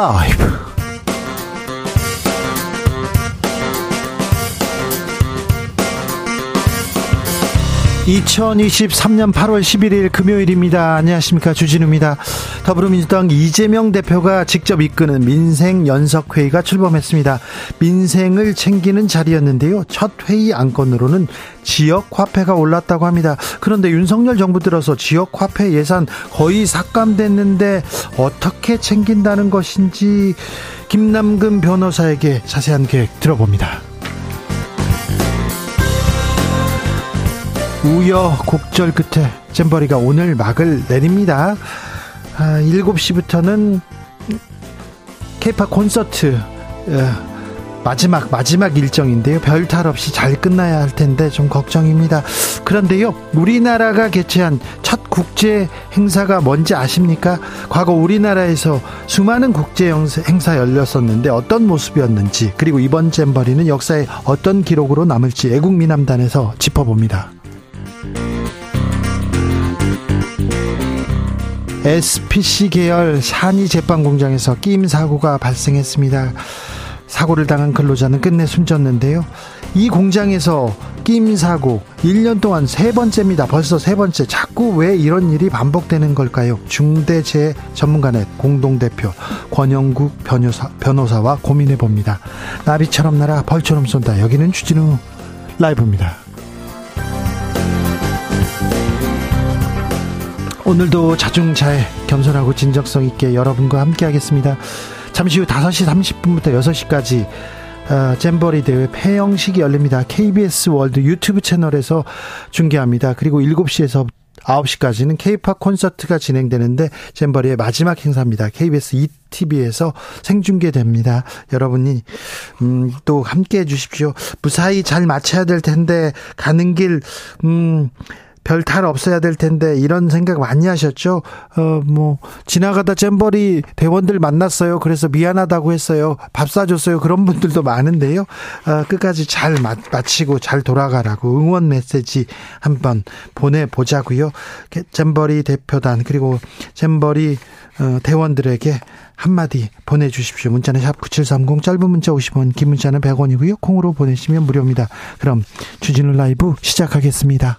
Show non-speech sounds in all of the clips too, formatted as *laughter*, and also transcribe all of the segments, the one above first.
라이브. 2023년 8월 11일 금요일입니다. 안녕하십니까. 주진우입니다. 더불어민주당 이재명 대표가 직접 이끄는 민생 연석회의가 출범했습니다. 민생을 챙기는 자리였는데요. 첫 회의 안건으로는 지역 화폐가 올랐다고 합니다. 그런데 윤석열 정부 들어서 지역 화폐 예산 거의 삭감됐는데 어떻게 챙긴다는 것인지 김남근 변호사에게 자세한 계획 들어봅니다. 우여곡절 끝에 잼버리가 오늘 막을 내립니다. 아, 7시부터는 케이팝 콘서트 어, 마지막 마지막 일정인데요. 별 탈 없이 잘 끝나야 할 텐데 좀 걱정입니다. 그런데요. 우리나라가 개최한 첫 국제 행사가 뭔지 아십니까? 과거 우리나라에서 수많은 국제 행사 열렸었는데 어떤 모습이었는지 그리고 이번 잼버리는 역사에 어떤 기록으로 남을지 애국미남단에서 짚어봅니다. SPC 계열 산이 제빵 공장에서 끼임 사고가 발생했습니다. 사고를 당한 근로자는 끝내 숨졌는데요. 이 공장에서 끼임 사고 1년 동안 세 번째입니다. 벌써 세 번째. 자꾸 왜 이런 일이 반복되는 걸까요? 중대재해 전문가의 공동대표 권영국 변호사, 변호사와 고민해 봅니다. 나비처럼 날아 벌처럼 쏜다. 여기는 주진우 라이브입니다. 오늘도 자중자애 겸손하고 진정성 있게 여러분과 함께 하겠습니다. 잠시 후 5시 30분부터 6시까지 어, 잼버리 대회 폐영식이 열립니다. KBS 월드 유튜브 채널에서 중계합니다. 그리고 7시에서 9시까지는 케이팝 콘서트가 진행되는데 잼버리의 마지막 행사입니다. KBS ETV에서 생중계됩니다. 여러분이 음, 또 함께 해 주십시오. 무사히 잘 마쳐야 될 텐데 가는 길 음, 별 탈 없어야 될 텐데 이런 생각 많이 하셨죠? 어 뭐 지나가다 잼버리 대원들 만났어요. 그래서 미안하다고 했어요. 밥 사줬어요. 그런 분들도 많은데요. 어, 끝까지 잘 마치고 잘 돌아가라고 응원 메시지 한번 보내 보자고요. 잼버리 대표단 그리고 잼버리 어, 대원들에게 한마디 보내주십시오. 문자는 샵 9730 짧은 문자 50원 긴 문자는 100원이고요. 콩으로 보내시면 무료입니다. 그럼 주진우 라이브 시작하겠습니다.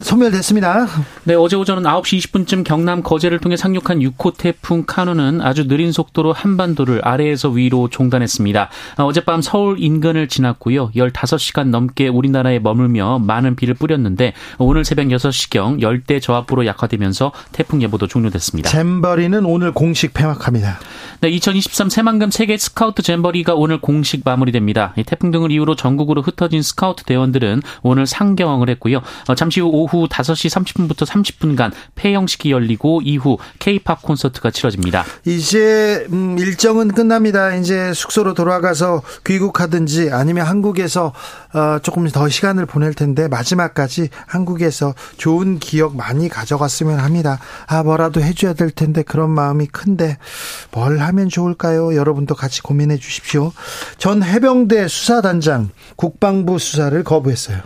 소멸됐습니다. 네, 어제 오전 9시 20분쯤 경남 거제를 통해 상륙한 6호 태풍 카누는 아주 느린 속도로 한반도를 아래에서 위로 종단했습니다. 아, 어젯밤 서울 인근을 지났고요. 15시간 넘게 우리나라에 머물며 많은 비를 뿌렸는데 오늘 새벽 6시경 열대 저압부로 약화되면서 태풍 예보도 종료됐습니다. 잼버리는 오늘 공식 폐막합니다. 네, 2023 새만금 세계 스카우트 잼버리가 오늘 공식 마무리됩니다. 태풍 등을 이유로 전국으로 흩어진 스카우트 대원들은 오늘 상경을 했고요. 어, 잠시 후 오후 5시 30분부터 30분간 폐영식이 열리고 이후 K-팝 콘서트가 치러집니다. 이제 음, 일정은 끝납니다. 이제 숙소로 돌아가서 귀국하든지 아니면 한국에서 어, 조금 더 시간을 보낼 텐데 마지막까지 한국에서 좋은 기억 많이 가져갔으면 합니다. 아 뭐라도 해줘야 될 텐데 그런 마음이 큰데 뭘 하면 좋을까요? 여러분도 같이 고민해 주십시오. 전 해병대 수사단장 국방부 수사를 거부했어요.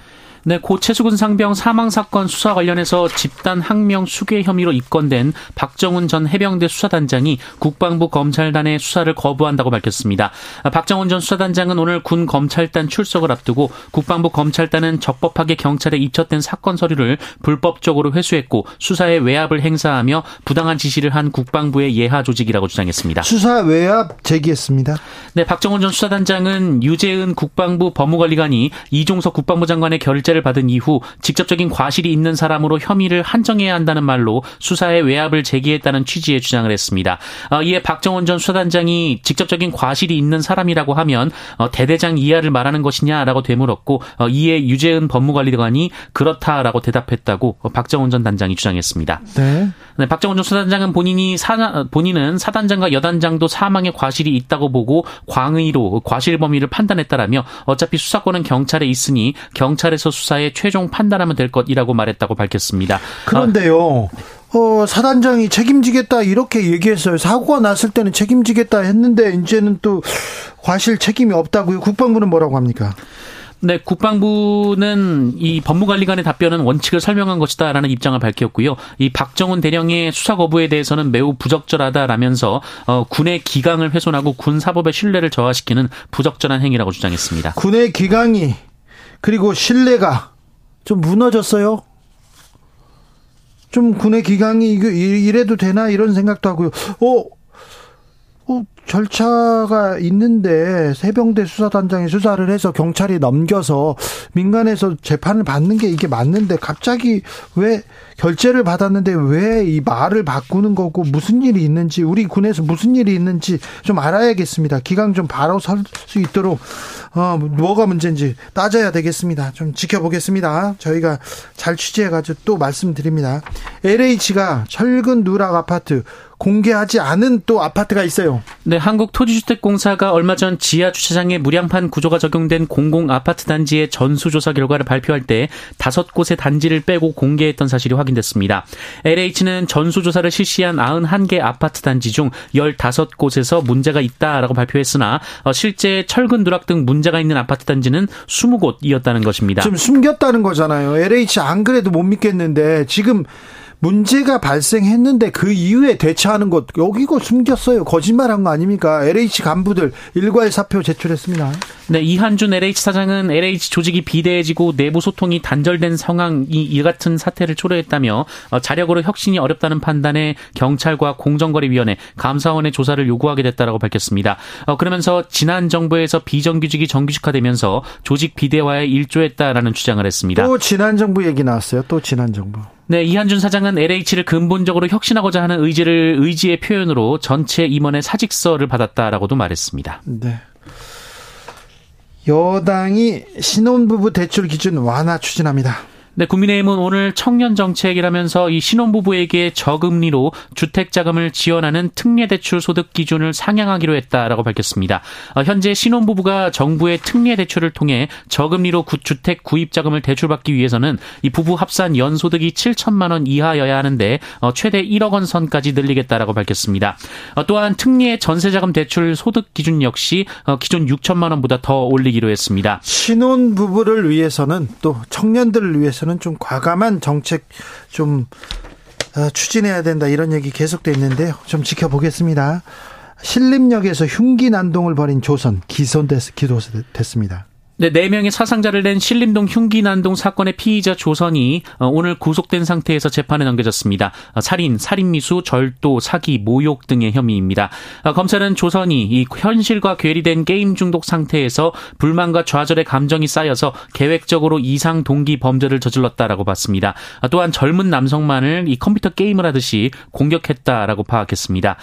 네, 고 최수근 상병 사망 사건 수사 관련해서 집단 항명 수괴 혐의로 입건된 박정훈 전 해병대 수사단장이 국방부 검찰단의 수사를 거부한다고 밝혔습니다. 박정훈 전 수사단장은 오늘 군 검찰단 출석을 앞두고 국방부 검찰단은 적법하게 경찰에 입첩된 사건 서류를 불법적으로 회수했고 수사에 외압을 행사하며 부당한 지시를 한 국방부의 예하 조직이라고 주장했습니다. 수사 외압 제기했습니다. 네, 박정훈 전 수사단장은 유재은 국방부 법무관리관이 이종석 국방부 장관의 결재 결재를 받은 이후 직접적인 과실이 있는 사람으로 혐의를 한정해야 한다는 말로 수사에 외압을 제기했다는 취지의 주장을 했습니다. 어, 이에 박정원 전 수사단장이 직접적인 과실이 있는 사람이라고 하면 어, 대대장 이하를 말하는 것이냐라고 되물었고 어, 이에 유재은 법무관리관이 그렇다라고 대답했다고 박정원 전 단장이 주장했습니다. 네. 네, 박정원 전 수사단장은 본인이 사, 본인은 사단장과 여단장도 사망의 과실이 있다고 보고 광의로 과실 범위를 판단했다라며 어차피 수사권은 경찰에 있으니 경찰에서 수사에 최종 판단하면 될 것이라고 말했다고 밝혔습니다. 그런데요. 어, 사단장이 책임지겠다 이렇게 얘기했어요. 사고가 났을 때는 책임지겠다 했는데 이제는 또 과실 책임이 없다고요. 국방부는 뭐라고 합니까? 네, 국방부는 이 법무관리관의 답변은 원칙을 설명한 것이다라는 입장을 밝혔고요. 이 박정훈 대령의 수사 거부에 대해서는 매우 부적절하다라면서 어, 군의 기강을 훼손하고 군 사법의 신뢰를 저하시키는 부적절한 행위라고 주장했습니다. 군의 기강이 그리고 신뢰가 좀 무너졌어요. 좀 군의 기강이 이래도 되나 이런 생각도 하고요. 어, 어, 절차가 있는데 세병대 수사단장이 수사를 해서 경찰이 넘겨서 민간에서 재판을 받는 게 이게 맞는데 갑자기 왜 결재를 받았는데 왜 이 말을 바꾸는 거고 무슨 일이 있는지 우리 군에서 무슨 일이 있는지 좀 알아야겠습니다. 기강 좀 바로 설 수 있도록 어 뭐가 문제인지 따져야 되겠습니다. 좀 지켜보겠습니다. 저희가 잘 취재해가지고 또 말씀드립니다. LH가 철근 누락 아파트 공개하지 않은 또 아파트가 있어요. 네, 한국토지주택공사가 얼마 전 지하 주차장에 무량판 구조가 적용된 공공 아파트 단지의 전수조사 결과를 발표할 때 다섯 곳의 단지를 빼고 공개했던 사실이 확인됐습니다. LH는 전수조사를 실시한 91개 아파트 단지 중 15곳에서 문제가 있다라고 발표했으나 어, 실제 철근 누락 등 문제가 있는 아파트 단지는 20곳이었다는 것입니다. 좀 숨겼다는 거잖아요. LH 안 그래도 못 믿겠는데 지금 문제가 발생했는데 그 이후에 대처하는 것 여기고 숨겼어요. 거짓말한 거 아닙니까? LH 간부들 일괄 사표 제출했습니다. 네, 이한준 LH 사장은 LH 조직이 비대해지고 내부 소통이 단절된 상황이 이 같은 사태를 초래했다며 어, 자력으로 혁신이 어렵다는 판단에 경찰과 공정거래위원회, 감사원의 조사를 요구하게 됐다라고 밝혔습니다. 어, 그러면서 지난 정부에서 비정규직이 정규직화되면서 조직 비대화에 일조했다라는 주장을 했습니다. 또 지난 정부 얘기 나왔어요. 또 지난 정부. 네, 이한준 사장은 LH를 근본적으로 혁신하고자 하는 의지를 의지의 표현으로 전체 임원의 사직서를 받았다라고도 말했습니다. 네. 여당이 신혼부부 대출 기준 완화 추진합니다. 네, 국민의힘은 오늘 청년 정책이라면서 이 신혼부부에게 저금리로 주택자금을 지원하는 특례대출 소득 기준을 상향하기로 했다라고 밝혔습니다. 어, 현재 신혼부부가 정부의 특례대출을 통해 저금리로 주택 구입자금을 대출받기 위해서는 이 부부 합산 연소득이 7천만 원 이하여야 하는데 어, 최대 1억 원 선까지 늘리겠다라고 밝혔습니다. 어, 또한 특례 전세자금 대출 소득 기준 역시 기존 6천만 원보다 더 올리기로 했습니다. 신혼부부를 위해서는 또 청년들을 위해서 대해서는 좀 과감한 정책 좀 어, 추진해야 된다 이런 얘기 계속돼 있는데요. 좀 지켜보겠습니다. 신림역에서 흉기 난동을 벌인 조선 기소됐습니다. 네, 4명의 사상자를 낸 신림동 흉기난동 사건의 피의자 조선이 어, 오늘 구속된 상태에서 재판에 넘겨졌습니다. 어, 살인, 살인미수, 절도, 사기, 모욕 등의 혐의입니다. 어, 검찰은 조선이 이 현실과 괴리된 게임 중독 상태에서 불만과 좌절의 감정이 쌓여서 계획적으로 이상 동기 범죄를 저질렀다라고 봤습니다. 또한 젊은 남성만을 이 컴퓨터 게임을 하듯이 공격했다라고 파악했습니다.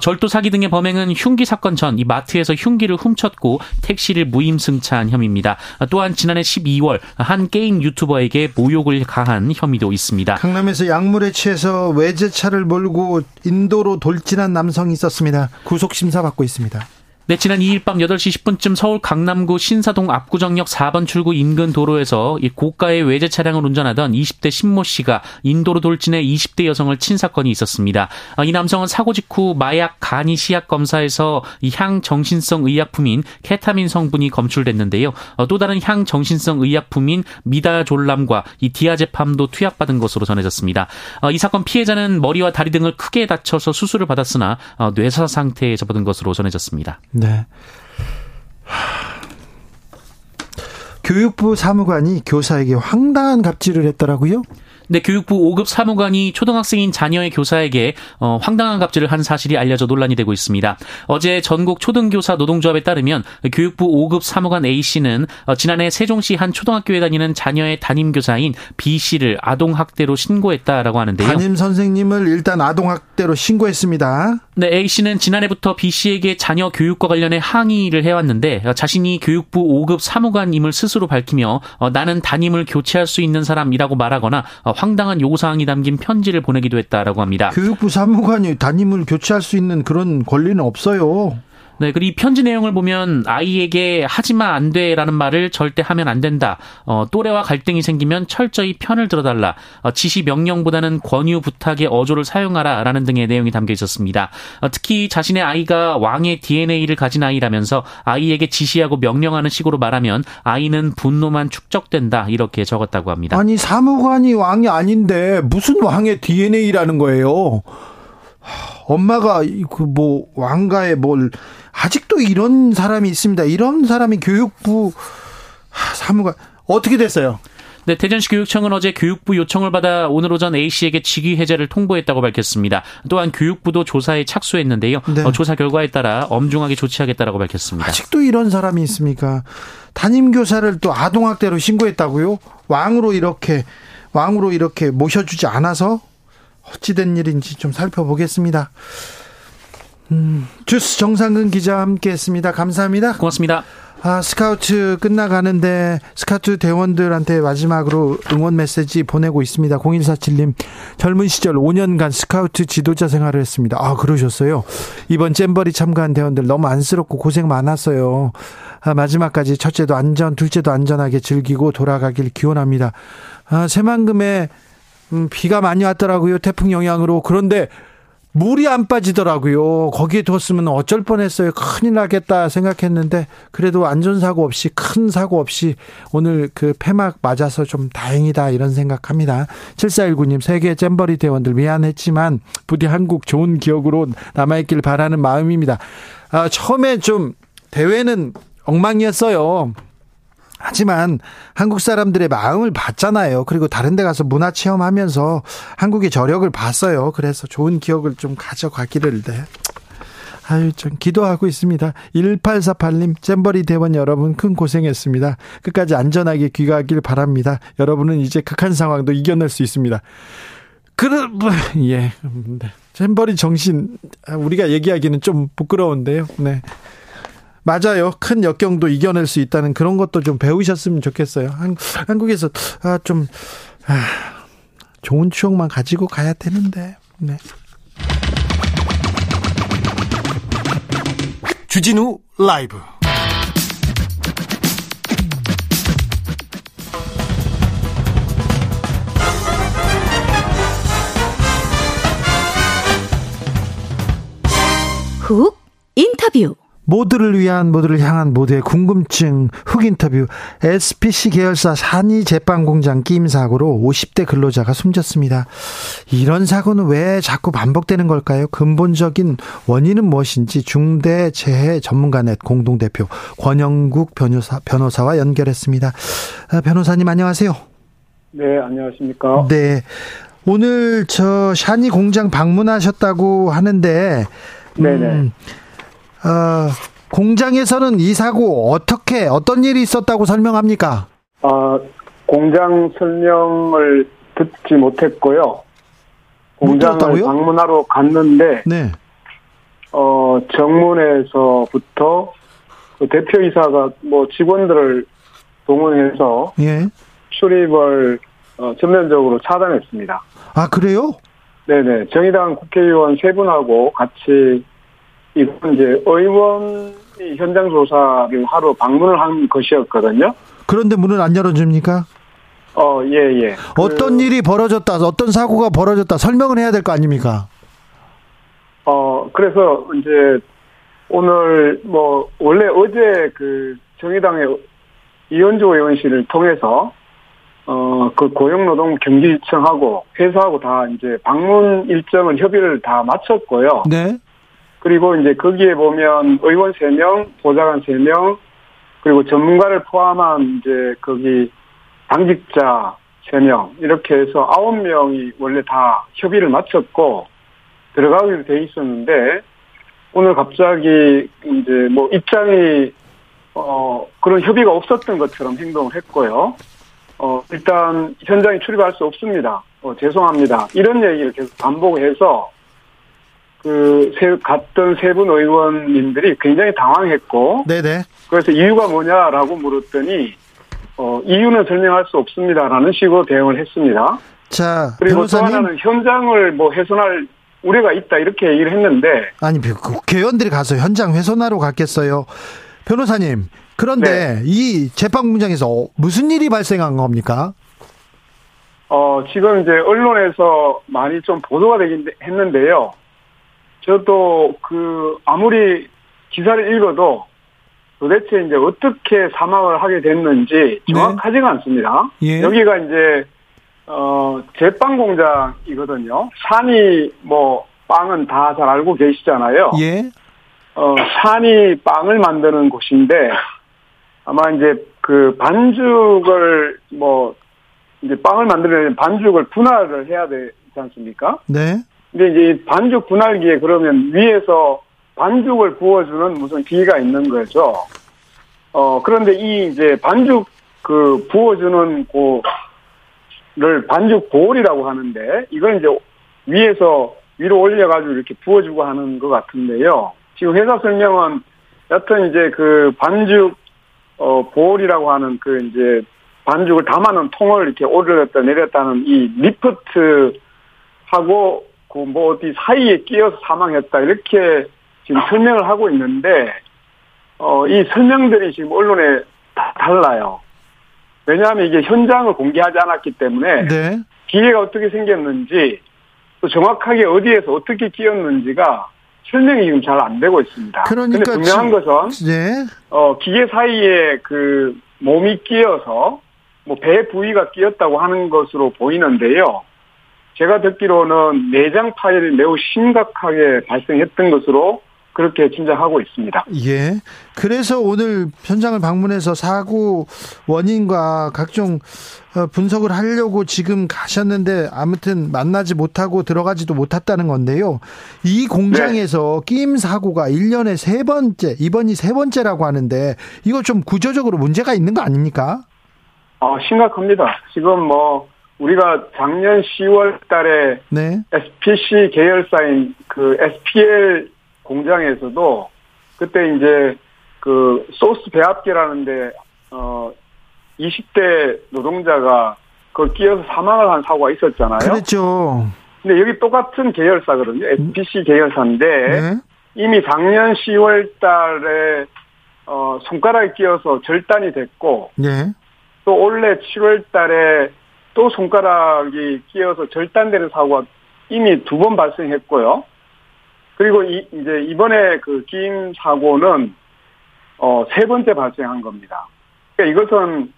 절도, 사기 등의 범행은 흉기 사건 전 이 마트에서 흉기를 훔쳤고 택시를 무임승차한 혐의입니다. 있습니다. 또한 지난해 12월 한 게임 유튜버에게 모욕을 가한 혐의도 있습니다. 강남에서 약물에 취해서 외제차를 몰고 인도로 돌진한 남성이 있었습니다. 구속 심사 받고 있습니다. 네, 지난 2일 밤 8시 10분쯤 서울 강남구 신사동 압구정역 4번 출구 인근 도로에서 이 고가의 외제 차량을 운전하던 20대 신모 씨가 인도로 돌진해 20대 여성을 친 사건이 있었습니다. 아, 이 남성은 사고 직후 마약 간이 시약 검사에서 이 향정신성 의약품인 케타민 성분이 검출됐는데요. 어, 또 다른 향정신성 의약품인 미다졸람과 이 디아제팜도 투약받은 것으로 전해졌습니다. 어, 이 사건 피해자는 머리와 다리 등을 크게 다쳐서 수술을 받았으나 어, 뇌사 상태에 접어든 것으로 전해졌습니다. 네. 교육부 사무관이 교사에게 황당한 갑질을 했더라고요. 네, 교육부 5급 사무관이 초등학생인 자녀의 교사에게 어, 황당한 갑질을 한 사실이 알려져 논란이 되고 있습니다. 어제 전국 초등교사 노동조합에 따르면 교육부 5급 사무관 A 씨는 어, 지난해 세종시 한 초등학교에 다니는 자녀의 담임 교사인 B 씨를 아동 학대로 신고했다라고 하는데요. 담임 선생님을 일단 아동 학대로 신고했습니다. 네, A 씨는 지난해부터 B 씨에게 자녀 교육과 관련해 항의를 해왔는데 어, 자신이 교육부 5급 사무관임을 스스로 밝히며 어, 나는 담임을 교체할 수 있는 사람이라고 말하거나 어, 황당한 요구사항이 담긴 편지를 보내기도 했다라고 합니다. 교육부 사무관이 담임을 교체할 수 있는 그런 권리는 없어요. 네, 그리고 이 편지 내용을 보면 아이에게 하지마 안 돼라는 말을 절대 하면 안 된다. 어, 또래와 갈등이 생기면 철저히 편을 들어달라. 어, 지시 명령보다는 권유 부탁의 어조를 사용하라라는 등의 내용이 담겨 있었습니다. 어, 특히 자신의 아이가 왕의 DNA를 가진 아이라면서 아이에게 지시하고 명령하는 식으로 말하면 아이는 분노만 축적된다 이렇게 적었다고 합니다. 아니 사무관이 왕이 아닌데 무슨 왕의 DNA라는 거예요? 엄마가 그 뭐 왕가에 뭘 아직도 이런 사람이 있습니다. 이런 사람이 교육부 사무관 어떻게 됐어요? 네, 대전시 교육청은 어제 교육부 요청을 받아 오늘 오전 A 씨에게 직위 해제를 통보했다고 밝혔습니다. 또한 교육부도 조사에 착수했는데요. 네. 어, 조사 결과에 따라 엄중하게 조치하겠다라고 밝혔습니다. 아직도 이런 사람이 있습니까? 담임 교사를 또 아동학대로 신고했다고요? 왕으로 이렇게 왕으로 이렇게 모셔주지 않아서 어찌된 일인지 좀 살펴보겠습니다. 음, 주스 정상근 기자 함께했습니다. 감사합니다. 고맙습니다. 아, 스카우트 끝나가는데 스카우트 대원들한테 마지막으로 응원 메시지 보내고 있습니다. 0147님 젊은 시절 5년간 스카우트 지도자 생활을 했습니다. 아 그러셨어요. 이번 잼버리 참가한 대원들 너무 안쓰럽고 고생 많았어요. 아, 마지막까지 첫째도 안전, 둘째도 안전하게 즐기고 돌아가길 기원합니다. 아, 새만금에 음, 비가 많이 왔더라고요. 태풍 영향으로. 그런데 물이 안 빠지더라고요. 거기에 뒀으면 어쩔 뻔했어요. 큰일 나겠다 생각했는데 그래도 안전사고 없이 큰 사고 없이 오늘 그 폐막 맞아서 좀 다행이다 이런 생각합니다. 7419님 세계 잼버리 대원들 미안했지만 부디 한국 좋은 기억으로 남아있길 바라는 마음입니다. 아, 처음에 좀 대회는 엉망이었어요. 하지만 한국 사람들의 마음을 봤잖아요. 그리고 다른 데 가서 문화 체험하면서 한국의 저력을 봤어요. 그래서 좋은 기억을 좀 가져가기를 네. 아유, 좀 기도하고 있습니다. 1848님, 잼버리 대원 여러분 큰 고생했습니다. 끝까지 안전하게 귀가하길 바랍니다. 여러분은 이제 극한 상황도 이겨낼 수 있습니다. 그러, 뭐, *laughs* 예. 네. 잼버리 정신, 우리가 얘기하기는 좀 부끄러운데요. 네. 맞아요. 큰 역경도 이겨낼 수 있다는 그런 것도 좀 배우셨으면 좋겠어요. 한, 한국에서 아, 좀 아, 좋은 추억만 가지고 가야 되는데. 네. 주진우 라이브. 훅 인터뷰. 모두를 위한 모두를 향한 모두의 궁금증 흑 인터뷰 SPC 계열사 산이 제빵 공장 끼임 사고로 50대 근로자가 숨졌습니다. 이런 사고는 왜 자꾸 반복되는 걸까요? 근본적인 원인은 무엇인지 중대재해 전문가넷 공동대표 권영국 변호사 변호사와 연결했습니다. 아, 변호사님 안녕하세요. 네, 안녕하십니까? 네. 오늘 저 샤니 공장 방문하셨다고 하는데 네네. 음, 어, 공장에서는 이 사고 어떻게 어떤 일이 있었다고 설명합니까? 어, 공장 설명을 듣지 못했고요. 공장을 방문하러 갔는데 네. 어, 정문에서부터 그 대표이사가 뭐 직원들을 동원해서 예. 출입을 어, 전면적으로 차단했습니다. 아 그래요? 네네 정의당 국회의원 세 분하고 같이 이건 이제 의원이 현장 조사를 하러 방문을 한 것이었거든요. 그런데 문을 안 열어줍니까? 어, 예, 예. 어떤 그, 일이 벌어졌다, 어떤 사고가 벌어졌다 설명을 해야 될 거 아닙니까? 어, 그래서 이제 오늘 뭐 원래 어제 그 정의당의 이현주 의원실을 통해서 어, 그 고용노동 경기청하고 회사하고 다 이제 방문 일정을 협의를 다 마쳤고요. 네. 그리고 이제 거기에 보면 의원 3명, 보좌관 3명, 그리고 전문가를 포함한 이제 거기 당직자 3명 이렇게 해서 9명이 원래 다 협의를 마쳤고 들어가기로 돼 있었는데 오늘 갑자기 이제 뭐 입장이 어 그런 협의가 없었던 것처럼 행동을 했고요. 어 일단 현장에 출입할 수 없습니다. 어 죄송합니다. 이런 얘기를 계속 반복해서 그 세, 갔던 세 분 의원님들이 굉장히 당황했고 네네. 그래서 이유가 뭐냐라고 물었더니 어 이유는 설명할 수 없습니다라는 식으로 대응을 했습니다. 자, 그리고 또 변호사님. 하나는 현장을 뭐 훼손할 우려가 있다 이렇게 얘기를 했는데 아니, 그 국회의원들이 가서 현장 훼손하러 갔겠어요. 변호사님, 그런데 네. 이 재판 공장에서 무슨 일이 발생한 겁니까? 어 지금 이제 언론에서 많이 좀 보도가 되긴 했는데요. 저도 그 아무리 기사를 읽어도 도대체 이제 어떻게 사망을 하게 됐는지 정확하지가 않습니다. 예. 여기가 이제 어 제빵 공장이거든요. 산이 뭐 빵은 다 잘 알고 계시잖아요. 예. 어, 산이 빵을 만드는 곳인데, 아마 이제 그 반죽을 뭐, 이제 빵을 만들려면 반죽을 분할을 해야 되지 않습니까? 네. 근데 이제 이 반죽 분할기에 그러면 위에서 반죽을 부어주는 무슨 기계가 있는 거죠. 어, 그런데 이 이제 반죽 그 부어주는 고를 반죽 보울이라고 하는데, 이걸 이제 위에서 위로 올려가지고 이렇게 부어주고 하는 것 같은데요. 지금 회사 설명은 여튼 이제 그 반죽 어 보울이라고 하는 그 이제 반죽을 담아놓은 통을 이렇게 올렸다 내렸다는 이 리프트 하고 그뭐 어디 사이에 끼어서 사망했다 이렇게 지금 설명을 하고 있는데 어 이 설명들이 지금 언론에 다 달라요. 왜냐하면 이게 현장을 공개하지 않았기 때문에 네. 기계가 어떻게 생겼는지 또 정확하게 어디에서 어떻게 끼었는지가 설명이 지금 잘 안 되고 있습니다. 그러니까 근데 분명한 지- 것은 네. 어 기계 사이에 그 몸이 끼어서 뭐 배 부위가 끼었다고 하는 것으로 보이는데요. 제가 듣기로는 내장 파열이 매우 심각하게 발생했던 것으로 그렇게 짐작하고 있습니다. 예. 그래서 오늘 현장을 방문해서 사고 원인과 각종 어, 분석을 하려고 지금 가셨는데 아무튼 만나지 못하고 들어가지도 못했다는 건데요. 이 공장에서 끼임 사고가 1년에 세 번째, 이번이 세 번째라고 하는데 이거 좀 구조적으로 문제가 있는 거 아닙니까? 어 심각합니다. 지금 뭐 우리가 작년 10월 달에 네. SPC 계열사인 그 SPL 공장에서도 그때 이제 그 소스 배합기라는데 어 20대 노동자가 그 끼어서 사망을 한 사고가 있었잖아요. 그렇죠. 근데 여기 똑같은 계열사거든요. SPC 계열사인데 네. 이미 작년 10월 달에 어 손가락에 끼어서 절단이 됐고 네. 또 올해 7월 달에 또 손가락이 끼어서 절단되는 사고가 이미 두 번 발생했고요. 그리고 이, 이제 이번에 그 끼임 사고는 어, 세 번째 발생한 겁니다. 그러니까 이것은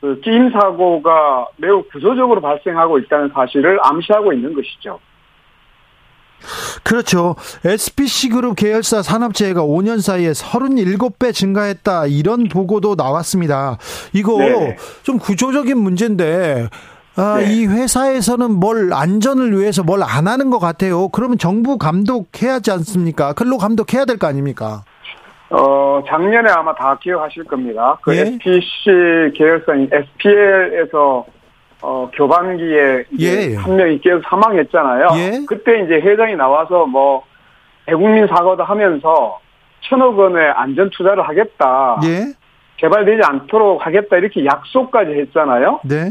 그 끼임 사고가 매우 구조적으로 발생하고 있다는 사실을 암시하고 있는 것이죠. 그렇죠. SPC 그룹 계열사 산업재해가 5년 사이에 37배 증가했다. 이런 보고도 나왔습니다. 이거 네. 좀 구조적인 문제인데, 아, 네. 이 회사에서는 뭘 안전을 위해서 뭘 안 하는 것 같아요. 그러면 정부 감독해야 하지 않습니까? 근로 감독해야 될 거 아닙니까? 어, 작년에 아마 다 기억하실 겁니다. 그 예. SPC 계열사인 SPL에서 어, 교반기에 예. 한 명이 깨서 사망했잖아요. 예. 그때 이제 회장이 나와서 뭐 대국민 사과도 하면서 천억 원의 안전 투자를 하겠다. 예? 개발되지 않도록 하겠다 이렇게 약속까지 했잖아요. 네.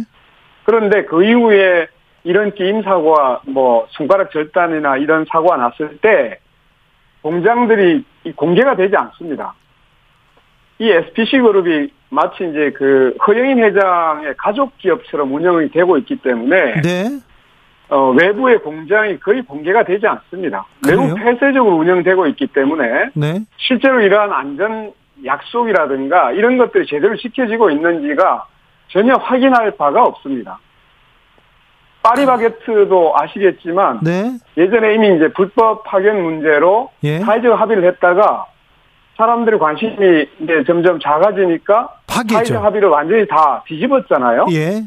그런데 그 이후에 이런 끼임 사고와 뭐 손가락 절단이나 이런 사고가 났을 때 공장들이 이 공개가 되지 않습니다. 이 SPC 그룹이 마치 이제 그 허영인 회장의 가족 기업처럼 운영이 되고 있기 때문에 네. 어, 외부의 공장이 거의 공개가 되지 않습니다. 매우 그래요? 폐쇄적으로 운영되고 있기 때문에 네. 실제로 이러한 안전 약속이라든가 이런 것들이 제대로 지켜지고 있는지가 전혀 확인할 바가 없습니다. 파리바게트도 아시겠지만 네. 예전에 이미 이제 불법 파견 문제로 예. 사회적 합의를 했다가 사람들의 관심이 이제 점점 작아지니까 파괴죠. 사회적 합의를 완전히 다 뒤집었잖아요. 예.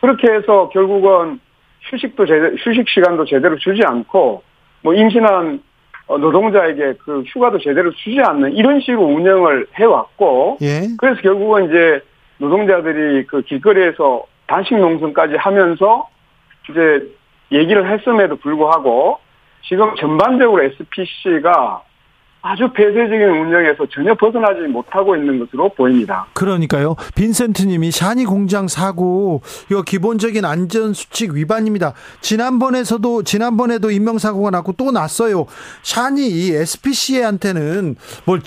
그렇게 해서 결국은 휴식도 제대로, 휴식 시간도 제대로 주지 않고 뭐 임신한 어, 노동자에게 그 휴가도 제대로 주지 않는 이런 식으로 운영을 해왔고 예. 그래서 결국은 이제 노동자들이 그 길거리에서 단식 농성까지 하면서 이제 얘기를 했음에도 불구하고 지금 전반적으로 SPC가 아주 폐쇄적인 운영에서 전혀 벗어나지 못하고 있는 것으로 보입니다. 그러니까요. 빈센트님이 샤니 공장 사고 이거 기본적인 안전 수칙 위반입니다. 지난번에서도 지난번에도 인명 사고가 났고 또 났어요. 샤니 이 SPC한테는 뭘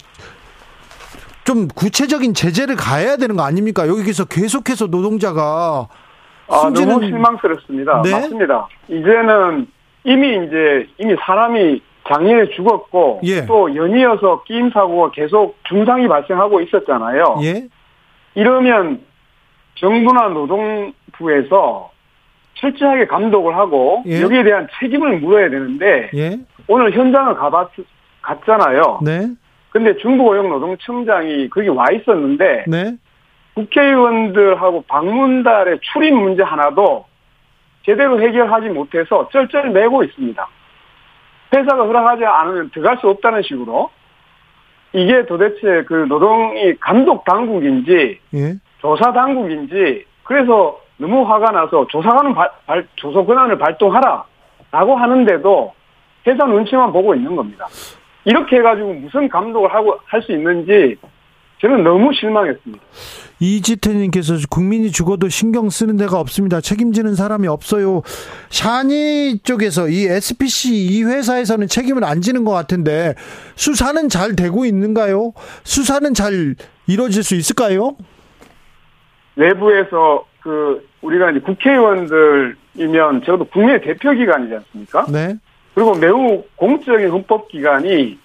좀 구체적인 제재를 가해야 되는 거 아닙니까? 여기서 계속해서 노동자가 아, 숨지는 너무 실망스럽습니다. 네? 맞습니다. 이제는 이미 이제 이미 사람이 장애에 죽었고 예. 또 연이어서 끼임 사고가 계속 중상이 발생하고 있었잖아요. 예? 이러면 정부나 노동부에서 철저하게 감독을 하고 예. 여기에 대한 책임을 물어야 되는데 예? 오늘 현장을 가봤 갔잖아요. 네? 근데 중부고용노동청장이 거기 와 있었는데 네? 국회의원들하고 방문달의 출입 문제 하나도 제대로 해결하지 못해서 쩔쩔매고 있습니다. 회사가 허락하지 않으면 들어갈 수 없다는 식으로 이게 도대체 그 노동이 감독 당국인지 예? 조사 당국인지 그래서 너무 화가 나서 조사관은 발, 발- 조사 권한을 발동하라라고 하는데도 회사 눈치만 보고 있는 겁니다. 이렇게 해가지고 무슨 감독을 하고 할 수 있는지 저는 너무 실망했습니다. 이지태님께서 국민이 죽어도 신경 쓰는 데가 없습니다. 책임지는 사람이 없어요. 샤니 쪽에서 이 SPC 이 회사에서는 책임을 안 지는 것 같은데 수사는 잘 되고 있는가요? 수사는 잘 이루어질 수 있을까요? 내부에서 그 우리가 이제 국회의원들이면 적어도 국민의 대표 기관이지 않습니까? 네. 그리고 매우 공적인 헌법 기관이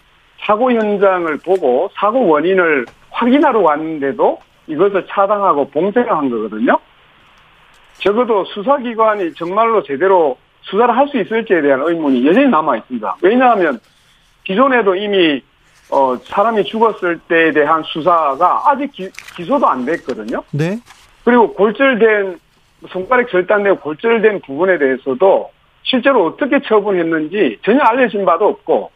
사고 현장을 보고 사고 원인을 확인하러 왔는데도 이것을 차단하고 봉쇄를 한 거거든요. 적어도 수사기관이 정말로 제대로 수사를 할 수 있을지에 대한 의문이 여전히 남아 있습니다. 왜냐하면 기존에도 이미 어, 사람이 죽었을 때에 대한 수사가 아직 기, 기소도 안 됐거든요. 네. 그리고 골절된 손가락 절단되고 골절된 부분에 대해서도 실제로 어떻게 처분했는지 전혀 알려진 바도 없고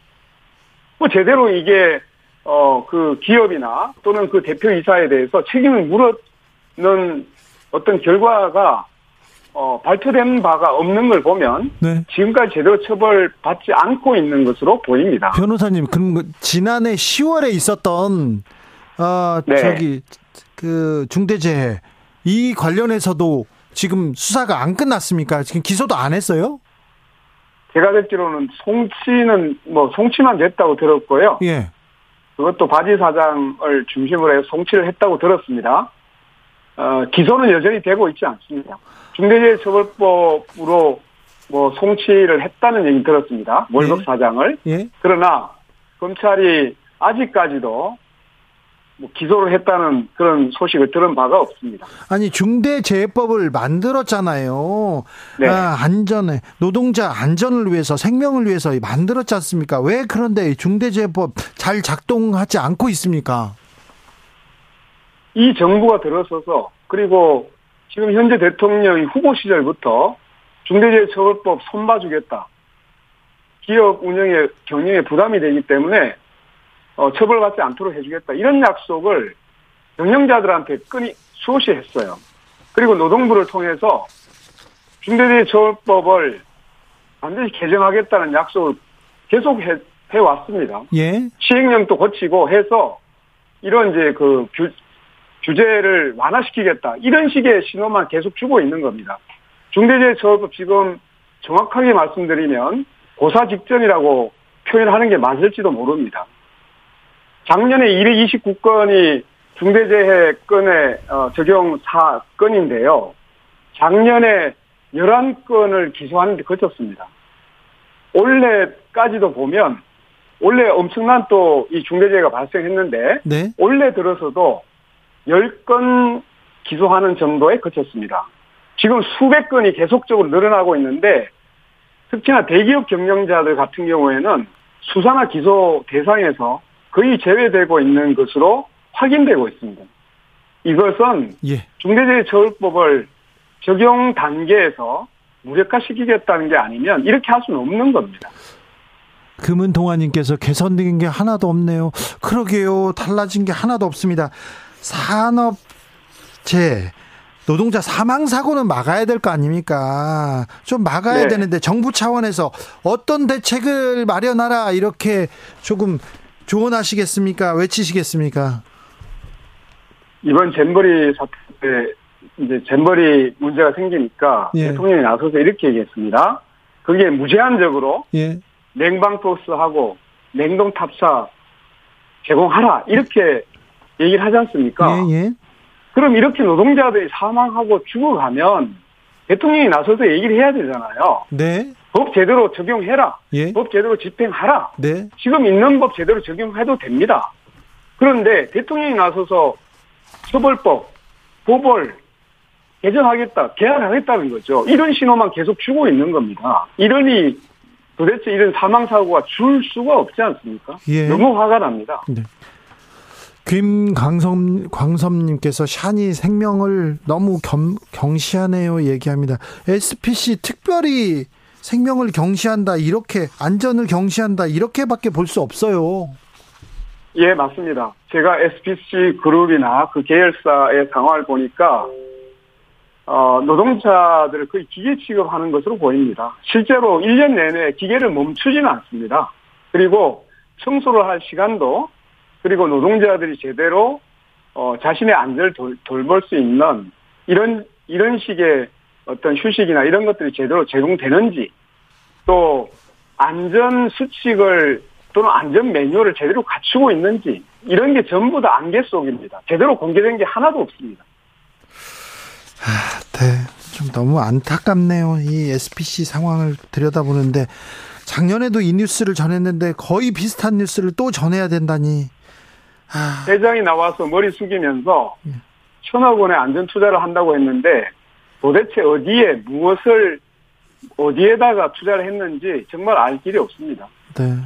뭐 제대로 이게 어 그 기업이나 또는 그 대표이사에 대해서 책임을 물었는 어떤 결과가 어 발표된 바가 없는 걸 보면 네. 지금까지 제대로 처벌받지 않고 있는 것으로 보입니다. 변호사님, 그럼 그 지난해 10월에 있었던 어 네. 저기 그 중대재해 이 관련해서도 지금 수사가 안 끝났습니까? 지금 기소도 안 했어요? 제가 듣기로는 송치는 뭐 송치만 됐다고 들었고요. 예. 그것도 바지 사장을 중심으로 해서 송치를 했다고 들었습니다. 어, 기소는 여전히 되고 있지 않습니다. 중대재해처벌법으로 뭐 송치를 했다는 얘기 들었습니다. 월급 예. 사장을. 예. 그러나 검찰이 아직까지도 뭐 기소를 했다는 그런 소식을 들은 바가 없습니다. 아니 중대재해법을 만들었잖아요. 네. 아, 안전에 노동자 안전을 위해서 생명을 위해서 만들었지 않습니까? 왜 그런데 중대재해법 잘 작동하지 않고 있습니까? 이 정부가 들어서서 그리고 지금 현재 대통령이 후보 시절부터 중대재해처벌법 손봐주겠다. 기업 운영에 경영에 부담이 되기 때문에 어, 처벌받지 않도록 해주겠다. 이런 약속을 경영자들한테 끊이 수없이 했어요. 그리고 노동부를 통해서 중대재해처벌법을 반드시 개정하겠다는 약속을 계속 해, 해왔습니다. 예. 시행령도 고치고 해서 이런 이제 그 규, 규제를 완화시키겠다. 이런 식의 신호만 계속 주고 있는 겁니다. 중대재해처벌법 지금 정확하게 말씀드리면 고사 직전이라고 표현하는 게 맞을지도 모릅니다. 작년에 229건이 중대재해 건의 어, 적용 사건인데요. 작년에 11건을 기소하는 데 그쳤습니다. 올해까지도 보면 올해 엄청난 또 이 중대재해가 발생했는데 네. 올해 들어서도 10건 기소하는 정도에 그쳤습니다. 지금 수백 건이 계속적으로 늘어나고 있는데 특히나 대기업 경영자들 같은 경우에는 수사나 기소 대상에서 거의 제외되고 있는 것으로 확인되고 있습니다. 이것은 예. 중대재해처벌법을 적용 단계에서 무력화시키겠다는 게 아니면 이렇게 할 수는 없는 겁니다. 금은동화님께서 개선된 게 하나도 없네요. 그러게요. 달라진 게 하나도 없습니다. 산업재 노동자 사망 사고는 막아야 될 거 아닙니까? 좀 막아야 네. 되는데 정부 차원에서 어떤 대책을 마련하라 이렇게 조금 조언하시겠습니까? 외치시겠습니까? 이번 잼버리 사태 때 이제 잼버리 문제가 생기니까 예. 대통령이 나서서 이렇게 얘기했습니다. 그게 무제한적으로 예. 냉방 토스하고 냉동 탑사 제공하라 이렇게 얘기를 하지 않습니까? 예, 예. 그럼 이렇게 노동자들이 사망하고 죽어가면 대통령이 나서서 얘기를 해야 되잖아요. 네. 법 제대로 적용해라. 예. 법 제대로 집행하라. 네. 지금 있는 법 제대로 적용해도 됩니다. 그런데 대통령이 나서서 처벌법, 법을 개정하겠다, 개혁하겠다는 거죠. 이런 신호만 계속 주고 있는 겁니다. 이러니 도대체 이런 사망 사고가 줄 수가 없지 않습니까? 예. 너무 화가 납니다. 네. 김광섬 광섬님께서 샤니 생명을 너무 겸, 경시하네요 얘기합니다. SPC 특별히 생명을 경시한다 이렇게 안전을 경시한다 이렇게밖에 볼 수 없어요. 예 맞습니다. 제가 SPC 그룹이나 그 계열사의 상황을 보니까 어, 노동자들을 거의 기계 취급하는 것으로 보입니다. 실제로 1년 내내 기계를 멈추지는 않습니다. 그리고 청소를 할 시간도 그리고 노동자들이 제대로 어, 자신의 안전을 돌, 돌볼 수 있는 이런 이런 식의 어떤 휴식이나 이런 것들이 제대로 제공되는지 또 안전 수칙을 또는 안전 매뉴얼을 제대로 갖추고 있는지 이런 게 전부 다 안개 속입니다. 제대로 공개된 게 하나도 없습니다. 아, 네. 좀 너무 안타깝네요. 이 SPC 상황을 들여다보는데 작년에도 이 뉴스를 전했는데 거의 비슷한 뉴스를 또 전해야 된다니. 아. 회장이 나와서 머리 숙이면서 예. 천억 원의 안전 투자를 한다고 했는데 도대체 어디에 무엇을 어디에다가 투자를 했는지 정말 알 길이 없습니다. 네.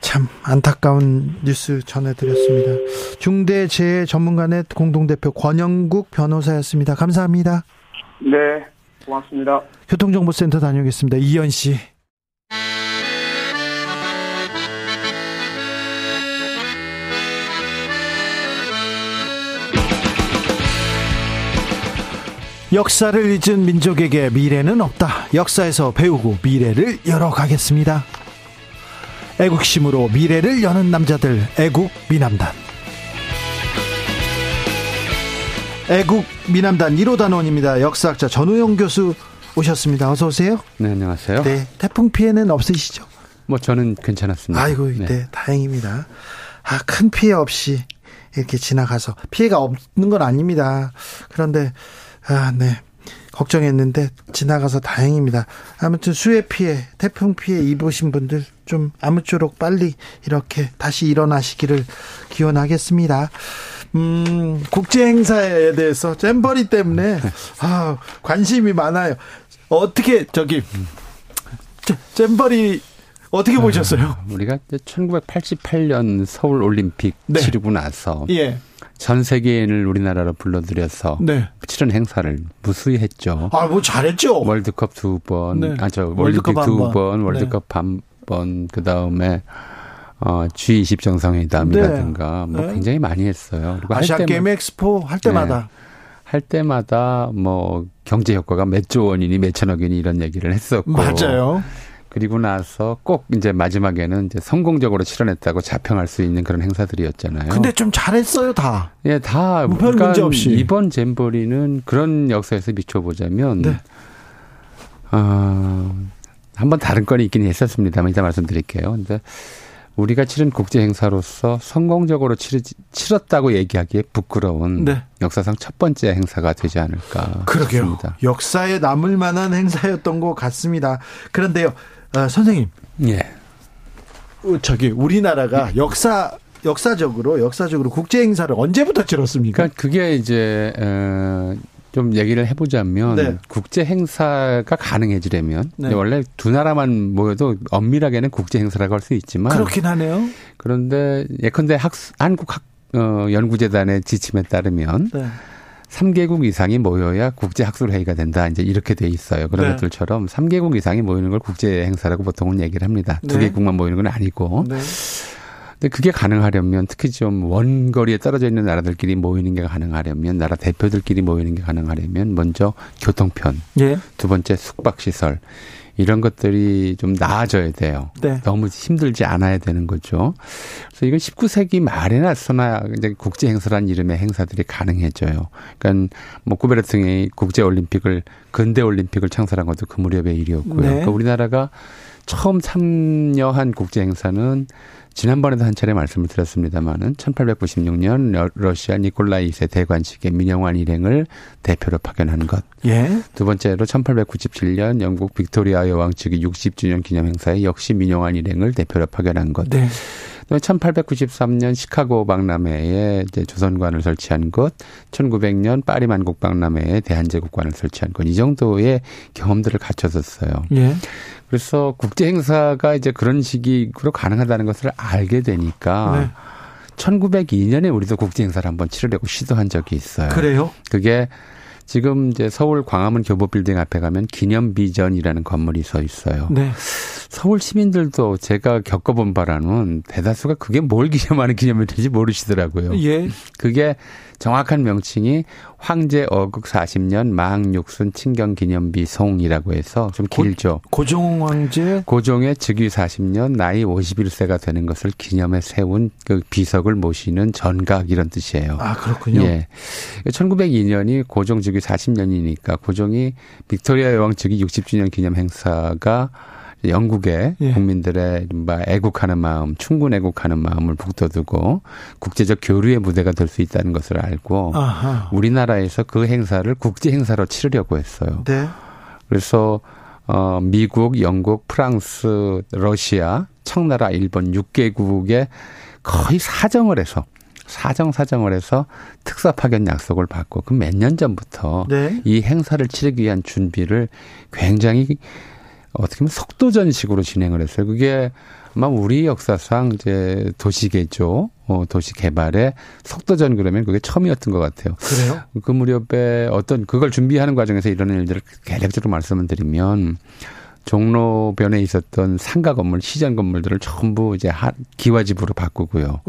참 안타까운 뉴스 전해드렸습니다. 중대재해 전문가의 공동대표 권영국 변호사였습니다. 감사합니다. 네, 고맙습니다. 교통정보센터 다녀오겠습니다. 이현 씨. 역사를 잊은 민족에게 미래는 없다. 역사에서 배우고 미래를 열어가겠습니다. 애국심으로 미래를 여는 남자들 애국 미남단. 애국 미남단 1호 단원입니다. 역사학자 전우영 교수 오셨습니다. 어서 오세요. 네, 안녕하세요. 네, 태풍 피해는 없으시죠? 뭐 저는 괜찮았습니다. 아이고, 네, 네 다행입니다. 아, 큰 피해 없이 이렇게 지나가서 피해가 없는 건 아닙니다. 그런데 아, 네. 걱정했는데 지나가서 다행입니다. 아무튼 수해 피해, 태풍 피해 입으신 분들 좀 아무쪼록 빨리 이렇게 다시 일어나시기를 기원하겠습니다. 음, 국제 행사에 대해서 잼버리 때문에 *laughs* 아, 관심이 많아요. 어떻게 저기 잼버리 어떻게 아, 보셨어요? 우리가 1988년 서울 올림픽 네. 치르고 나서 예. 전 세계인을 우리나라로 불러들여서 네. 치른 행사를 무수히 했죠. 아, 뭐 잘했죠. 월드컵 두 번, 네. 아, 저 올림픽 두 번, 번, 월드컵 네. 한 번, 그 다음에 어, G20 정상회담이라든가 네. 뭐 네. 굉장히 많이 했어요. 그리고 아시아 게임 엑스포 할 때마다 네. 할 때마다 뭐 경제 효과가 몇 조 원이니 몇 천억 원이 이런 얘기를 했었고 맞아요. 그리고 나서 꼭 이제 마지막에는 이제 성공적으로 실현했다고 자평할 수 있는 그런 행사들이었잖아요. 근데 좀 잘했어요, 다. 예, 다. 뭐 별 그러니까 문제 없이. 이번 잼버리는 그런 역사에서 비춰보자면, 네. 어, 한번 다른 건이 있긴 했었습니다만 이따 말씀드릴게요. 근데 우리가 치른 국제 행사로서 성공적으로 치르, 치렀다고 얘기하기에 부끄러운 네. 역사상 첫 번째 행사가 되지 않을까 그러게요. 싶습니다. 역사에 남을 만한 행사였던 것 같습니다. 그런데요, 어, 선생님. 예. 어, 저기 우리나라가 역사 역사적으로 역사적으로 국제 행사를 언제부터 치렀습니까? 그러니까 그게 이제 어, 좀 얘기를 해보자면 네. 국제 행사가 가능해지려면 네. 원래 두 나라만 모여도 엄밀하게는 국제 행사라고 할 수 있지만 그렇긴 하네요. 그런데 예컨대 학 한국 학 어, 연구재단의 지침에 따르면 네. 3개국 이상이 모여야 국제 학술 회의가 된다. 이제 이렇게 돼 있어요. 그런 네. 것들처럼 3개국 이상이 모이는 걸 국제 행사라고 보통은 얘기를 합니다. 두 네. 개국만 모이는 건 아니고. 네. 근데 그게 가능하려면 특히 좀 원거리에 떨어져 있는 나라들끼리 모이는 게 가능하려면 나라 대표들끼리 모이는 게 가능하려면 먼저 교통편, 예. 두 번째 숙박 시설 이런 것들이 좀 나아져야 돼요. 네. 너무 힘들지 않아야 되는 거죠. 그래서 이건 19세기 말에 나 서나 이제 국제 행사란 이름의 행사들이 가능해져요. 그러니까 뭐 구베르팅이 국제 올림픽을 근대 올림픽을 창설한 것도 그 무렵의 일이었고요. 네. 그러니까 우리나라가 처음 참여한 국제 행사는 지난번에도 한 차례 말씀을 드렸습니다마는 1896년 러시아 니콜라이 2세 대관식의 민영환 일행을 대표로 파견한 것. 예. 두 번째로 1897년 영국 빅토리아 여왕 측이 60주년 기념 행사에 역시 민영환 일행을 대표로 파견한 것. 네. 1893년 시카고 박람회에 이제 조선관을 설치한 것, 1900년 파리 만국 박람회에 대한제국관을 설치한 것, 이 정도의 경험들을 갖춰졌어요. 예. 그래서 국제 행사가 이제 그런 식으로 가능하다는 것을 알게 되니까 네. 1902년에 우리도 국제 행사를 한번 치르려고 시도한 적이 있어요. 그래요? 그게 지금 이제 서울 광화문 교보 빌딩 앞에 가면 기념 비전이라는 건물이 서 있어요. 네. 서울 시민들도 제가 겪어본 바라는 대다수가 그게 뭘 기념하는 기념일인지 모르시더라고요. 예. 그게 정확한 명칭이 황제 어극 40년 망육순 친경 기념비 송이라고 해서 좀 길죠. 고, 종 황제 고종의 즉위 40년 나이 51세가 되는 것을 기념해 세운 그 비석을 모시는 전각 이런 뜻이에요. 아, 그렇군요. 예. 1902년이 고종 즉위 40년이니까 고종이 빅토리아 여왕 즉위 60주년 기념 행사가 영국의 예. 국민들의 이른바 애국하는 마음, 충분 애국하는 마음을 북돋우고 국제적 교류의 무대가 될 수 있다는 것을 알고 아하. 우리나라에서 그 행사를 국제 행사로 치르려고 했어요. 네. 그래서 어 미국, 영국, 프랑스, 러시아, 청나라, 일본 6개국에 거의 사정을 해서 사정 사정을 해서 특사 파견 약속을 받고 그 몇 년 전부터 네. 이 행사를 치르기 위한 준비를 굉장히 어떻게 보면 속도전식으로 진행을 했어요. 그게 아마 우리 역사상 이제 도시개조, 어, 도시 개발의 속도전 그러면 그게 처음이었던 것 같아요. 그래요? 그 무렵에 어떤 그걸 준비하는 과정에서 이런 일들을 개략적으로 말씀을 드리면 종로변에 있었던 상가 건물, 시장 건물들을 전부 이제 기와집으로 바꾸고요.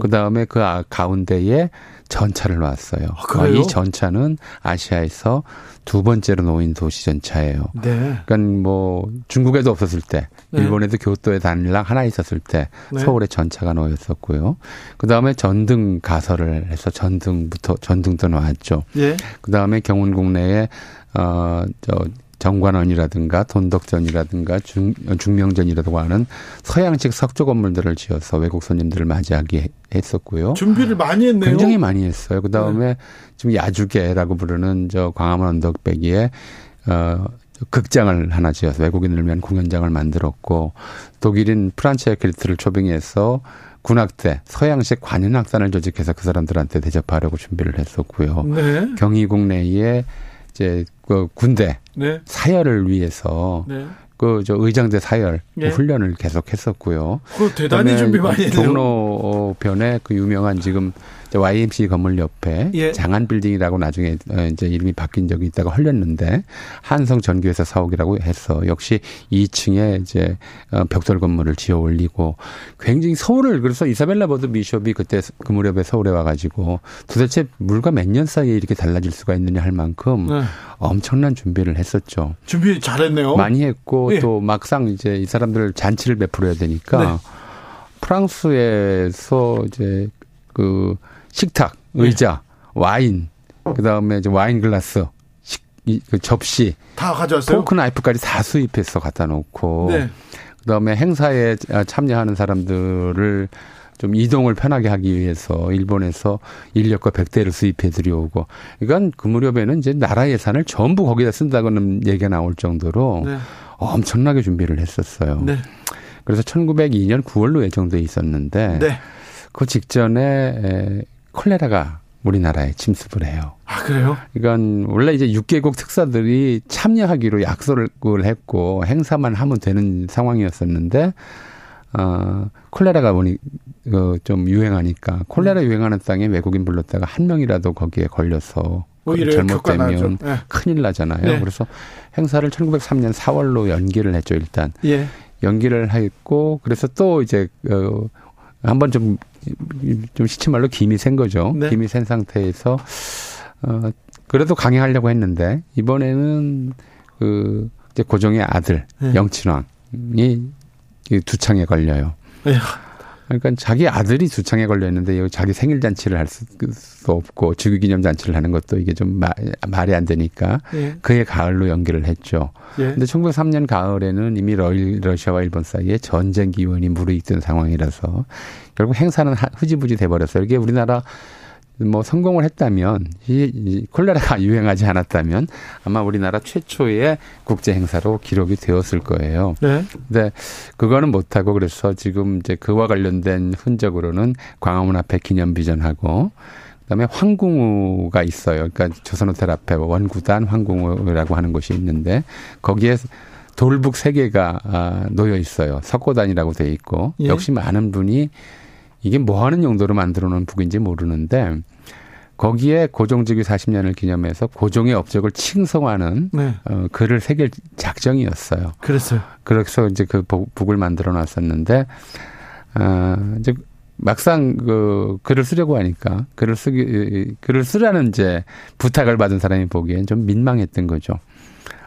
그 다음에 그 아, 가운데에 전차를 놨어요. 아, 이 전차는 아시아에서 두 번째로 놓인 도시 전차예요. 네. 그러니까 뭐 중국에도 없었을 때, 네. 일본에도 교토에 단일랑 하나 있었을 때 네. 서울에 전차가 놓였었고요. 그 다음에 전등 가설을 해서 전등부터 전등도 놓았죠. 예. 그 다음에 경운궁 내에 어저 정관원이라든가 돈덕전이라든가 중, 중명전이라고 하는 서양식 석조 건물들을 지어서 외국 손님들을 맞이하게 했었고요. 준비를 많이 했네요. 굉장히 많이 했어요. 그 다음에 네. 지금 야주계라고 부르는 저 광화문 언덕배기에 어 극장을 하나 지어서 외국인을 위한 공연장을 만들었고 독일인 프란체아 킬트를 초빙해서 군악대 서양식 관현악단을 조직해서 그 사람들한테 대접하려고 준비를 했었고요. 네. 경희궁 내에 이제 그 군대 네. 사열을 위해서 네. 그저 의장대 사열 네. 훈련을 계속 했었고요. 그 대단히 준비 많이 했네요. 종로변에 그 유명한 지금 YMC 건물 옆에 예. 장안 빌딩이라고 나중에 어, 이제 이름이 바뀐 적이 있다가 헐렸는데 한성 전기회사 사옥이라고 해서 역시 2층에 이제 어, 벽돌 건물을 지어 올리고 굉장히 서울을 그래서 이사벨라 버드 비숍이 그때 그 무렵에 서울에 와가지고 도대체 물과 몇 년 사이에 이렇게 달라질 수가 있느냐 할 만큼 네. 엄청난 준비를 했었죠. 준비 잘했네요. 많이 했고 예. 또 막상 이제 이 사람들 잔치를 베풀어야 되니까 네. 프랑스에서 이제 그 식탁, 의자, 네. 와인, 그 다음에 와인 글라스, 식, 이, 그 접시. 다 가져왔어요? 포크 나이프까지 다 수입해서 갖다 놓고. 네. 그 다음에 행사에 참여하는 사람들을 좀 이동을 편하게 하기 위해서 일본에서 인력과 백대를 수입해 들여오고. 그러니까 그 무렵에는 이제 나라 예산을 전부 거기다 쓴다고는 얘기가 나올 정도로 네. 엄청나게 준비를 했었어요. 네. 그래서 1902년 9월로 예정돼 있었는데 네. 그 직전에 콜레라가 우리나라에 침습을 해요. 아, 그래요? 이건 원래 이제 6개국 특사들이 참여하기로 약속을 했고 행사만 하면 되는 상황이었었는데 어, 콜레라가 보니 그좀 유행하니까 콜레라 음. 유행하는 땅에 외국인 불렀다가 한 명이라도 거기에 걸려서 잘못되면 네. 큰일 나잖아요. 네. 그래서 행사를 1903년 4월로 연기를 했죠, 일단. 예. 연기를 했고 그래서 또 이제 어 한번 좀 좀 시치말로 김이 센 거죠. 네. 김이 센 상태에서 어 그래도 강행하려고 했는데 이번에는 그 이제 고종의 아들 네. 영친왕이 두 창에 걸려요. 그러니까 자기 아들이 두창에 걸려 있는데 자기 생일 잔치를 할 수 없고 즉위 기념 잔치를 하는 것도 이게 좀 마, 말이 안 되니까 예. 그해 가을로 연기를 했죠. 예. 근데 1903년 가을에는 이미 러시아와 일본 사이에 전쟁 기원이 무르익던 상황이라서 결국 행사는 흐지부지 돼 버렸어요. 이게 우리나라 뭐 성공을 했다면 이, 콜레라가 *laughs* 유행하지 않았다면 아마 우리나라 최초의 국제 행사로 기록이 되었을 거예요. 네. 근데 그거는 못 하고 그래서 지금 이제 그와 관련된 흔적으로는 광화문 앞에 기념 비전하고 그다음에 황궁우가 있어요. 그러니까 조선호텔 앞에 원구단 황궁우라고 하는 곳이 있는데 거기에 돌북 세 개가 아, 놓여 있어요. 석고단이라고 돼 있고 예. 역시 많은 분이 이게 뭐 하는 용도로 만들어 놓은 북인지 모르는데 거기에 고종즉위 40년을 기념해서 고종의 업적을 칭송하는 네. 어, 글을 새길 작정이었어요. 그랬어요. 그래서 이제 그 북을 만들어 놨었는데 어, 이제 막상 그 글을 쓰려고 하니까 글을 쓰기 글을 쓰라는 이제 부탁을 받은 사람이 보기엔 좀 민망했던 거죠.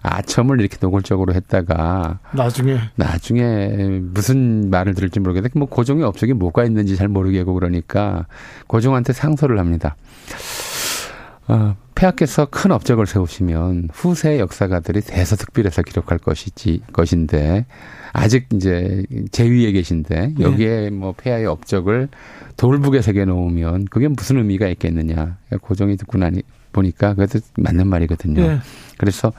아첨을 이렇게 노골적으로 했다가 나중에 나중에 무슨 말을 들을지 모르겠는데 뭐 고종의 업적이 뭐가 있는지 잘 모르겠고 그러니까 고종한테 상소를 합니다. 어, 폐하께서 큰 업적을 세우시면 후세 역사가들이 대서특필해서 기록할 것이지 것인데 아직 이제 제위에 계신데 네. 여기에 네. 뭐 폐하의 업적을 돌북에 새겨 놓으면 그게 무슨 의미가 있겠느냐 고종이 듣고 나니 보니까 그것도 맞는 말이거든요. 네. 그래서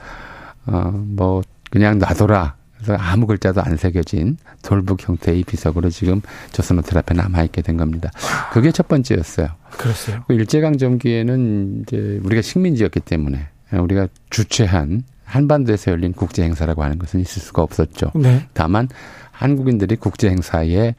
어, 뭐, 그냥 놔둬라. 그래서 아무 글자도 안 새겨진 돌북 형태의 비석으로 지금 조선 호텔 앞에 남아 있게 된 겁니다. 그게 첫 번째였어요. 그랬어요. 그 일제강점기에는 이제 우리가 식민지였기 때문에 우리가 주최한 한반도에서 열린 국제 행사라고 하는 것은 있을 수가 없었죠. 네. 다만 한국인들이 국제 행사에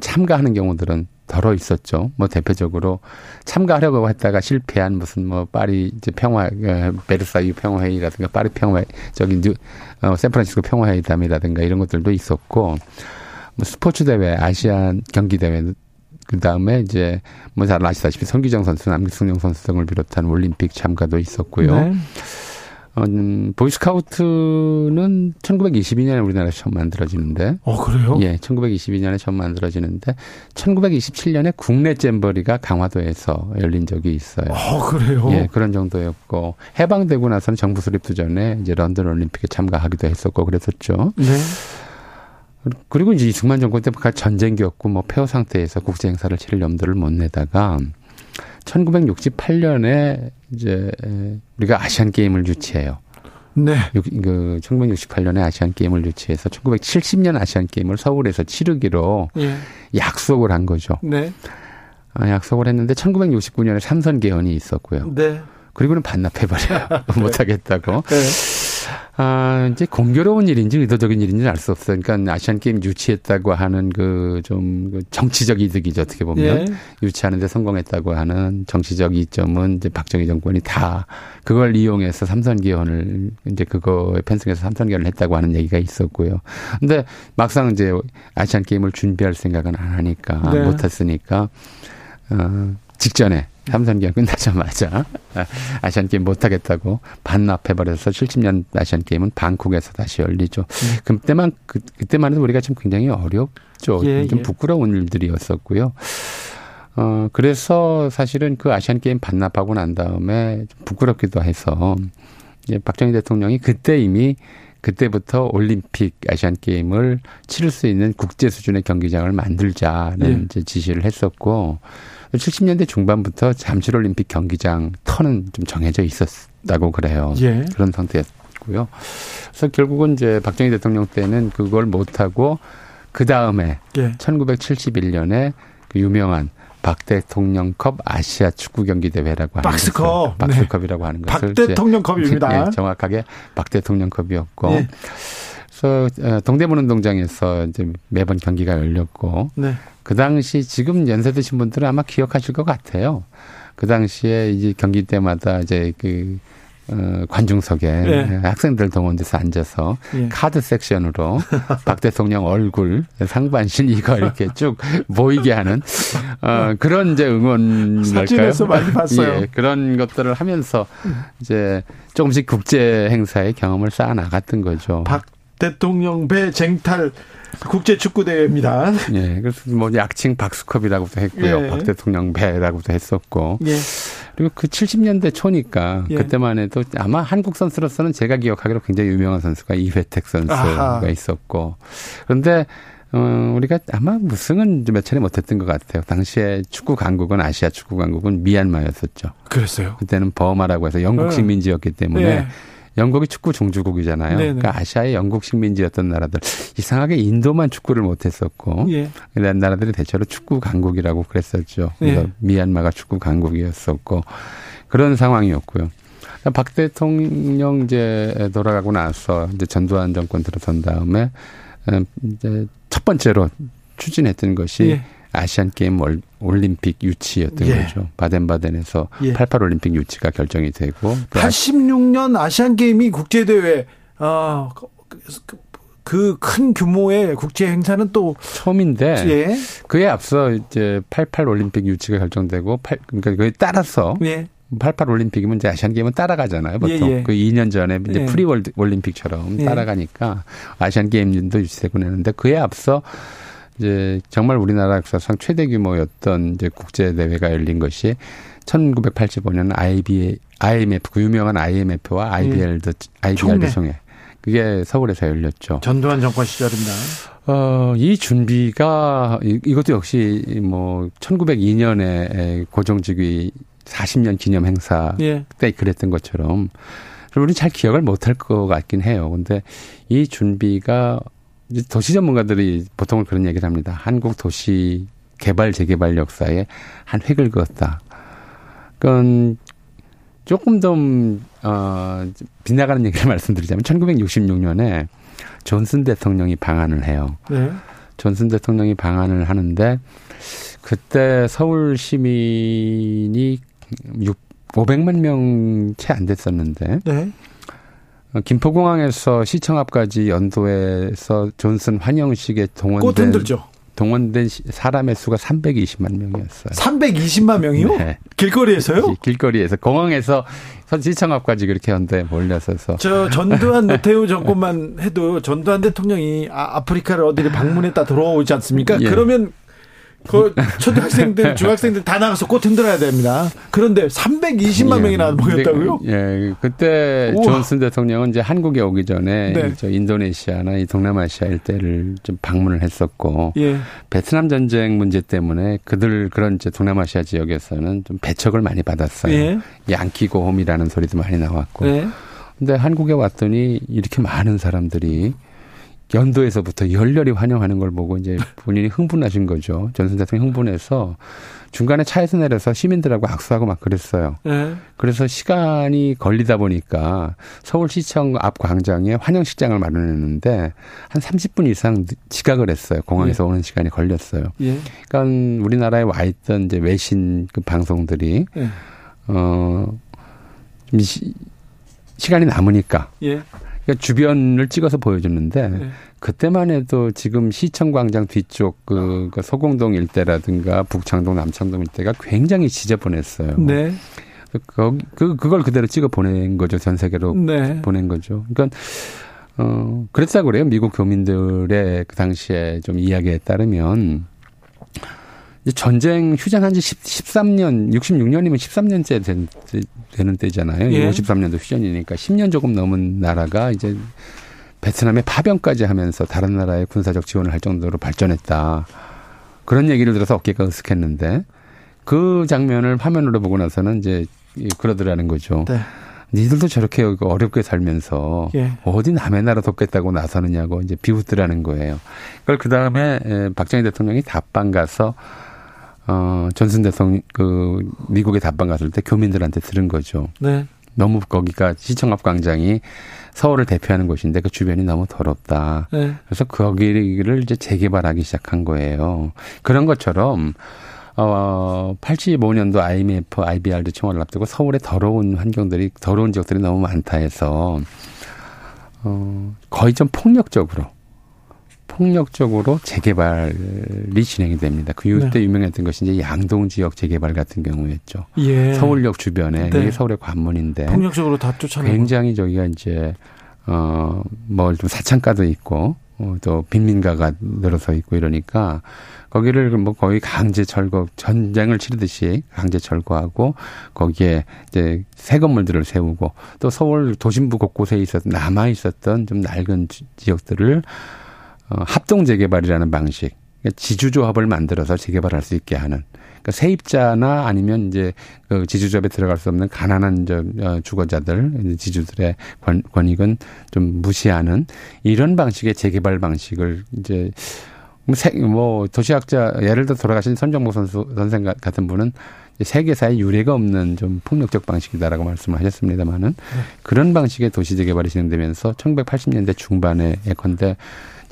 참가하는 경우들은 더러 있었죠. 뭐 대표적으로 참가하려고 했다가 실패한 무슨 뭐 파리 이제 평화 어, 베르사유 평화회의라든가 파리 평화 저기 뉴 어, 샌프란시스코 평화회의담이라든가 이런 것들도 있었고 뭐 스포츠 대회 아시안 경기 대회 그 다음에 이제 뭐 잘 아시다시피 손기정 선수, 남승룡 선수 등을 비롯한 올림픽 참가도 있었고요. 네. 어, 음, 보이스카우트는 1922년에 우리나라에서 처음 만들어지는데. 어, 그래요? 예, 1922년에 처음 만들어지는데, 1927년에 국내 잼버리가 강화도에서 열린 적이 있어요. 어, 그래요? 예, 그런 정도였고, 해방되고 나서는 정부 수립도 전에 이제 런던 올림픽에 참가하기도 했었고, 그랬었죠. 네. 그리고 이제 이승만 정권 때 전쟁기였고, 뭐 폐허 상태에서 국제 행사를 치를 염두를 못 내다가, 1968년에 이제 우리가 아시안 게임을 유치해요. 네. 그 1968년에 아시안 게임을 유치해서 1970년 아시안 게임을 서울에서 치르기로 예. 약속을 한 거죠. 네. 아, 약속을 했는데 1969년에 삼선 개헌이 있었고요. 네. 그리고는 반납해버려요. *laughs* 못하겠다고. 네. 아, 이제 공교로운 일인지 의도적인 일인지 알 수 없어요. 그러니까 아시안 게임 유치했다고 하는 그좀 그 정치적 이득이죠. 어떻게 보면 예. 유치하는데 성공했다고 하는 정치적 이점은 이제 박정희 정권이 다 그걸 이용해서 삼선 개헌을 이제 그거에 편승해서 삼선 개헌을 했다고 하는 얘기가 있었고요. 근데 막상 이제 아시안 게임을 준비할 생각은 안 하니까 네. 못 했으니까 어, 직전에 삼선기가 끝나자마자 아시안 게임 못하겠다고 반납해버려서 70년 아시안 게임은 방콕에서 다시 열리죠. 네. 그때만 그, 그때만 해도 우리가 좀 굉장히 어렵죠. 예, 좀 예. 부끄러운 일들이었었고요. 어 그래서 사실은 그 아시안 게임 반납하고 난 다음에 좀 부끄럽기도 해서 이제 박정희 대통령이 그때 이미 그때부터 올림픽 아시안 게임을 치를 수 있는 국제 수준의 경기장을 만들자는 예. 지시를 했었고 70년대 중반부터 잠실 올림픽 경기장 터는 좀 정해져 있었다고 그래요. 예. 그런 상태였고요. 그래서 결국은 이제 박정희 대통령 때는 그걸 못 하고 그 다음에 예. 1971년에 그 유명한 박 대통령컵 아시아 축구 경기 대회라고 하는 박스컵, 박스컵이라고 네. 하는 것을 박 대통령컵입니다. 예, 정확하게 박 대통령컵이었고 네. 그래서 어, 동대문 운동장에서 이제 매번 경기가 열렸고 네. 그 당시 지금 연세 드신 분들은 아마 기억하실 것 같아요. 그 당시에 이제 경기 때마다 이제 그 어, 관중석에 예. 학생들 동원돼서 앉아서 예. 카드 섹션으로 *laughs* 박 대통령 얼굴 상반신 이거 이렇게 쭉 보이게 하는 어, 그런 이제 응원 사진에서 많이 봤어요. 예, 그런 것들을 하면서 이제 조금씩 국제 행사의 경험을 쌓아 나갔던 거죠. 박 대통령 배 쟁탈 국제 축구 대회입니다. 예, 그래서 뭐 약칭 박수컵이라고도 했고요. 예. 박 대통령 배라고도 했었고. 예. 그리고 그 70년대 초니까 예. 그때만 해도 아마 한국 선수로서는 제가 기억하기로 굉장히 유명한 선수가 이회택 선수가 아하. 있었고. 그런데 어, 우리가 아마 우승은 몇 차례 못했던 것 같아요. 당시에 축구 강국은 아시아 축구 강국은 미얀마였었죠. 그랬어요. 그때는 버마라고 해서 영국 식민지였기 때문에 네. 영국이 축구 종주국이잖아요. 네네. 그러니까 아시아의 영국 식민지였던 나라들 이상하게 인도만 축구를 못했었고 예. 그런 나라들이 대체로 축구 강국이라고 그랬었죠. 그래서 예. 미얀마가 축구 강국이었었고 그런 상황이었고요. 박 대통령 이제 돌아가고 나서 이제 전두환 정권 들어선 다음에 음, 이제 첫 번째로 추진했던 것이 예. 아시안 게임 올림픽 유치였던 예. 거죠. 바덴바덴에서 예. 88 올림픽 유치가 결정이 되고 86년 아시안 게임이 국제 대회 어 그큰 그 규모의 국제 행사는 또 처음인데 예. 그에 앞서 이제 88 올림픽 유치가 결정되고 8 그러니까 그에 따라서 예. 88 올림픽이면 이제 아시안 게임은 따라가잖아요. 보통 예, 예. 그 2년 전에 이제 예. 프리 월드 올림픽처럼 예. 따라가니까 아시안 게임도 유치되고 그랬는데 그에 앞서 이제 정말 우리나라 역사상 최대 규모였던 이제 국제 대회가 열린 것이 1985년 IB IMF 그 유명한 IMF와 IBL도 예. IBR도 총회. 그게 서울에서 열렸죠. 전두환 정권 시절입니다. 어, 이 준비가 이것도 역시 뭐 1902년에 고종직위 40년 기념 행사 예. 때 그랬던 것처럼 우리는 잘 기억을 못할 것 같긴 해요. 근데 이 준비가 도시 전문가들이 보통은 그런 얘기를 합니다. 한국 도시 개발 재개발 역사에 한 획을 그었다. 그건 조금 더 어, 빗나가는 얘기를 *laughs* 말씀드리자면 1966년에 존슨 대통령이 방한을 해요. 네. 존슨 대통령이 방한을 하는데 그때 서울 시민이 6, 500만 명 채 안 됐었는데 네. 어, 김포공항에서 시청 앞까지 연도에서 존슨 환영식에 동원된 동원된 사람의 수가 320만 명이었어요. 320만 명이요? 네. 길거리에서요? 길거리에서 공항에서 시청 앞까지 그렇게 연도에 몰려서서. 저 전두환 *laughs* 노태우 정권만 해도 전두환 대통령이 아, 아프리카를 어디를 방문했다 돌아오지 않습니까? 예. 그러면 그 초등학생들, *laughs* 중학생들 다 나가서 꽃 흔들어야 됩니다. 그런데 320만 예, 명이나 모였다고요? 예, 그때 우와. 존슨 대통령은 이제 한국에 오기 전에 네. 저 인도네시아나 이 동남아시아 일대를 좀 방문을 했었고, 예. 베트남 전쟁 문제 때문에 그들 그런 이제 동남아시아 지역에서는 좀 배척을 많이 받았어요. 예. 양키고홈이라는 소리도 많이 나왔고. 예. 근데 한국에 왔더니 이렇게 많은 사람들이 연도에서부터 열렬히 환영하는 걸 보고 이제 본인이 흥분하신 거죠. 전선 대통령 흥분해서 중간에 차에서 내려서 시민들하고 악수하고 막 그랬어요. 네. 그래서 시간이 걸리다 보니까 서울시청 앞 광장에 환영식장을 마련했는데 한 30분 이상 지각을 했어요. 공항에서 예. 오는 시간이 걸렸어요. 예. 그러니까 우리나라에 와 있던 이제 외신 그 방송들이 예. 어, 좀 시, 시간이 남으니까 예. 그러니까 주변을 찍어서 보여줬는데 네. 그때만 해도 지금 시청광장 뒤쪽 그, 그 소공동 일대라든가 북창동 남창동 일대가 굉장히 지저분했어요. 네. 그, 그, 그걸 그대로 찍어 보낸 거죠. 전 세계로 네. 보낸 거죠. 그러니까, 어, 그랬다고 그래요. 미국 교민들의 그 당시에 좀 이야기에 따르면 전쟁 휴전한 지 10, 13년, 66년이면 13년째 된, 되는 때잖아요. 예. 53년도 휴전이니까 10년 조금 넘은 나라가 이제 베트남에 파병까지 하면서 다른 나라의 군사적 지원을 할 정도로 발전했다. 그런 얘기를 들어서 어깨가 으쓱했는데 그 장면을 화면으로 보고 나서는 이제 그러더라는 거죠. 네. 니들도 저렇게 어렵게 살면서 예. 어디 남의 나라 돕겠다고 나서느냐고 이제 비웃더라는 거예요. 그걸 그 다음에 박정희 대통령이 답방 가서 어, 전순 대통령, 그, 미국에 답방 갔을 때 교민들한테 들은 거죠. 네. 너무 거기가 시청 앞 광장이 서울을 대표하는 곳인데 그 주변이 너무 더럽다. 네. 그래서 거기를 이제 재개발하기 시작한 거예요. 그런 것처럼 어, 85년도 IMF, IBR도 총회를 앞두고 서울의 더러운 환경들이, 더러운 지역들이 너무 많다 해서, 어, 거의 좀 폭력적으로, 폭력적으로 재개발이 진행이 됩니다. 그 이때 네. 유명했던 것이 이제 양동 지역 재개발 같은 경우였죠. 예. 서울역 주변에 네. 이게 서울의 관문인데 폭력적으로 다 쫓아내고 굉장히 저기가 이제 어뭐 좀 사창가도 있고 어, 또 빈민가가 늘어서 있고 이러니까 거기를 뭐 거의 강제 철거 전쟁을 치르듯이 강제 철거하고 거기에 이제 새 건물들을 세우고 또 서울 도심부 곳곳에 있었 남아 있었던 좀 낡은 지역들을 어, 합동 재개발이라는 방식, 그러니까 지주조합을 만들어서 재개발할 수 있게 하는. 그러니까 세입자나 아니면 이제 그 지주조합에 들어갈 수 없는 가난한 저 어, 주거자들, 지주들의 권, 권익은 좀 무시하는 이런 방식의 재개발 방식을 이제 뭐, 뭐 도시학자 예를 들어 돌아가신 선정모 선수 선생 같은 분은 세계사에 유례가 없는 좀 폭력적 방식이다라고 말씀을 하셨습니다만은 네. 그런 방식의 도시 재개발이 진행되면서 1980년대 중반에 예컨대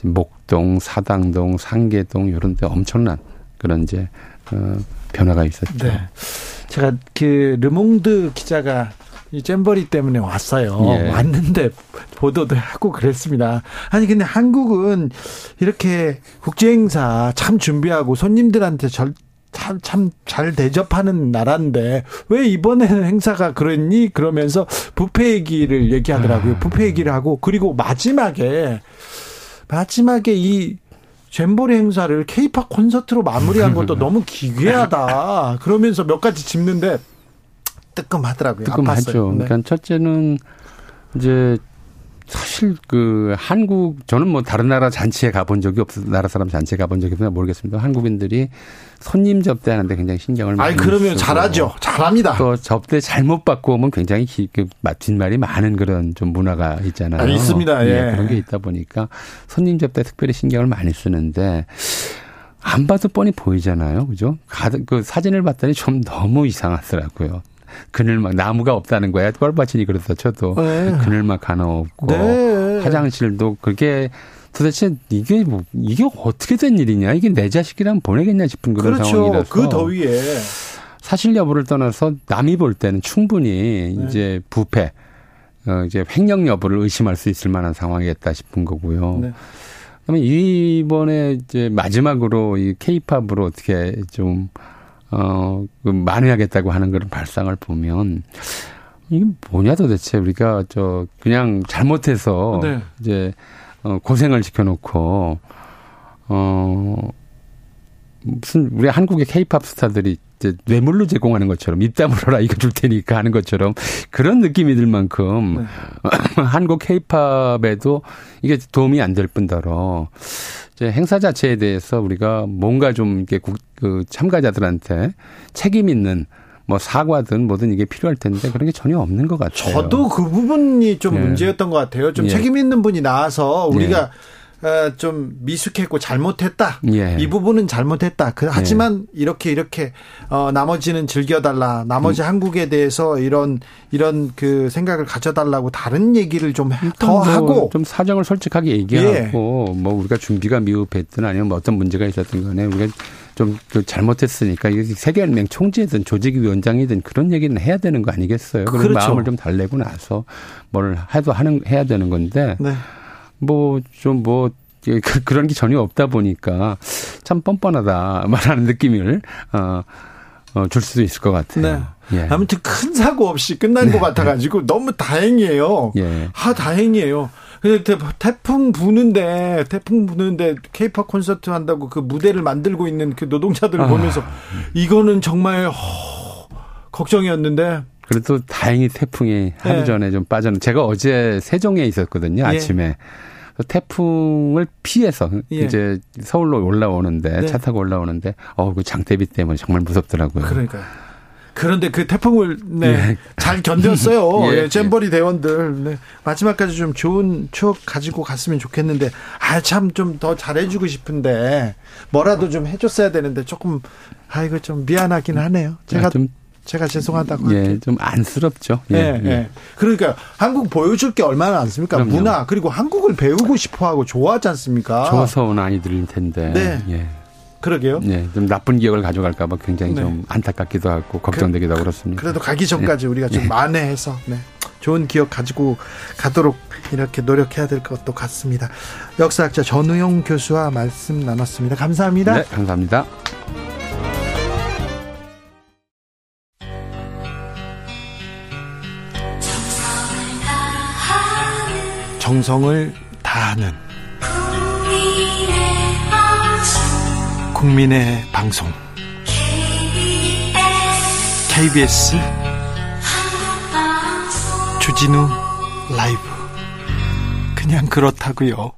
목동, 사당동, 상계동 이런 데 엄청난 그런 이제 어, 변화가 있었죠. 네. 제가 그 르몽드 기자가 이 잼버리 때문에 왔어요. 예. 왔는데 보도도 하고 그랬습니다. 아니 근데 한국은 이렇게 국제 행사 참 준비하고 손님들한테 절참잘 대접하는 나라인데 왜 이번에는 행사가 그랬니? 그러면서 부페 얘기를 얘기하더라고요. 아. 부페 얘기를 하고 그리고 마지막에 마지막에 이 잼버리 행사를 케이팝 콘서트로 마무리한 것도 *laughs* 너무 기괴하다. 그러면서 몇 가지 짚는데 뜨끔하더라고요. 뜨끔하죠. 네. 그러니까 첫째는 이제 사실 그 한국 저는 뭐 다른 나라 잔치에 가본 적이 없어 나라 사람 잔치에 가본 적이 없나 모르겠습니다. 한국인들이 손님 접대하는데 굉장히 신경을 많이. 아니 그러면 잘하죠. 잘합니다. 또 접대 잘못 받고 오면 굉장히 그 뒷말이 많은 그런 좀 문화가 있잖아요. 아, 있습니다. 예. 예. 그런 게 있다 보니까 손님 접대 특별히 신경을 많이 쓰는데 안 봐도 뻔히 보이잖아요. 그죠? 그 사진을 봤더니 좀 너무 이상하더라고요. 그늘막 나무가 없다는 거야. 뻘밭이니 그렇다 쳐도 네. 그늘막 하나 없고 네. 화장실도 그게 도대체 이게 뭐 이게 어떻게 된 일이냐 이게 내 자식이랑 보내겠냐 싶은 그런 그렇죠. 상황이라서 그 더위에 사실 여부를 떠나서 남이 볼 때는 충분히 네. 이제 부패 어 이제 횡령 여부를 의심할 수 있을 만한 상황이었다 싶은 거고요. 네. 그러면 이번에 이제 마지막으로 이 케이팝으로 어떻게 좀 어, 그 만회하겠다고 하는 그런 발상을 보면 이게 뭐냐 도대체 우리가 저 그냥 잘못해서 네. 이제 어, 고생을 시켜놓고 어 무슨 우리 한국의 케이팝 스타들이 이제 뇌물로 제공하는 것처럼 입 다물어라 이거 줄 테니까 하는 것처럼 그런 느낌이 들 만큼 네. *laughs* 한국 케이팝에도 이게 도움이 안 될 뿐더러 이제 행사 자체에 대해서 우리가 뭔가 좀 이렇게 국, 그 참가자들한테 책임 있는 뭐 사과든 뭐든 이게 필요할 텐데 그런 게 전혀 없는 것 같아요. 저도 그 부분이 좀 예. 문제였던 것 같아요. 좀 예. 책임 있는 분이 나와서 우리가 예. 어, 좀 미숙했고 잘못했다. 예. 이 부분은 잘못했다. 그, 하지만 예. 이렇게 이렇게 어, 나머지는 즐겨달라. 나머지 음. 한국에 대해서 이런 이런 그 생각을 가져달라고 다른 얘기를 좀더 뭐 하고 좀 사정을 솔직하게 얘기하고 예. 뭐 우리가 준비가 미흡했든 아니면 뭐 어떤 문제가 있었던 간에 우리가 좀그 잘못했으니까 세계연맹 총재든 조직위원장이든 그런 얘기는 해야 되는 거 아니겠어요? 그런 그렇죠. 마음을 좀 달래고 나서 뭘 해도 하는 해야 되는 건데. 네. 뭐좀뭐 그, 그런 게 전혀 없다 보니까 참 뻔뻔하다 말하는 느낌을 어, 어, 줄 수도 있을 것 같아요. 네. 예. 아무튼 큰 사고 없이 끝난 네. 것 같아가지고 너무 다행이에요. 예. 아 다행이에요. 근데 태풍 부는데 태풍 부는데 케이팝 콘서트 한다고 그 무대를 만들고 있는 그 노동자들을 아. 보면서 이거는 정말 허, 걱정이었는데 그래도 다행히 태풍이 하루 네. 전에 좀 빠졌는. 제가 어제 세종에 있었거든요. 예. 아침에. 예. 태풍을 피해서 예. 이제 서울로 올라오는데 네. 차 타고 올라오는데 어그 장대비 때문에 정말 무섭더라고요. 그러니까 그런데 그 태풍을 네, 예. 잘 견뎠어요. *laughs* 예. 예, 잼버리 대원들 네. 마지막까지 좀 좋은 추억 가지고 갔으면 좋겠는데 아 참 좀 더 잘해주고 싶은데 뭐라도 좀 해줬어야 되는데 조금 아 이거 좀 미안하긴 하네요. 제가 좀 제가 죄송하다고. 예, 좀 안쓰럽죠. 예, 예, 예. 그러니까 한국 보여줄 게 얼마나 많습니까? 그럼요. 문화 그리고 한국을 배우고 싶어하고 좋아하지 않습니까? 좋아서 온 아이들일 텐데. 네. 예. 그러게요. 네, 좀 나쁜 기억을 가져갈까봐 굉장히 네. 좀 안타깝기도 하고 걱정되기도 하고 그렇습니다. 그래도 가기 전까지 네. 우리가 좀 네. 만회해서 네. 좋은 기억 가지고 가도록 이렇게 노력해야 될 것도 같습니다. 역사학자 전우용 교수와 말씀 나눴습니다. 감사합니다. 네, 감사합니다. 정성을 다하는 국민의 방송. KBS 주진우 라이브. 그냥 그렇다고요.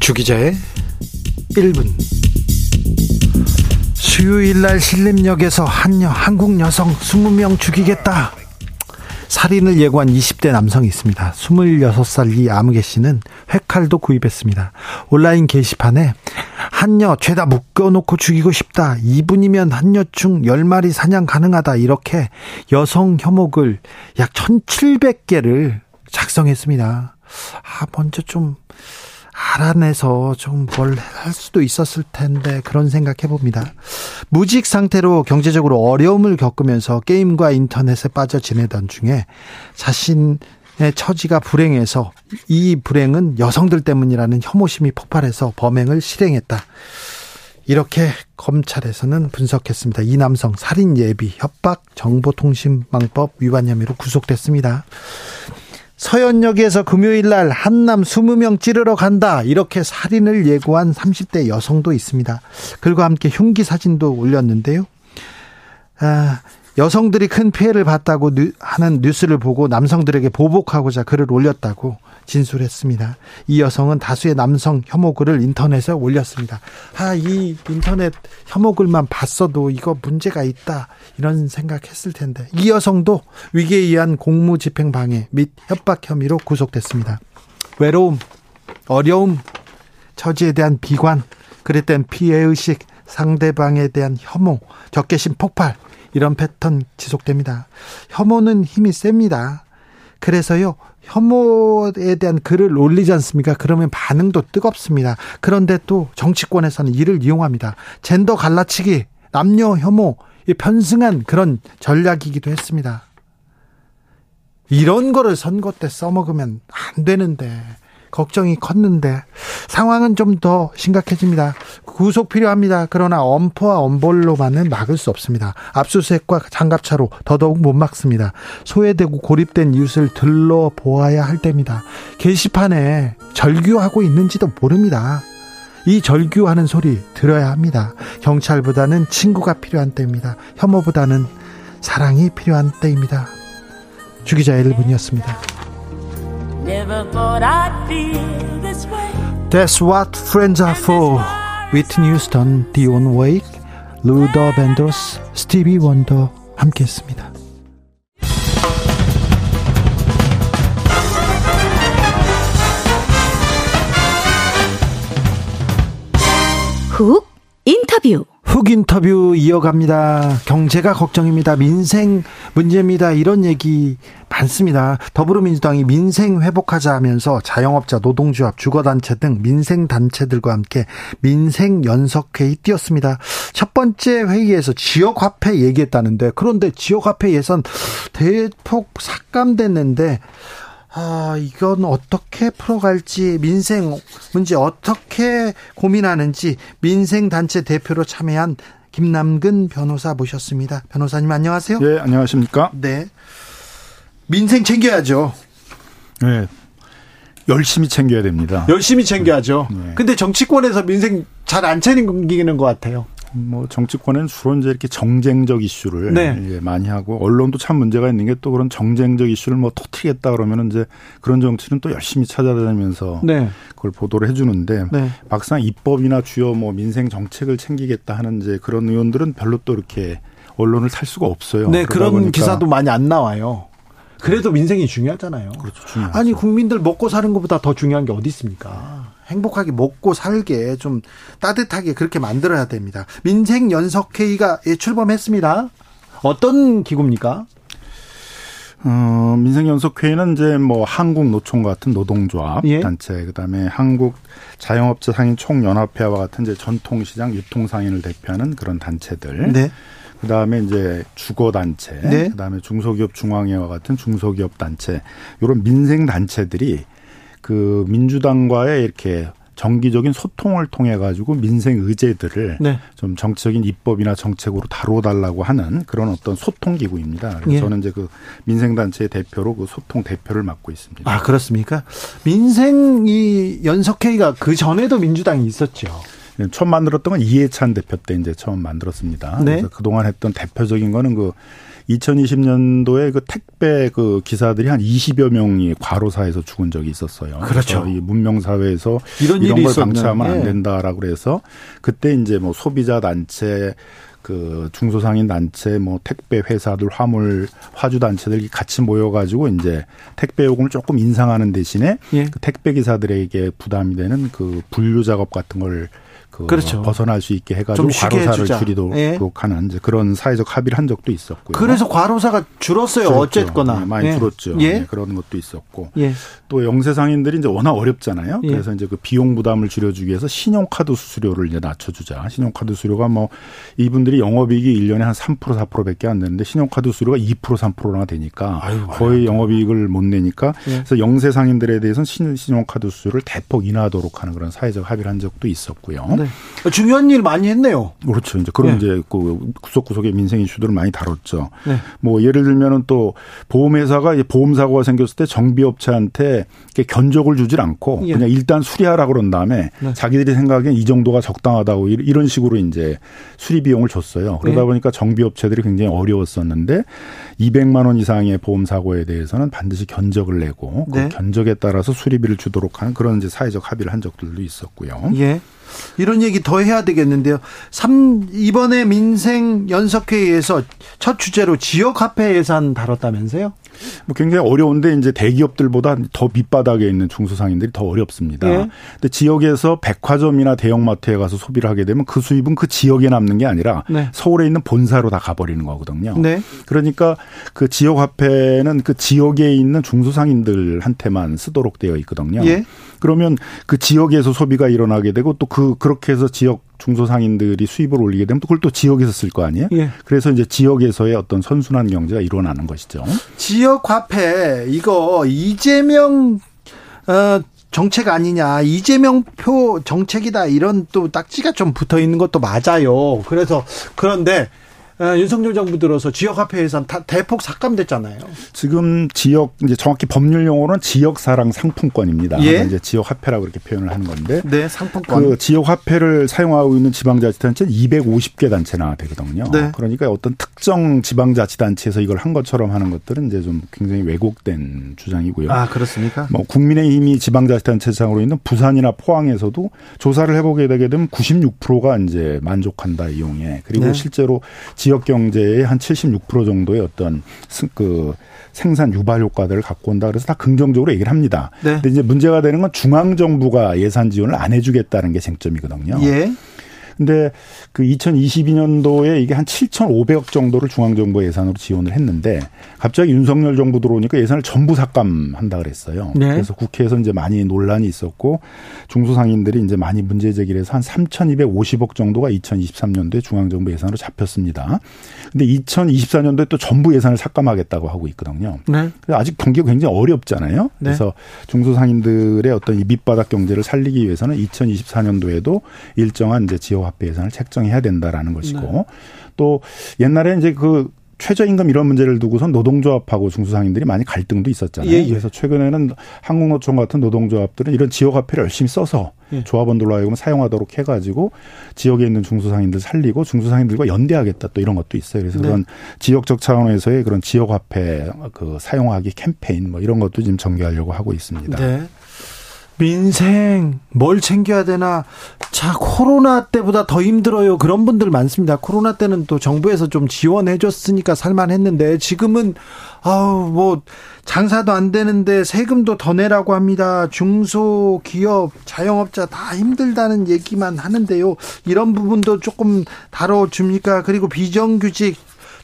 주기자의 1분. 수요일 날 신림역에서 한 여 한국 여성 20명 죽이겠다. 살인을 예고한 20대 남성이 있습니다. 26살 이 아무개 씨는 회칼도 구입했습니다. 온라인 게시판에 한여 죄다 묶어놓고 죽이고 싶다. 2분이면 한여충 10마리 사냥 가능하다. 이렇게 여성 혐오글 약 1700개를 작성했습니다. 아, 먼저 좀 알아내서 좀 뭘 할 수도 있었을 텐데 그런 생각해 봅니다. 무직 상태로 경제적으로 어려움을 겪으면서 게임과 인터넷에 빠져 지내던 중에 자신의 처지가 불행해서 이 불행은 여성들 때문이라는 혐오심이 폭발해서 범행을 실행했다. 이렇게 검찰에서는 분석했습니다. 이 남성 살인 예비, 협박, 정보통신망법 위반 혐의로 구속됐습니다. 서현역에서 금요일 날 한남 20명 찌르러 간다. 이렇게 살인을 예고한 30대 여성도 있습니다. 그리고 함께 흉기 사진도 올렸는데요. 아, 여성들이 큰 피해를 봤다고 하는 뉴스를 보고 남성들에게 보복하고자 글을 올렸다고 진술했습니다. 이 여성은 다수의 남성 혐오 글을 인터넷에 올렸습니다. 아, 이 인터넷 혐오 글만 봤어도 이거 문제가 있다. 이런 생각했을 텐데. 이 여성도 위기에 의한 공무 집행 방해 및 협박 혐의로 구속됐습니다. 외로움, 어려움, 처지에 대한 비관, 그랬던 피해의식, 상대방에 대한 혐오, 적개심 폭발, 이런 패턴 지속됩니다. 혐오는 힘이 셉니다. 그래서요, 혐오에 대한 글을 올리지 않습니까? 그러면 반응도 뜨겁습니다. 그런데 또 정치권에서는 이를 이용합니다. 젠더 갈라치기, 남녀 혐오, 편승한 그런 전략이기도 했습니다. 이런 거를 선거 때 써먹으면 안 되는데 걱정이 컸는데 상황은 좀 더 심각해집니다. 구속 필요합니다. 그러나 엄포와 엄벌로만은 막을 수 없습니다. 압수수색과 장갑차로 더더욱 못 막습니다. 소외되고 고립된 이웃을 들러보아야 할 때입니다. 게시판에 절규하고 있는지도 모릅니다. 이 절규하는 소리 들어야 합니다. 경찰보다는 친구가 필요한 때입니다. 혐오보다는 사랑이 필요한 때입니다. 주기자 1분이었습니다. That's what friends are for. Whitney Houston, Dion Wake, 루더 밴더스, 스티비 원더 함께했습니다. 훅 인터뷰. 훅 인터뷰 이어갑니다. 경제가 걱정입니다. 민생 문제입니다. 이런 얘기 많습니다. 더불어민주당이 민생 회복하자 하면서 자영업자, 노동조합, 주거단체 등 민생 단체들과 함께 민생 연석회의 띄었습니다. 첫 번째 회의에서 지역화폐 얘기했다는데 그런데 지역화폐 예산 대폭 삭감됐는데 아, 이건 어떻게 풀어갈지 민생 문제 어떻게 고민하는지 민생단체 대표로 참여한 김남근 변호사 모셨습니다. 변호사님 안녕하세요. 네, 안녕하십니까? 네. 민생 챙겨야죠. 네. 열심히 챙겨야 됩니다. 열심히 챙겨야죠. 네. 근데 정치권에서 민생 잘 안 챙기는 것 같아요. 뭐 정치권은 주로 이제 이렇게 정쟁적 이슈를 네. 많이 하고 언론도 참 문제가 있는 게 또 그런 정쟁적 이슈를 뭐 터트리겠다 그러면은 이제 그런 정치는 또 열심히 찾아다니면서 네. 그걸 보도를 해주는데 네. 막상 입법이나 주요 뭐 민생 정책을 챙기겠다 하는 이제 그런 의원들은 별로 또 이렇게 언론을 살 수가 없어요. 네, 그런 기사도 많이 안 나와요. 그래도 민생이 중요하잖아요. 그렇죠. 중요하죠. 아니 국민들 먹고 사는 것보다 더 중요한 게 어디 있습니까? 행복하게 먹고 살게 좀 따뜻하게 그렇게 만들어야 됩니다. 민생 연석회의가 예, 출범했습니다. 어떤 기구입니까? 어, 민생연석회의는 이제 뭐 한국 노총 같은 노동조합 예. 단체, 그다음에 한국 자영업자 상인 총연합회와 같은 이제 전통시장 유통상인을 대표하는 그런 단체들. 네. 그다음에 이제 주거 단체, 네. 그다음에 중소기업 중앙회와 같은 중소기업 단체, 이런 민생 단체들이 그 민주당과의 이렇게 정기적인 소통을 통해 가지고 민생 의제들을 네. 좀 정치적인 입법이나 정책으로 다뤄달라고 하는 그런 어떤 소통 기구입니다. 그래서 예. 저는 이제 그 민생 단체의 대표로 그 소통 대표를 맡고 있습니다. 아 그렇습니까? 민생 이 연석회의가 그 전에도 민주당이 있었죠. 네, 처음 만들었던 건 이해찬 대표 때 이제 처음 만들었습니다. 네. 그래서 그동안 했던 대표적인 거는 그 2020년도에 그 택배 그 기사들이 한 20여 명이 과로사에서 죽은 적이 있었어요. 그렇죠. 이 문명 사회에서 이런, 이런 걸 방치하면 예. 안 된다라고 그래서 그때 이제 뭐 소비자 단체 그 중소상인 단체 뭐 택배 회사들 화물 화주 단체들이 같이 모여 가지고 이제 택배 요금을 조금 인상하는 대신에 예. 그 택배 기사들에게 부담이 되는 그 분류 작업 같은 걸 그 그렇죠. 벗어날 수 있게 해가지고 과로사를 줄이도록 예. 하는 이제 그런 사회적 합의를 한 적도 있었고요. 그래서 과로사가 줄었어요. 줄었죠. 어쨌거나 네, 많이 예. 줄었죠. 예. 네, 그런 것도 있었고 예. 또 영세 상인들이 이제 워낙 어렵잖아요. 예. 그래서 이제 그 비용 부담을 줄여주기 위해서 신용카드 수수료를 이제 낮춰주자. 신용카드 수수료가 뭐 이분들이 영업이익이 1년에 한 3% 4%밖에 안 되는데 신용카드 수수료가 2% 3%가 되니까 아유, 거의 영업이익을 못 내니까 예. 그래서 영세 상인들에 대해서는 신용카드 수수료를 대폭 인하하도록 하는 그런 사회적 합의를 한 적도 있었고요. 네. 네. 중요한 일 많이 했네요. 그렇죠. 이제 그런 네. 이제 그 구석구석의 민생 이슈들을 많이 다뤘죠. 네. 뭐 예를 들면은 또 보험회사가 보험 사고가 생겼을 때 정비업체한테 견적을 주질 않고 예. 그냥 일단 수리하라 그런 다음에 네. 자기들이 생각엔 이 정도가 적당하다고 이런 식으로 이제 수리 비용을 줬어요. 그러다 네. 보니까 정비업체들이 굉장히 어려웠었는데 200만 원 이상의 보험 사고에 대해서는 반드시 견적을 내고 그 네. 견적에 따라서 수리비를 주도록 하는 그런 이제 사회적 합의를 한 적들도 있었고요. 예. 이런 얘기 더 해야 되겠는데요. 3 이번에 민생 연석회의에서 첫 주제로 지역 화폐 예산 다뤘다면서요? 뭐 굉장히 어려운데 이제 대기업들보다 더 밑바닥에 있는 중소상인들이 더 어렵습니다. 네. 근데 지역에서 백화점이나 대형마트에 가서 소비를 하게 되면 그 수입은 그 지역에 남는 게 아니라 네. 서울에 있는 본사로 다 가버리는 거거든요. 네. 그러니까 그 지역 화폐는 그 지역에 있는 중소상인들한테만 쓰도록 되어 있거든요. 예. 그러면 그 지역에서 소비가 일어나게 되고 또 그 그렇게 해서 지역 중소상인들이 수입을 올리게 되면 그걸 또 지역에서 쓸 거 아니에요? 예. 그래서 이제 지역에서의 어떤 선순환 경제가 일어나는 것이죠. 지역 화폐 이거 이재명 어 정책 아니냐 이재명 표 정책이다 이런 또 딱지가 좀 붙어 있는 것도 맞아요. 그래서 그런데 어, 윤석열 정부 들어서 지역 화폐 예산 다 대폭 삭감됐잖아요. 지금 지역 이제 정확히 법률 용어는 지역 사랑 상품권입니다. 예? 이제 지역 화폐라고 그렇게 표현을 하는 건데. 네, 상품권. 그 지역 화폐를 사용하고 있는 지방자치단체는 250개 단체나 되거든요. 네. 그러니까 어떤 특정 지방자치단체에서 이걸 한 것처럼 하는 것들은 이제 좀 굉장히 왜곡된 주장이고요. 아 그렇습니까? 뭐 국민의힘이 지방자치단체장으로 있는 부산이나 포항에서도 조사를 해보게 되게 되면 96%가 이제 만족한다 이용에 그리고 네. 실제로 지역 경제의 한 76% 정도의 어떤 그 생산 유발 효과들을 갖고 온다 그래서 다 긍정적으로 얘기를 합니다. 네. 근데 이제 문제가 되는 건 중앙 정부가 예산 지원을 안 해주겠다는 게 쟁점이거든요. 예. 근데 그 2022년도에 이게 한 7,500억 정도를 중앙정부 예산으로 지원을 했는데 갑자기 윤석열 정부 들어오니까 예산을 전부 삭감한다 그랬어요. 네. 그래서 국회에서 이제 많이 논란이 있었고 중소상인들이 이제 많이 문제 제기를 해서 한 3,250억 정도가 2023년도에 중앙정부 예산으로 잡혔습니다. 근데 2024년도에 또 전부 예산을 삭감하겠다고 하고 있거든요. 네. 아직 경기가 굉장히 어렵잖아요. 네. 그래서 중소상인들의 어떤 이 밑바닥 경제를 살리기 위해서는 2024년도에도 일정한 이제 지역 화폐 예산을 책정해야 된다라는 것이고 네. 또 옛날에 이제 그 최저임금 이런 문제를 두고선 노동조합하고 중소상인들이 많이 갈등도 있었잖아요. 예, 예. 그래서 최근에는 한국노총 같은 노동조합들은 이런 지역화폐를 열심히 써서 예. 조합원들로 하여금 사용하도록 해가지고 지역에 있는 중소상인들 살리고 중소상인들과 연대하겠다 또 이런 것도 있어요. 그래서 네. 그런 지역적 차원에서의 그런 지역화폐 그 사용하기 캠페인 뭐 이런 것도 지금 전개하려고 하고 있습니다. 네. 민생 뭘 챙겨야 되나. 자 코로나 때보다 더 힘들어요. 그런 분들 많습니다. 코로나 때는 또 정부에서 좀 지원해 줬으니까 살만했는데 지금은 아우 뭐 장사도 안 되는데 세금도 더 내라고 합니다. 중소기업 자영업자 다 힘들다는 얘기만 하는데요. 이런 부분도 조금 다뤄줍니까? 그리고 비정규직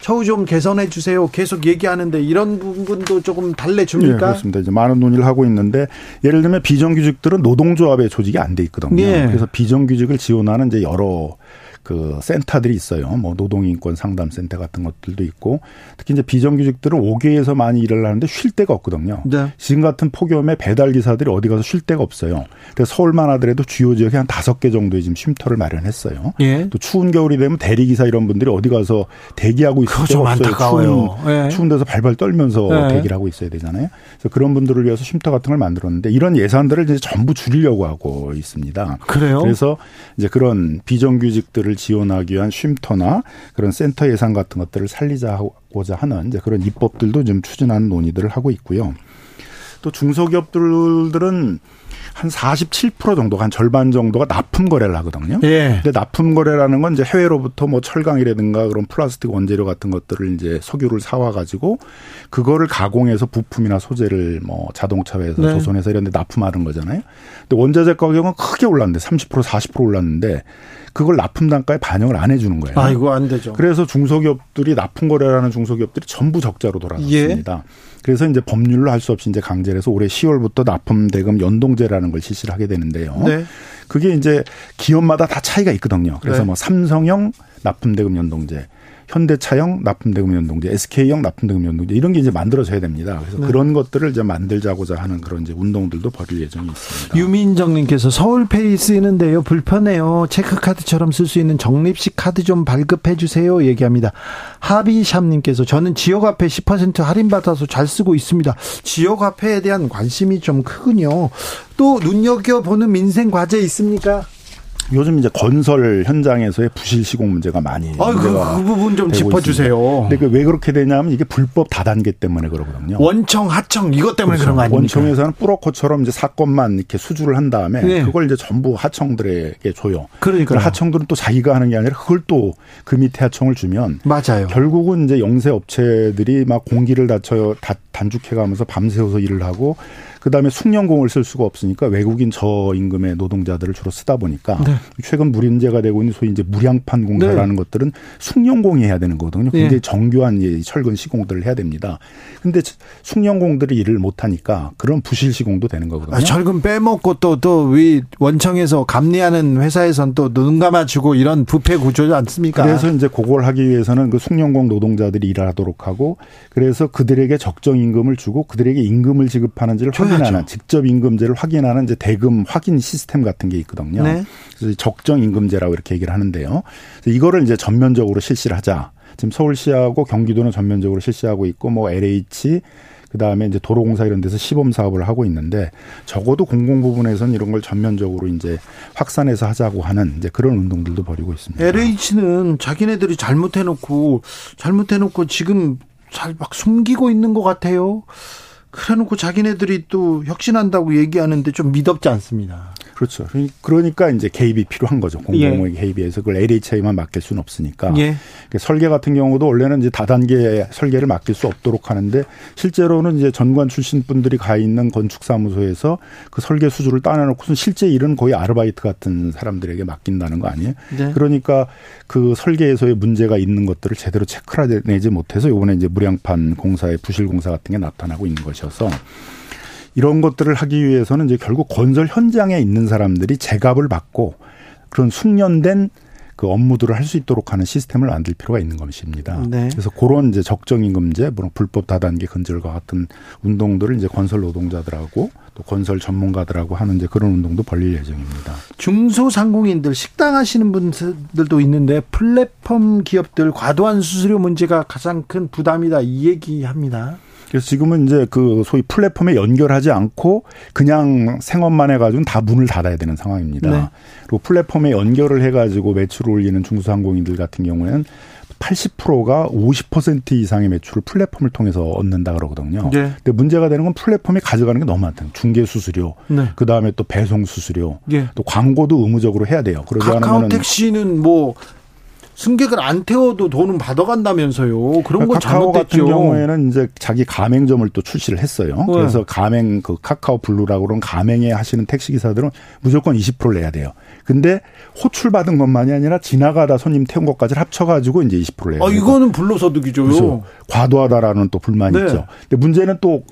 처우 좀 개선해 주세요. 계속 얘기하는데 이런 부분도 조금 달래 줍니까? 네, 그렇습니다. 이제 많은 논의를 하고 있는데 예를 들면 비정규직들은 노동조합의 조직이 안 돼 있거든요. 네. 그래서 비정규직을 지원하는 이제 여러 그 센터들이 있어요. 뭐 노동인권 상담센터 같은 것들도 있고 특히 이제 비정규직들은 5개에서 많이 일을 하는데 쉴 데가 없거든요. 네. 지금 같은 폭염에 배달 기사들이 어디 가서 쉴 데가 없어요. 그래서 서울만 하더라도 주요 지역에 한 다섯 개 정도의 지금 쉼터를 마련했어요. 예. 또 추운 겨울이 되면 대리 기사 이런 분들이 어디 가서 대기하고 있을 수 없어요. 추운, 예. 추운 데서 발발 떨면서 예. 대기를 하고 있어야 되잖아요. 그래서 그런 분들을 위해서 쉼터 같은 걸 만들었는데 이런 예산들을 이제 전부 줄이려고 하고 있습니다. 그래요? 그래서 이제 그런 비정규직들을 사업을 지원하기 위한 쉼터나 그런 센터 예산 같은 것들을 살리자고자 하는 이제 그런 입법들도 좀 추진하는 논의들을 하고 있고요. 또 중소기업들은 한 47% 정도가 한 절반 정도가 납품 거래를 하거든요. 예. 근데 납품 거래라는 건 이제 해외로부터 뭐 철강이라든가 그런 플라스틱 원재료 같은 것들을 이제 석유를 사와 가지고 그거를 가공해서 부품이나 소재를 뭐 자동차에서 네. 조선해서 이런 데 납품하는 거잖아요. 근데 원자재 가격은 크게 올랐는데 30% 40% 올랐는데 그걸 납품 단가에 반영을 안 해주는 거예요. 아, 이거 안 되죠. 그래서 중소기업들이 납품 거래라는 중소기업들이 전부 적자로 돌아갔습니다. 예. 그래서 이제 법률로 할 수 없이 이제 강제를 해서 올해 10월부터 납품 대금 연동제 라는 걸 실시를 하게 되는데요. 네. 그게 이제 기업마다 다 차이가 있거든요. 그래서 네. 뭐 삼성형 납품 대금 연동제, 현대차형 납품대금 연동제, SK형 납품대금 연동제 이런 게 이제 만들어져야 됩니다. 그래서 네. 그런 것들을 이제 만들자고자 하는 그런 이제 운동들도 벌일 예정이 있습니다. 유민정님께서 서울페이 쓰이는데요 불편해요. 체크카드처럼 쓸 수 있는 적립식 카드 좀 발급해 주세요. 얘기합니다. 하비샵님께서 저는 지역 화폐 10% 할인 받아서 잘 쓰고 있습니다. 지역 화폐에 대한 관심이 좀 크군요. 또 눈여겨 보는 민생 과제 있습니까? 요즘 이제 건설 현장에서의 부실 시공 문제가 많이 아, 그, 그 부분 좀 짚어주세요. 근데 그왜 그렇게 되냐면 이게 불법 다단계 때문에 그러거든요. 원청, 하청 이것 때문에 그렇죠. 그런 거 아닙니까? 원청에서는 뿌러커처럼 이제 사건만 이렇게 수주를 한 다음에 네. 그걸 이제 전부 하청들에게 줘요. 그러니까 하청들은 또 자기가 하는 게 아니라 그걸 또 그 밑에 하청을 주면 맞아요. 결국은 이제 영세 업체들이 막 공기를 다쳐 단축해가면서 밤새워서 일을 하고 그다음에 숙련공을 쓸 수가 없으니까 외국인 저임금의 노동자들을 주로 쓰다 보니까 네. 최근 문제가 되고 있는 소위 이제 무량판 공사라는 네. 것들은 숙련공이 해야 되는 거거든요. 네. 굉장히 네. 정교한 철근 시공들을 해야 됩니다. 근데 숙련공들이 일을 못 하니까 그런 부실 시공도 되는 거거든요. 아, 철근 빼먹고 또 또 위 원청에서 감리하는 회사에선 또 눈 감아주고 이런 부패 구조지 않습니까? 그래서 이제 그걸 하기 위해서는 그 숙련공 노동자들이 일하도록 하고 그래서 그들에게 적정 임금을 주고 그들에게 임금을 지급하는지를 확인하는 직접 임금제를 확인하는 이제 대금 확인 시스템 같은 게 있거든요. 네. 그래서 적정 임금제라고 이렇게 얘기를 하는데요. 이거를 이제 전면적으로 실시를 하자. 지금 서울시하고 경기도는 전면적으로 실시하고 있고 뭐 LH 그다음에 이제 도로공사 이런 데서 시범 사업을 하고 있는데 적어도 공공 부분에서는 이런 걸 전면적으로 이제 확산해서 하자고 하는 이제 그런 운동들도 벌이고 있습니다. LH는 자기네들이 잘못해 놓고 잘못해 놓고 지금 잘 막 숨기고 있는 것 같아요. 그래 놓고 자기네들이 또 혁신한다고 얘기하는데 좀 미덥지 않습니다. 그렇죠. 그러니까 이제 개입이 필요한 거죠. 공공의 예. 개입에서 그걸 LH에만 맡길 수는 없으니까. 예. 그러니까 설계 같은 경우도 원래는 이제 다단계 설계를 맡길 수 없도록 하는데 실제로는 이제 전관 출신 분들이 가 있는 건축사무소에서 그 설계 수주를 따내놓고선 실제 일은 거의 아르바이트 같은 사람들에게 맡긴다는 거 아니에요? 네. 그러니까 그 설계에서의 문제가 있는 것들을 제대로 체크해내지 못해서 요번에 이제 무량판 공사의 부실 공사 같은 게 나타나고 있는 것이어서 이런 것들을 하기 위해서는 이제 결국 건설 현장에 있는 사람들이 제값을 받고 그런 숙련된 그 업무들을 할 수 있도록 하는 시스템을 만들 필요가 있는 것입니다. 네. 그래서 그런 이제 적정임금제, 뭐 불법 다단계 근절과 같은 운동들을 이제 건설 노동자들하고 또 건설 전문가들하고 하는 이제 그런 운동도 벌릴 예정입니다. 중소상공인들 식당 하시는 분들도 있는데 플랫폼 기업들 과도한 수수료 문제가 가장 큰 부담이다 이 얘기합니다. 그래서 지금은 이제 그 소위 플랫폼에 연결하지 않고 그냥 생업만 해가지고 다 문을 닫아야 되는 상황입니다. 네. 그리고 플랫폼에 연결을 해가지고 매출을 올리는 중소상공인들 같은 경우에는 80%가 50% 이상의 매출을 플랫폼을 통해서 얻는다 그러거든요. 네. 근데 문제가 되는 건 플랫폼이 가져가는 게 너무 많다. 중개 수수료, 네. 그 다음에 또 배송 수수료, 네. 또 광고도 의무적으로 해야 돼요. 그러지 않으면 택시는 뭐 승객을 안 태워도 돈은 받아간다면서요. 그런 건 카카오 잘못됐죠. 같은 경우에는 이제 자기 가맹점을 또 출시를 했어요. 네. 그래서 가맹 그 카카오 블루라고 그런 가맹에 하시는 택시 기사들은 무조건 20%를 내야 돼요. 근데 호출 받은 것만이 아니라 지나가다 손님 태운 것까지 합쳐 가지고 이제 20%를 내야 돼요. 아 이거는 불로소득이죠. 과도하다라는 또 불만이 네. 있죠. 근데 문제는 또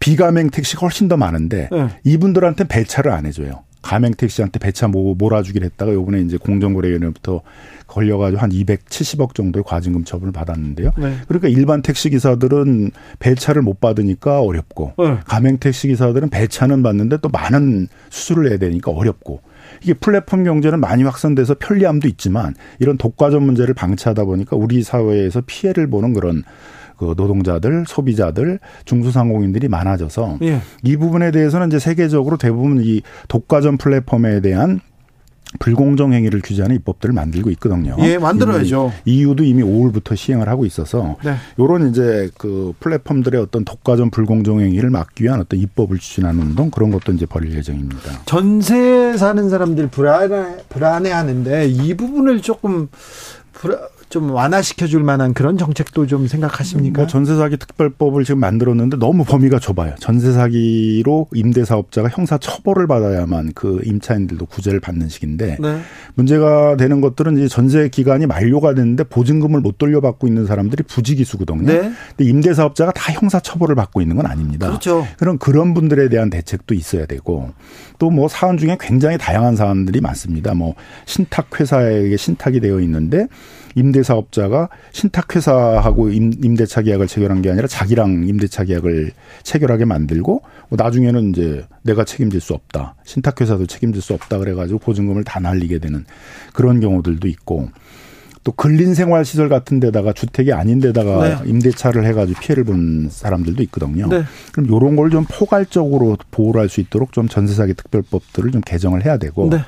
비가맹 택시가 훨씬 더 많은데 네. 이분들한테 배차를 안 해줘요. 가맹 택시한테 배차 뭐 몰아주기로 했다가 요번에 이제 공정거래위원회부터 걸려가지고 한 270억 정도의 과징금 처분을 받았는데요. 네. 그러니까 일반 택시 기사들은 배차를 못 받으니까 어렵고 네. 가맹 택시 기사들은 배차는 받는데 또 많은 수수료를 내야 되니까 어렵고 이게 플랫폼 경제는 많이 확산돼서 편리함도 있지만 이런 독과점 문제를 방치하다 보니까 우리 사회에서 피해를 보는 그런 그 노동자들, 소비자들, 중소상공인들이 많아져서 예. 이 부분에 대해서는 이제 세계적으로 대부분 이 독과점 플랫폼에 대한 불공정 행위를 규제하는 입법들을 만들고 있거든요. 예, 만들어야죠. 이유도 이미 5월부터 시행을 하고 있어서 네. 요런 이제 그 플랫폼들의 어떤 독과점 불공정 행위를 막기 위한 어떤 입법을 추진하는 운동 그런 것도 이제 벌일 예정입니다. 전세 사는 사람들 불안해 불안해 하는데 이 부분을 조금 불안 좀 완화시켜 줄 만한 그런 정책도 좀 생각하십니까? 뭐 전세 사기 특별법을 지금 만들었는데 너무 범위가 좁아요. 전세 사기로 임대 사업자가 형사 처벌을 받아야만 그 임차인들도 구제를 받는 식인데 네. 문제가 되는 것들은 이제 전세 기간이 만료가 됐는데 보증금을 못 돌려받고 있는 사람들이 부지기수거든요. 네. 근데 임대 사업자가 다 형사 처벌을 받고 있는 건 아닙니다. 그렇죠. 그런 그런 분들에 대한 대책도 있어야 되고 또 뭐 사안 중에 굉장히 다양한 사안들이 많습니다. 뭐 신탁 회사에게 신탁이 되어 있는데 임대사업자가 신탁회사하고 임대차 계약을 체결한 게 아니라 자기랑 임대차 계약을 체결하게 만들고 뭐 나중에는 이제 내가 책임질 수 없다. 신탁회사도 책임질 수 없다. 그래가지고 보증금을 다 날리게 되는 그런 경우들도 있고 또 근린 생활 시설 같은 데다가 주택이 아닌 데다가 네. 임대차를 해가지고 피해를 본 사람들도 있거든요. 네. 그럼 요런 걸 좀 포괄적으로 보호를 할 수 있도록 좀 전세 사기 특별법들을 좀 개정을 해야 되고 네.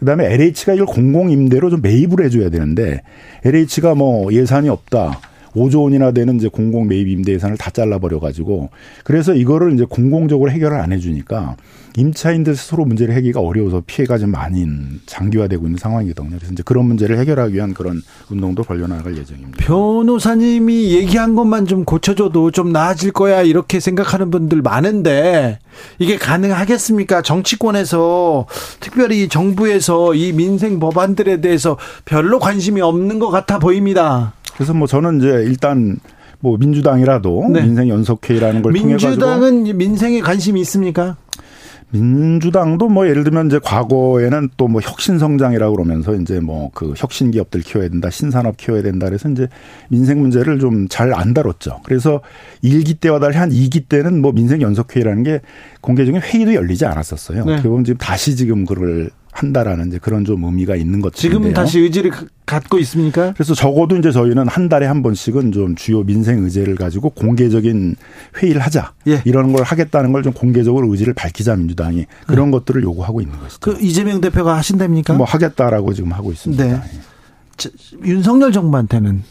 그다음에 LH가 이걸 공공 임대로 좀 매입을 해줘야 되는데 LH가 뭐 예산이 없다. 5조 원이나 되는 이제 공공 매입 임대 예산을 다 잘라버려 가지고 그래서 이거를 이제 공공적으로 해결을 안 해주니까 임차인들 스스로 문제를 해결하기가 어려워서 피해가 좀 많이 장기화되고 있는 상황이거든요. 그래서 이제 그런 문제를 해결하기 위한 그런 운동도 벌려나갈 예정입니다. 변호사님이 얘기한 것만 좀 고쳐줘도 좀 나아질 거야 이렇게 생각하는 분들 많은데 이게 가능하겠습니까? 정치권에서 특별히 정부에서 이 민생 법안들에 대해서 별로 관심이 없는 것 같아 보입니다. 그래서 뭐 저는 이제 일단 뭐 민주당이라도 네. 민생 연석회의라는 걸 통해 가지고 민주당은 민생에 관심이 있습니까? 민주당도 뭐 예를 들면 이제 과거에는 또 뭐 혁신 성장이라고 그러면서 이제 뭐 그 혁신 기업들 키워야 된다, 신산업 키워야 된다 그래서 이제 민생 문제를 좀 잘 안 다뤘죠. 그래서 1기 때와 달리 한 2기 때는 뭐 민생 연석회의라는 게 공개적인 회의도 열리지 않았었어요. 네. 어떻게 보면 지금 다시 지금 그걸 한다라는 이제 그런 좀 의미가 있는 것 같은데요. 지금은 다시 의지를 갖고 있습니까? 그래서 적어도 이제 저희는 한 달에 한 번씩은 좀 주요 민생 의제를 가지고 공개적인 회의를 하자. 예. 이런 걸 하겠다는 걸 좀 공개적으로 의지를 밝히자 민주당이 그런 네. 것들을 요구하고 있는 것이죠. 그 이재명 대표가 하신답니까? 뭐 하겠다라고 지금 하고 있습니다. 네. 예. 윤석열 정부한테는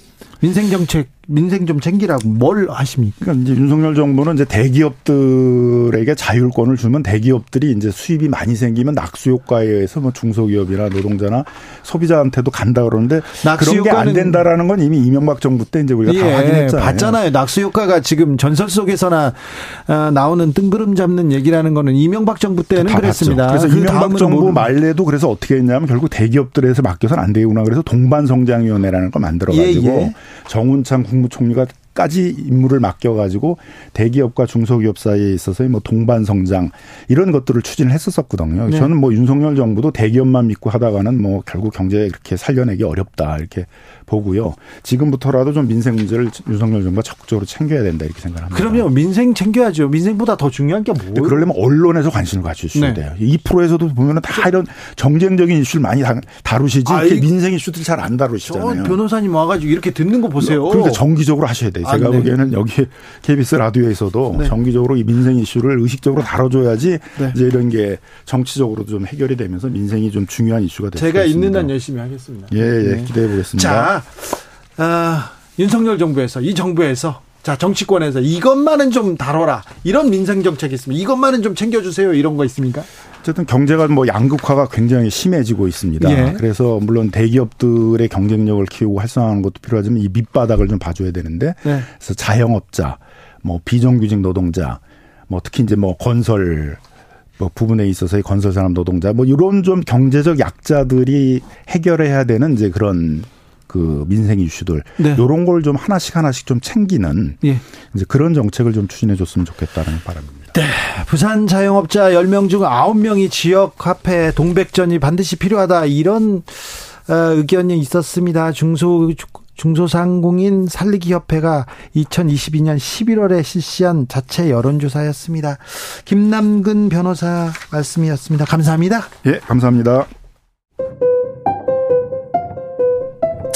민생 정책 민생 좀 챙기라고 뭘 하십니까? 그러니까 이제 윤석열 정부는 이제 대기업들에게 자율권을 주면 대기업들이 이제 수입이 많이 생기면 낙수 효과에 의해서 뭐 중소기업이나 노동자나 소비자한테도 간다 그러는데 그런 게 안 된다라는 건 이미 이명박 정부 때 이제 우리가 예, 다 확인했잖아요. 봤잖아요. 낙수 효과가 지금 전설 속에서나 어, 나오는 뜬구름 잡는 얘기라는 거는 이명박 정부 때는 그랬습니다. 봤죠. 그래서 그 이명박 정부 말래도 그래서 어떻게 했냐면 결국 대기업들에서 맡겨서는 안 되구나 그래서 동반성장위원회라는 걸 만들어 가지고 예, 예. 정운창 국 무총리가 까지 임무를 맡겨가지고 대기업과 중소기업 사이에 있어서의 뭐 동반 성장 이런 것들을 추진을 했었었거든요. 네. 저는 뭐 윤석열 정부도 대기업만 믿고 하다가는 뭐 결국 경제 그렇게 살려내기 어렵다 이렇게 보고요. 지금부터라도 좀 민생 문제를 윤석열 정부가 적극적으로 챙겨야 된다 이렇게 생각합니다. 그러면 민생 챙겨야죠. 민생보다 더 중요한 게 뭐예요? 그러려면 언론에서 관심을 가져주셔야 네. 돼요. 2%에서도 보면은 다 이런 정쟁적인 이슈를 많이 다루시지 아, 이렇게 민생 이슈들 잘 안 다루시잖아요. 변호사님 와가지고 이렇게 듣는 거 보세요. 그러니까 정기적으로 하셔야 돼요. 제가 아, 네. 보기에는 여기 KBS 라디오에서도 네. 정기적으로 이 민생 이슈를 의식적으로 다뤄줘야지 네. 이제 이런 게 정치적으로도 좀 해결이 되면서 민생이 좀 중요한 이슈가 될수 있습니다. 제가 있는 한 열심히 하겠습니다. 예, 예 네. 기대해 보겠습니다. 자, 어, 윤석열 정부에서 이 정부에서 자 정치권에서 이것만은 좀 다뤄라 이런 민생 정책이 있습니다. 이것만은 좀 챙겨주세요 이런 거 있습니까? 어쨌든 경제가 뭐 양극화가 굉장히 심해지고 있습니다. 예. 그래서 물론 대기업들의 경쟁력을 키우고 활성화하는 것도 필요하지만 이 밑바닥을 좀 봐줘야 되는데 예. 그래서 자영업자, 뭐 비정규직 노동자, 뭐 특히 이제 뭐 건설 뭐 부분에 있어서의 건설 산업 노동자 뭐 이런 좀 경제적 약자들이 해결해야 되는 이제 그런 그 민생 이슈들 네. 요런 걸 좀 하나씩 하나씩 좀 챙기는 예. 이제 그런 정책을 좀 추진해 줬으면 좋겠다는 바람입니다. 네. 부산 자영업자 10명 중 9명이 지역 화폐 동백전이 반드시 필요하다 이런 어, 의견이 있었습니다. 중소 중소상공인 살리기 협회가 2022년 11월에 실시한 자체 여론조사였습니다. 김남근 변호사 말씀이었습니다. 감사합니다. 예, 감사합니다.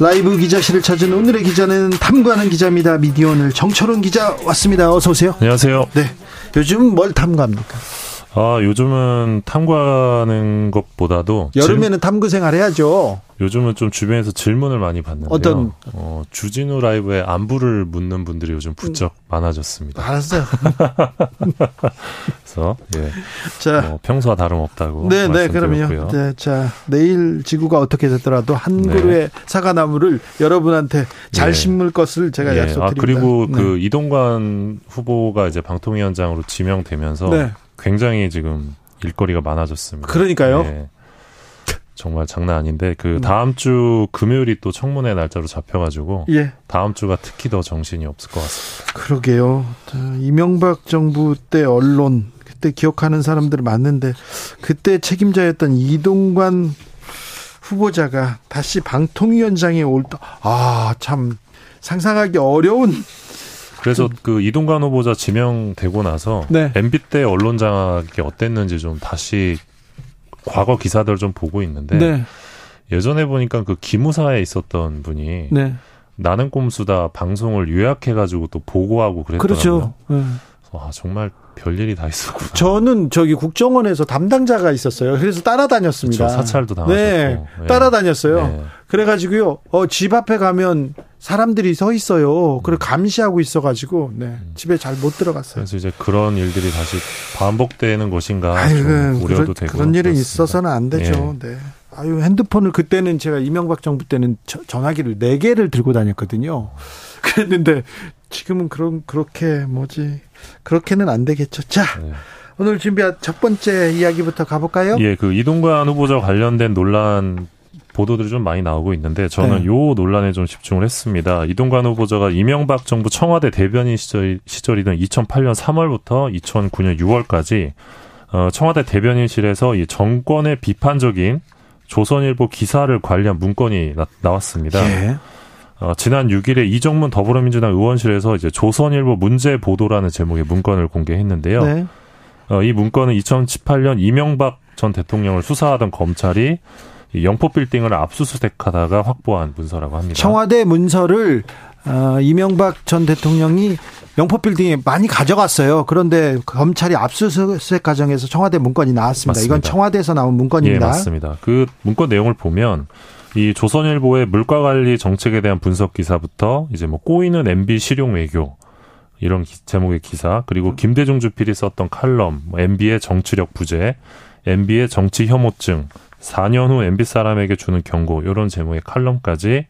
라이브 기자실을 찾은 오늘의 기자는 탐구하는 기자입니다. 미디어오늘 정철원 기자 왔습니다. 어서 오세요. 안녕하세요. 네. 요즘 뭘 탐구합니까? 아, 요즘은 탐구하는 것보다도 여름에는 질... 탐구 생활 해야죠. 요즘은 좀 주변에서 질문을 많이 받는데요. 어떤 어, 주진우 라이브에 안부를 묻는 분들이 요즘 부쩍 음. 많아졌습니다. 알았어요. 그래서 예. 자, 뭐 평소와 다름없다고 네, 네, 그럼요. 네, 자, 내일 지구가 어떻게 되더라도 한 네. 그루의 사과나무를 여러분한테 잘 네. 심을 것을 제가 예. 약속드립니다. 아, 그리고 네. 그 이동관 후보가 이제 방통위원장으로 지명되면서 네. 굉장히 지금 일거리가 많아졌습니다. 그러니까요. 네. 정말 장난 아닌데 그 음. 다음 주 금요일이 또 청문회 날짜로 잡혀가지고 예. 다음 주가 특히 더 정신이 없을 것 같습니다. 그러게요. 이명박 정부 때 언론 그때 기억하는 사람들 많는데 그때 책임자였던 이동관 후보자가 다시 방통위원장에 올아참 상상하기 어려운 그래서 그, 그 이동관 후보자 지명되고 나서 네. MB 때 언론 장악이 어땠는지 좀 다시 과거 기사들 좀 보고 있는데 네. 예전에 보니까 그 기무사에 있었던 분이 네. 나는 꼼수다 방송을 요약해가지고 또 보고하고 그랬더라고요. 그렇죠. 네. 아 정말 별일이 다 있었구나. 저는 저기 국정원에서 담당자가 있었어요. 그래서 따라다녔습니다. 그렇죠. 사찰도 당하셨고. 네, 네. 따라다녔어요. 네. 그래가지고요. 어, 집 앞에 가면 사람들이 서 있어요. 그리고 감시하고 있어가지고 네, 음. 집에 잘 못 들어갔어요. 그래서 이제 그런 일들이 다시 반복되는 것인가 아유, 우려도 그런, 되고 그런 일이 있어서는 안 되죠. 예. 네. 아유 핸드폰을 그때는 제가 이명박 정부 때는 전화기를 네 개를 들고 다녔거든요. *laughs* 그랬는데 지금은 그런 그렇게 뭐지 그렇게는 안 되겠죠. 자. 네. 오늘 준비한 첫 번째 이야기부터 가볼까요? 예, 그 이동관 후보자 관련된 논란 보도들이 좀 많이 나오고 있는데 저는 네. 요 논란에 좀 집중을 했습니다. 이동관 후보자가 이명박 정부 청와대 대변인 시절, 시절이던 2008년 3월부터 2009년 6월까지 어, 청와대 대변인실에서 이 정권의 비판적인 조선일보 기사를 관리한 문건이 나, 왔습니다 예. 어, 지난 6일에 이정문 더불어민주당 의원실에서 이제 조선일보 문제 보도라는 제목의 문건을 공개했는데요. 네. 어, 이 문건은 2018년 이명박 전 대통령을 수사하던 검찰이 영포 빌딩을 압수수색하다가 확보한 문서라고 합니다. 청와대 문서를 어, 이명박 전 대통령이 영포 빌딩에 많이 가져갔어요. 그런데 검찰이 압수수색 과정에서 청와대 문건이 나왔습니다. 맞습니다. 이건 청와대에서 나온 문건입니다. 예, 맞습니다. 그 문건 내용을 보면 이 조선일보의 물가 관리 정책에 대한 분석 기사부터 이제 뭐 꼬이는 MB 실용 외교 이런 기, 제목의 기사 그리고 김대중 주필이 썼던 칼럼 뭐 MB의 정치력 부재, MB의 정치 혐오증, 4년 후 MB 사람에게 주는 경고 이런 제목의 칼럼까지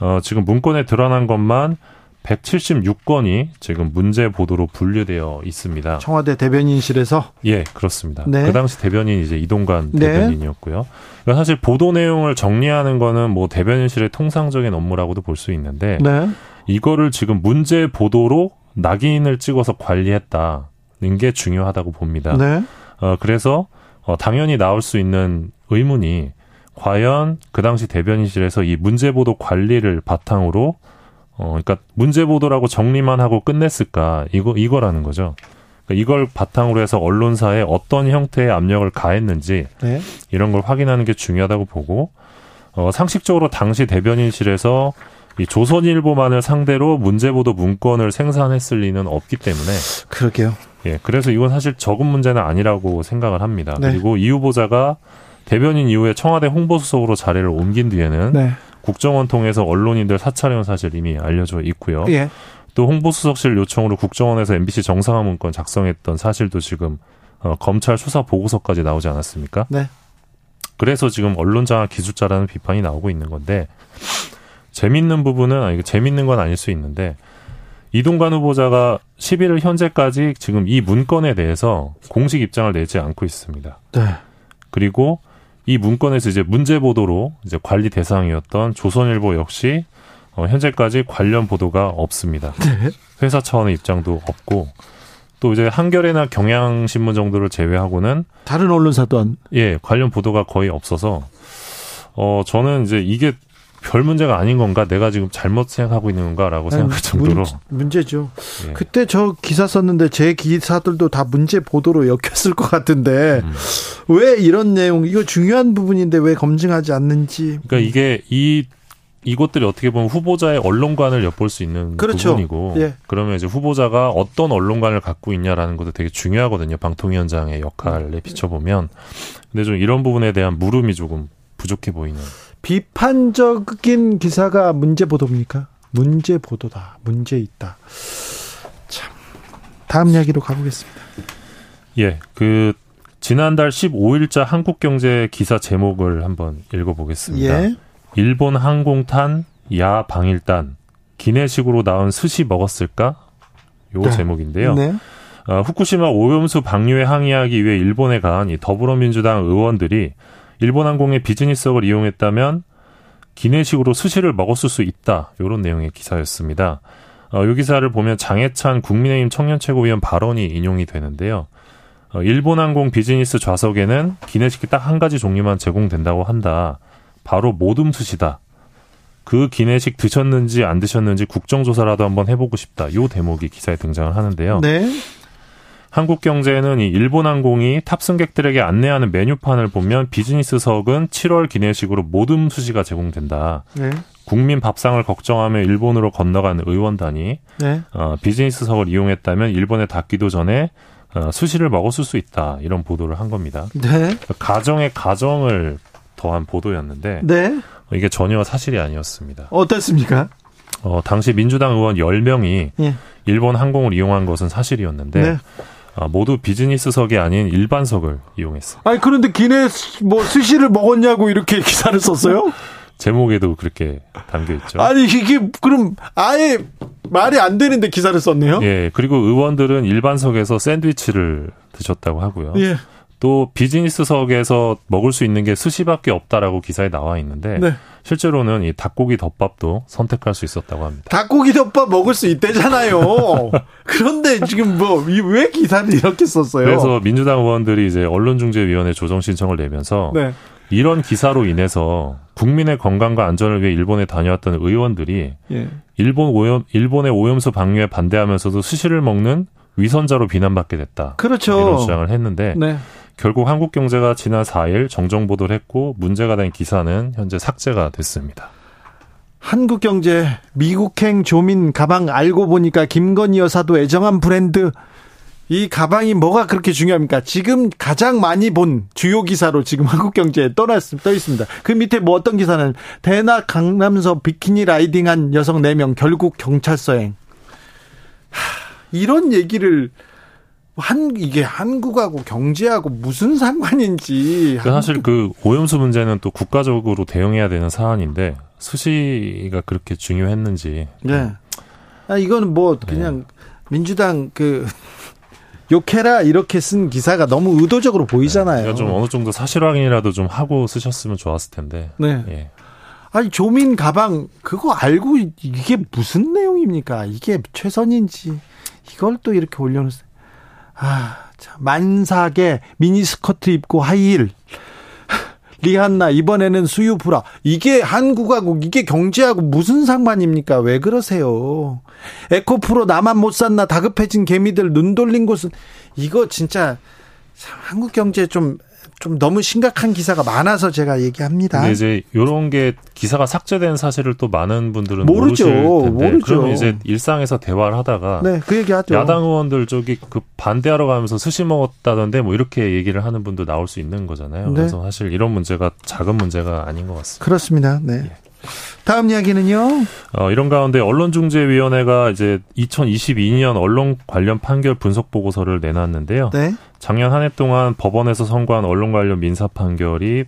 어, 지금 문건에 드러난 것만 176건이 지금 문제 보도로 분류되어 있습니다. 청와대 대변인실에서? 예, 그렇습니다. 네. 그 당시 대변인 이제 이동관 네. 대변인이었고요. 그러니까 사실 보도 내용을 정리하는 거는 뭐 대변인실의 통상적인 업무라고도 볼 수 있는데 네. 이거를 지금 문제 보도로 낙인을 찍어서 관리했다는 게 중요하다고 봅니다. 네. 어, 그래서 어, 당연히 나올 수 있는 의문이 과연 그 당시 대변인실에서 이 문제 보도 관리를 바탕으로 어, 그러니까 문제 보도라고 정리만 하고 끝냈을까 이거 이거라는 거죠. 그러니까 이걸 바탕으로 해서 언론사에 어떤 형태의 압력을 가했는지 네. 이런 걸 확인하는 게 중요하다고 보고 어, 상식적으로 당시 대변인실에서 이 조선일보만을 상대로 문제 보도 문건을 생산했을 리는 없기 때문에 그러게요. 예, 그래서 이건 사실 적은 문제는 아니라고 생각을 합니다. 네. 그리고 이 후보자가 대변인 이후에 청와대 홍보수석으로 자리를 옮긴 뒤에는 네. 국정원 통해서 언론인들 사찰해온 사실 이미 알려져 있고요. 예. 또 홍보수석실 요청으로 국정원에서 MBC 정상화 문건 작성했던 사실도 지금 어, 검찰 수사 보고서까지 나오지 않았습니까? 네. 그래서 지금 언론 장악 기술자라는 비판이 나오고 있는 건데 재밌는 부분은 아니 재밌는 건 아닐 수 있는데 이동관 후보자가 11일 현재까지 지금 이 문건에 대해서 공식 입장을 내지 않고 있습니다. 네. 그리고 이 문건에서 이제 문제 보도로 이제 관리 대상이었던 조선일보 역시 어, 현재까지 관련 보도가 없습니다. 네. 회사 차원의 입장도 없고 또 이제 한겨레나 경향신문 정도를 제외하고는 다른 언론사도 안... 예 관련 보도가 거의 없어서 어 저는 이제 이게 별 문제가 아닌 건가? 내가 지금 잘못 생각하고 있는 건가라고 생각할 정도로 문, 제죠 예. 그때 저 기사 썼는데 제 기사들도 다 문제 보도로 엮였을 것 같은데 음. 왜 이런 내용 이거 중요한 부분인데 왜 검증하지 않는지. 그러니까 이게 이 이것들이 어떻게 보면 후보자의 언론관을 엿볼 수 있는 그렇죠. 부분이고 예. 그러면 이제 후보자가 어떤 언론관을 갖고 있냐라는 것도 되게 중요하거든요. 방통위원장의 역할에 비춰보면 근데 좀 이런 부분에 대한 물음이 조금 부족해 보이는. 비판적인 기사가 문제 보도입니까? 문제 보도다. 문제 있다. 참. 다음 이야기로 가보겠습니다. 예, 그 지난달 15일자 한국경제 기사 제목을 한번 읽어보겠습니다. 예. 일본 항공탄 야 방일단 기내식으로 나온 스시 먹었을까? 요 네. 제목인데요. 네. 어, 후쿠시마 오염수 방류에 항의하기 위해 일본에 간이 더불어민주당 의원들이 일본 항공의 비즈니스석을 이용했다면 기내식으로 스시를 먹었을 수 있다. 이런 내용의 기사였습니다. 어, 이 기사를 보면 장해찬 국민의힘 청년최고위원 발언이 인용이 되는데요. 어, 일본 항공 비즈니스 좌석에는 기내식이 딱 한 가지 종류만 제공된다고 한다. 바로 모둠 스시다. 그 기내식 드셨는지 안 드셨는지 국정조사라도 한번 해보고 싶다. 요 대목이 기사에 등장을 하는데요. 네. 한국경제는 이 일본항공이 탑승객들에게 안내하는 메뉴판을 보면 비즈니스석은 7월 기내식으로 모든 수시가 제공된다. 네. 국민 밥상을 걱정하며 일본으로 건너간 의원단이 네. 어, 비즈니스석을 이용했다면 일본에 닿기도 전에 어, 수시를 먹었을 수 있다 이런 보도를 한 겁니다. 네. 가정의 가정을 더한 보도였는데 네. 이게 전혀 사실이 아니었습니다. 어떻습니까? 어, 당시 민주당 의원 10명이 예. 일본 항공을 이용한 것은 사실이었는데 네. 아, 모두 비즈니스석이 아닌 일반석을 이용했어. 아니 그런데 기내 뭐 스시를 먹었냐고 이렇게 *laughs* 기사를 썼어요? 제목에도 그렇게 담겨 있죠. 아니 이게 그럼 아예 말이 안 되는데 기사를 썼네요. 예. 그리고 의원들은 일반석에서 샌드위치를 드셨다고 하고요. 예. 또 비즈니스석에서 먹을 수 있는 게 스시밖에 없다라고 기사에 나와 있는데 네. 실제로는 이 닭고기 덮밥도 선택할 수 있었다고 합니다. 닭고기 덮밥 먹을 수 있대잖아요. *laughs* 그런데 지금 뭐 왜 기사를 이렇게 썼어요? 그래서 민주당 의원들이 이제 언론중재위원회 조정 신청을 내면서 네. 이런 기사로 인해서 국민의 건강과 안전을 위해 일본에 다녀왔던 의원들이 예. 일본 오염 일본의 오염수 방류에 반대하면서도 스시를 먹는 위선자로 비난받게 됐다. 그렇죠. 이런 주장을 했는데 네. 결국 한국 경제가 지난 4일 정정 보도를 했고 문제가 된 기사는 현재 삭제가 됐습니다. 한국 경제 미국행 조민 가방 알고 보니까 김건희 여사도 애정한 브랜드 이 가방이 뭐가 그렇게 중요합니까? 지금 가장 많이 본 주요 기사로 지금 *laughs* 한국 경제에 떠났, 떠 있습니다. 그 밑에 뭐 어떤 기사는 대낮 강남서 비키니 라이딩한 여성 4명 결국 경찰서행. 하, 이런 얘기를 한 이게 한국하고 경제하고 무슨 상관인지 그 사실 그 오염수 문제는 또 국가적으로 대응해야 되는 사안인데 수시가 그렇게 중요했는지 네 아, 이거는 뭐 그냥 네. 민주당 그 *laughs* 욕해라 이렇게 쓴 기사가 너무 의도적으로 보이잖아요. 네, 좀 어느 정도 사실 확인이라도 좀 하고 쓰셨으면 좋았을 텐데. 네. 예. 아니 조민 가방 그거 알고 이게 무슨 내용입니까? 이게 최선인지 이걸 또 이렇게 올려놓으세요. 아, 참, 만삭에 미니스커트 입고 하이힐. *laughs* 리한나 이번에는 수유 불화. 이게 한국하고 이게 경제하고 무슨 상관입니까? 왜 그러세요? 에코프로 나만 못 샀나 다급해진 개미들 눈 돌린 곳은 이거 진짜 한국 경제 좀 좀 너무 심각한 기사가 많아서 제가 얘기합니다. 근데 이제 이런 게 기사가 삭제된 사실을 또 많은 분들은 모르죠. 모르죠. 그러면 이제 일상에서 대화를 하다가 네, 그 얘기하죠. 야당 의원들 저기 그 반대하러 가면서 스시 먹었다던데 뭐 이렇게 얘기를 하는 분도 나올 수 있는 거잖아요. 네. 그래서 사실 이런 문제가 작은 문제가 아닌 것 같습니다. 그렇습니다. 네. 예. 다음 이야기는요. 어, 이런 가운데 언론중재위원회가 이제 2022년 언론 관련 판결 분석 보고서를 내놨는데요. 네. 작년 한 해 동안 법원에서 선고한 언론 관련 민사 판결이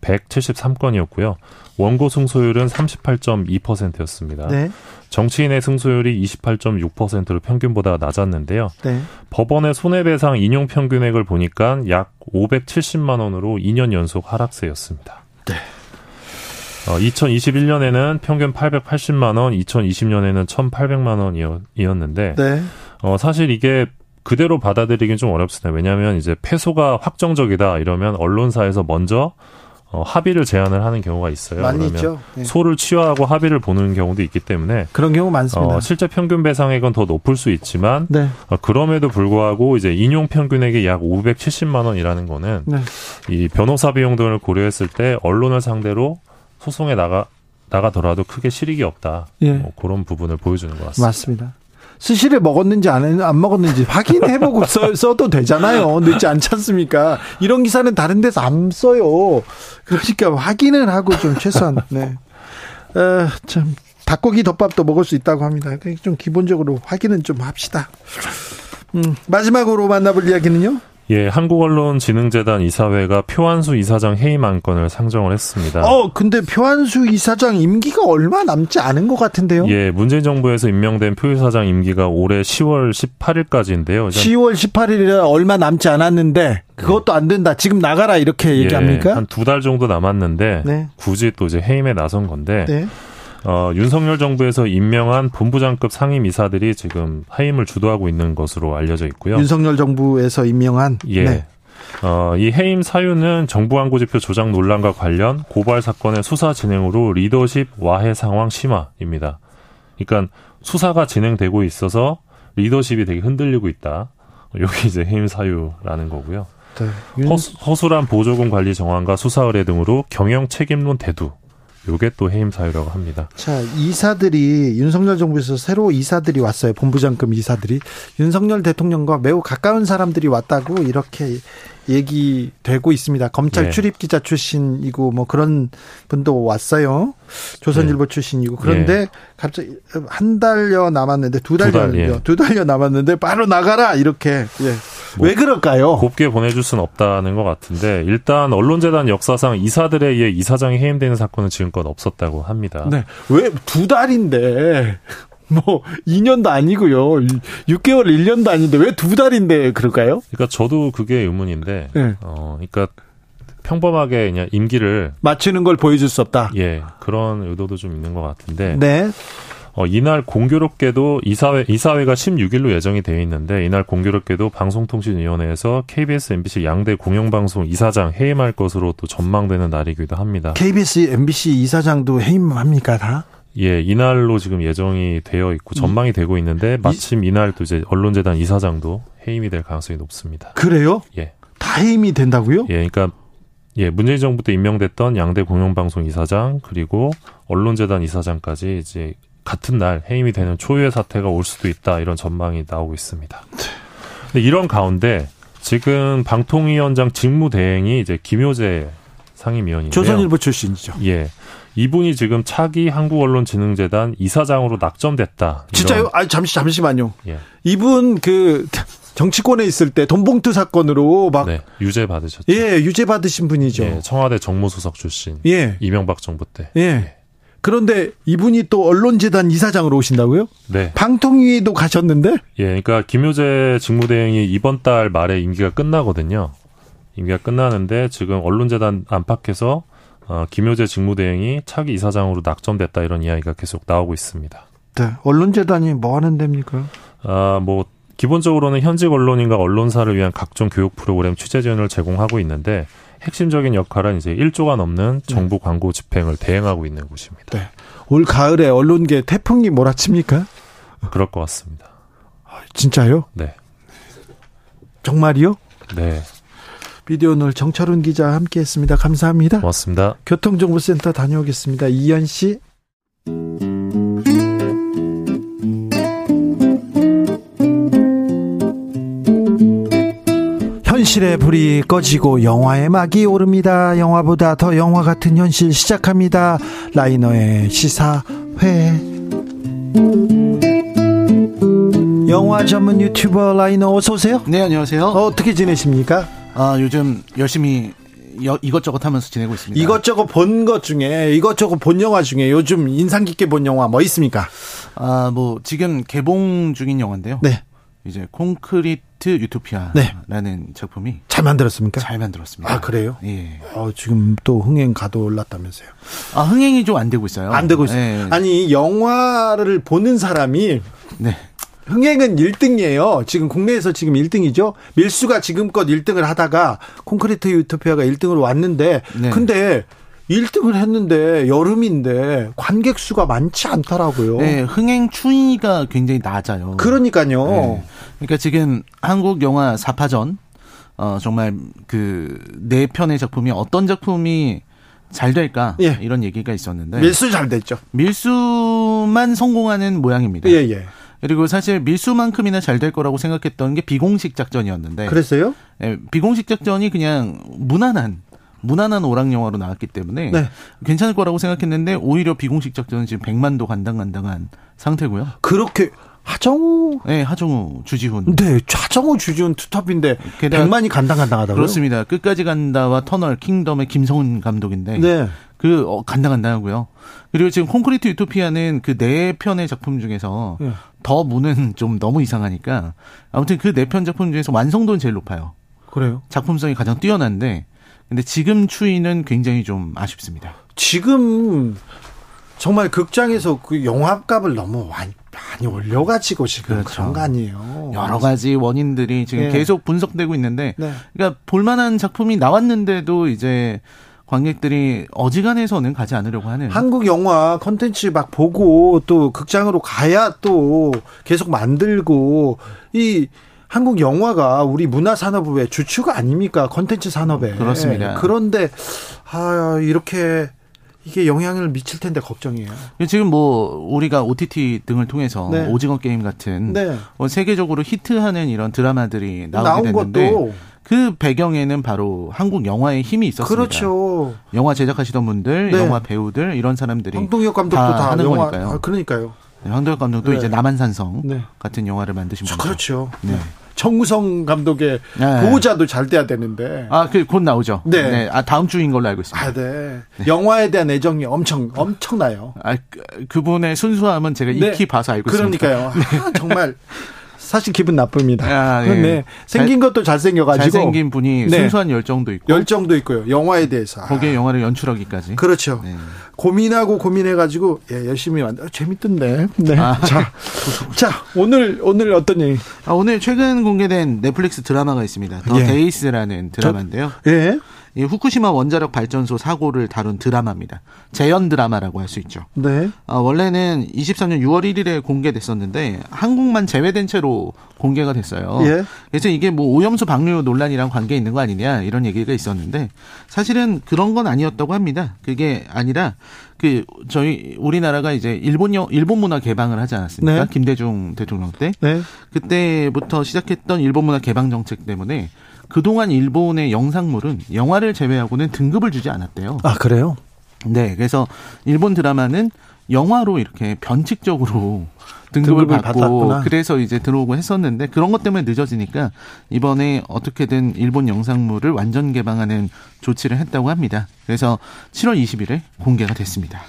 173건이었고요. 원고 승소율은 38.2%였습니다. 네. 정치인의 승소율이 28.6%로 평균보다 낮았는데요. 네. 법원의 손해배상 인용 평균액을 보니까 약 570만 원으로 2년 연속 하락세였습니다. 네. 어, 2021년에는 평균 880만 원, 2020년에는 1,800만 원이었는데 네. 어, 사실 이게 그대로 받아들이긴 좀 어렵습니다. 왜냐하면 이제 패소가 확정적이다 이러면 언론사에서 먼저 어, 합의를 제안을 하는 경우가 있어요. 많이 있죠. 네. 소를 취하하고 합의를 보는 경우도 있기 때문에 그런 경우 많습니다. 어, 실제 평균 배상액은 더 높을 수 있지만 네. 어, 그럼에도 불구하고 이제 인용 평균액이 약 570만 원이라는 거는 네. 이 변호사 비용 등을 고려했을 때 언론을 상대로 소송에 나가 나가더라도 크게 실익이 없다. 예. 뭐 그런 부분을 보여주는 것 같습니다. 맞습니다. 스시를 먹었는지 안, 안 먹었는지 확인해보고 써, *laughs* 써도 되잖아요. 늦지 않지 않습니까? 이런 기사는 다른 데서 안 써요. 그러니까 확인을 하고 좀 최소한, 네. 어, 참, 닭고기 덮밥도 먹을 수 있다고 합니다. 좀 기본적으로 확인은 좀 합시다. 음, 마지막으로 만나볼 이야기는요? 예, 한국언론진흥재단 이사회가 표한수 이사장 해임 안건을 상정을 했습니다. 어, 근데 표한수 이사장 임기가 얼마 남지 않은 것 같은데요? 예, 문재인 정부에서 임명된 표 이사장 임기가 올해 10월 18일까지인데요. 10월 18일이라 얼마 남지 않았는데 그것도 안 된다. 지금 나가라 이렇게 예, 얘기합니까? 예, 한두 달 정도 남았는데 네. 굳이 또 이제 해임에 나선 건데 네. 어, 윤석열 정부에서 임명한 본부장급 상임 이사들이 지금 해임을 주도하고 있는 것으로 알려져 있고요. 윤석열 정부에서 임명한 예. 네. 어, 이 해임 사유는 정부 광고지표 조작 논란과 관련 고발 사건의 수사 진행으로 리더십 와해 상황 심화입니다. 그러니까 수사가 진행되고 있어서 리더십이 되게 흔들리고 있다. 여기 이제 해임 사유라는 거고요. 네. 허수, 란 보조금 관리 정황과 수사 의뢰 등으로 경영 책임론 대두 요게 또 해임 사유라고 합니다. 자, 이사들이 윤석열 정부에서 새로 이사들이 왔어요. 본부장급 이사들이 윤석열 대통령과 매우 가까운 사람들이 왔다고 이렇게 얘기되고 있습니다. 검찰 네. 출입 기자 출신이고 뭐 그런 분도 왔어요. 조선일보 네. 출신이고 그런데 네. 갑자기 한 달여 남았는데 두 달여 두, 달, 예. 두 달여 남았는데 바로 나가라 이렇게 예. 뭐 왜 그럴까요? 곱게 보내줄 수는 없다는 것 같은데 일단 언론재단 역사상 이사들에 의해 이사장이 해임되는 사건은 지금껏 없었다고 합니다. 네. 왜 두 달인데 *laughs* 뭐 2년도 아니고요. 6개월 1년도 아닌데 왜 두 달인데 그럴까요? 그러니까 저도 그게 의문인데 네. 어 그러니까 평범하게 그냥 임기를 맞추는 걸 보여줄 수 없다. 예. 그런 의도도 좀 있는 것 같은데. 네. 어, 이날 공교롭게도 이사회, 이사회가 16일로 예정이 되어 있는데 이날 공교롭게도 방송통신위원회에서 KBS, MBC 양대 공영방송 이사장 해임할 것으로 또 전망되는 날이기도 합니다. KBS, MBC 이사장도 해임합니까 다? 예, 이날로 지금 예정이 되어 있고 전망이 되고 있는데 마침 이날 또 이제 언론재단 이사장도 해임이 될 가능성이 높습니다. 그래요? 예. 다 해임이 된다고요? 예, 그러니까 예, 문재인 정부 때 임명됐던 양대 공영방송 이사장 그리고 언론재단 이사장까지 이제 같은 날 해임이 되는 초유의 사태가 올 수도 있다 이런 전망이 나오고 있습니다. 근데 이런 가운데 지금 방통위원장 직무대행이 이제 김효재 상임위원인데요. 조선일보 출신이죠. 예. 이분이 지금 차기 한국언론진흥재단 이사장으로 낙점됐다. 진짜요? 아 잠시 잠시만요. 예. 이분 그 정치권에 있을 때 돈봉투 사건으로 막 네, 유죄 받으셨죠. 예, 유죄 받으신 분이죠. 예, 청와대 정무수석 출신. 예. 이명박 정부 때. 예. 예. 그런데 이분이 또 언론재단 이사장으로 오신다고요? 네. 방통위도 가셨는데? 예, 그러니까 김효재 직무대행이 이번 달 말에 임기가 끝나거든요. 임기가 끝나는데 지금 언론재단 안팎에서 어, 김효재 직무대행이 차기 이사장으로 낙점됐다 이런 이야기가 계속 나오고 있습니다. 네, 언론재단이 뭐 하는 데입니까? 아, 뭐 기본적으로는 현직 언론인과 언론사를 위한 각종 교육 프로그램 취재 지원을 제공하고 있는데 핵심적인 역할은 이제 1조가 넘는 정부 광고 집행을 대행하고 있는 곳입니다. 네. 올 가을에 언론계 태풍이 몰아칩니까? 그럴 것 같습니다. 아, 진짜요? 네. 정말이요? 네. 비디오 오늘 정철훈 기자 함께 했습니다. 감사합니다. 고맙습니다. 교통정보센터 다녀오겠습니다. 이현 씨. 현실의 불이 꺼지고 영화의 막이 오릅니다. 영화보다 더 영화 같은 현실 시작합니다. 라이너의 시사회. 영화 전문 유튜버 라이너 어서 오세요. 네, 안녕하세요. 어, 어떻게 지내십니까? 아, 요즘 열심히 여, 이것저것 하면서 지내고 있습니다. 이것저것 본 것 중에 이것저것 본 영화 중에 요즘 인상 깊게 본 영화 뭐 있습니까? 아, 뭐 지금 개봉 중인 영화인데요. 네. 이제 콘크리트 유토피아라는 네. 작품이 잘 만들었습니까? 잘 만들었습니다. 아 그래요? 예. 어, 지금 또 흥행 가도 올랐다면서요? 아 흥행이 좀 안 되고 있어요. 안 되고 있어요. 예. 아니 영화를 보는 사람이 네. 흥행은 1등이에요. 지금 국내에서 지금 1등이죠. 밀수가 지금껏 1등을 하다가 콘크리트 유토피아가 1등으로 왔는데 네. 근데 1등을 했는데 여름인데 관객 수가 많지 않더라고요. 네, 흥행 추이가 굉장히 낮아요. 그러니까요. 네. 그러니까 지금 한국 영화 4파전 어 정말 그 네 편의 작품이 어떤 작품이 잘 될까 예. 이런 얘기가 있었는데 밀수 잘 됐죠. 밀수만 성공하는 모양입니다. 예, 예. 그리고 사실 밀수만큼이나 잘 될 거라고 생각했던 게 비공식 작전이었는데. 그랬어요? 예, 비공식 작전이 그냥 무난한 무난한 오락 영화로 나왔기 때문에 네. 괜찮을 거라고 생각했는데 오히려 비공식 작전은 지금 100만도 간당간당한 상태고요. 그렇게 하정우 네, 하정우, 주지훈. 네, 하정우, 주지훈 투탑인데 100만이 간당간당하다고요? 그렇습니다. 끝까지 간다와 터널 킹덤의 김성훈 감독인데 네. 그 어, 간당간당하고요. 그리고 지금 콘크리트 유토피아는 그 네 편의 작품 중에서 네. 더 무는 좀 너무 이상하니까 아무튼 그 네 편 작품 중에서 완성도는 제일 높아요. 그래요? 작품성이 가장 뛰어난데 근데 지금 추이는 굉장히 좀 아쉽습니다. 지금 정말 극장에서 그 영화값을 너무 많이, 많이 올려가지고 지금 그렇죠. 그런 거 아니에요. 여러 가지 원인들이 지금 네. 계속 분석되고 있는데, 네. 그러니까 볼만한 작품이 나왔는데도 이제 관객들이 어지간해서는 가지 않으려고 하는 한국 영화 컨텐츠 막 보고 또 극장으로 가야 또 계속 만들고 이 한국 영화가 우리 문화 산업의 주축 아닙니까 컨텐츠 산업에 그렇습니다. 그런데 아 이렇게 이게 영향을 미칠 텐데 걱정이에요. 지금 뭐 우리가 OTT 등을 통해서 네. 오징어 게임 같은 네. 뭐 세계적으로 히트하는 이런 드라마들이 나오게 됐는데 것도. 그 배경에는 바로 한국 영화의 힘이 있었습니다. 그렇죠. 영화 제작하시던 분들, 네. 영화 배우들 이런 사람들이 황동혁 감독도 다, 다 하는 영화, 거니까요. 아, 그러니까요. 네, 황동혁 감독도 네. 이제 남한산성 네. 같은 영화를 만드신 분이죠. 그렇죠. 네. 정우성 감독의 네. 보호자도 잘 돼야 되는데. 아, 그 곧 나오죠. 네. 네. 아, 다음 주인 걸로 알고 있습니다. 아, 네. 네. 영화에 대한 애정이 엄청 엄청나요. 아, 그, 분의 순수함은 제가 익히 봐서 알고 그러니까요. 있습니다. 그러니까요. *laughs* 아, 정말 사실 기분 나쁩니다. 아, 네. 네. 생긴 것도 잘생겨가지고. 잘생긴 분이 네. 순수한 열정도 있고. 열정도 있고요. 영화에 대해서. 거기에 아. 영화를 연출하기까지. 그렇죠. 네. 고민하고 고민해가지고, 예, 열심히 만들, 아, 재밌던데. 네. 아. 자, *laughs* 자, 오늘, 오늘 어떤 얘기? 아, 오늘 최근 공개된 넷플릭스 드라마가 있습니다. The 예. Days라는 드라마인데요. 저, 예. 이 후쿠시마 원자력 발전소 사고를 다룬 드라마입니다. 재연 드라마라고 할 수 있죠. 네. 어, 원래는 23년 6월 1일에 공개됐었는데 한국만 제외된 채로 공개가 됐어요. 예. 그래서 이게 뭐 오염수 방류 논란이랑 관계 있는 거 아니냐 이런 얘기가 있었는데 사실은 그런 건 아니었다고 합니다. 그게 아니라 그 저희 우리나라가 이제 일본 영 일본 문화 개방을 하지 않았습니까? 네. 김대중 대통령 때. 네. 그때부터 시작했던 일본 문화 개방 정책 때문에 그동안 일본의 영상물은 영화를 제외하고는 등급을 주지 않았대요. 아, 그래요? 네. 그래서 일본 드라마는 영화로 이렇게 변칙적으로 등급을, 등급을 받고 받았구나. 그래서 이제 들어오고 했었는데 그런 것 때문에 늦어지니까 이번에 어떻게든 일본 영상물을 완전 개방하는 조치를 했다고 합니다. 그래서 7월 20일에 공개가 됐습니다.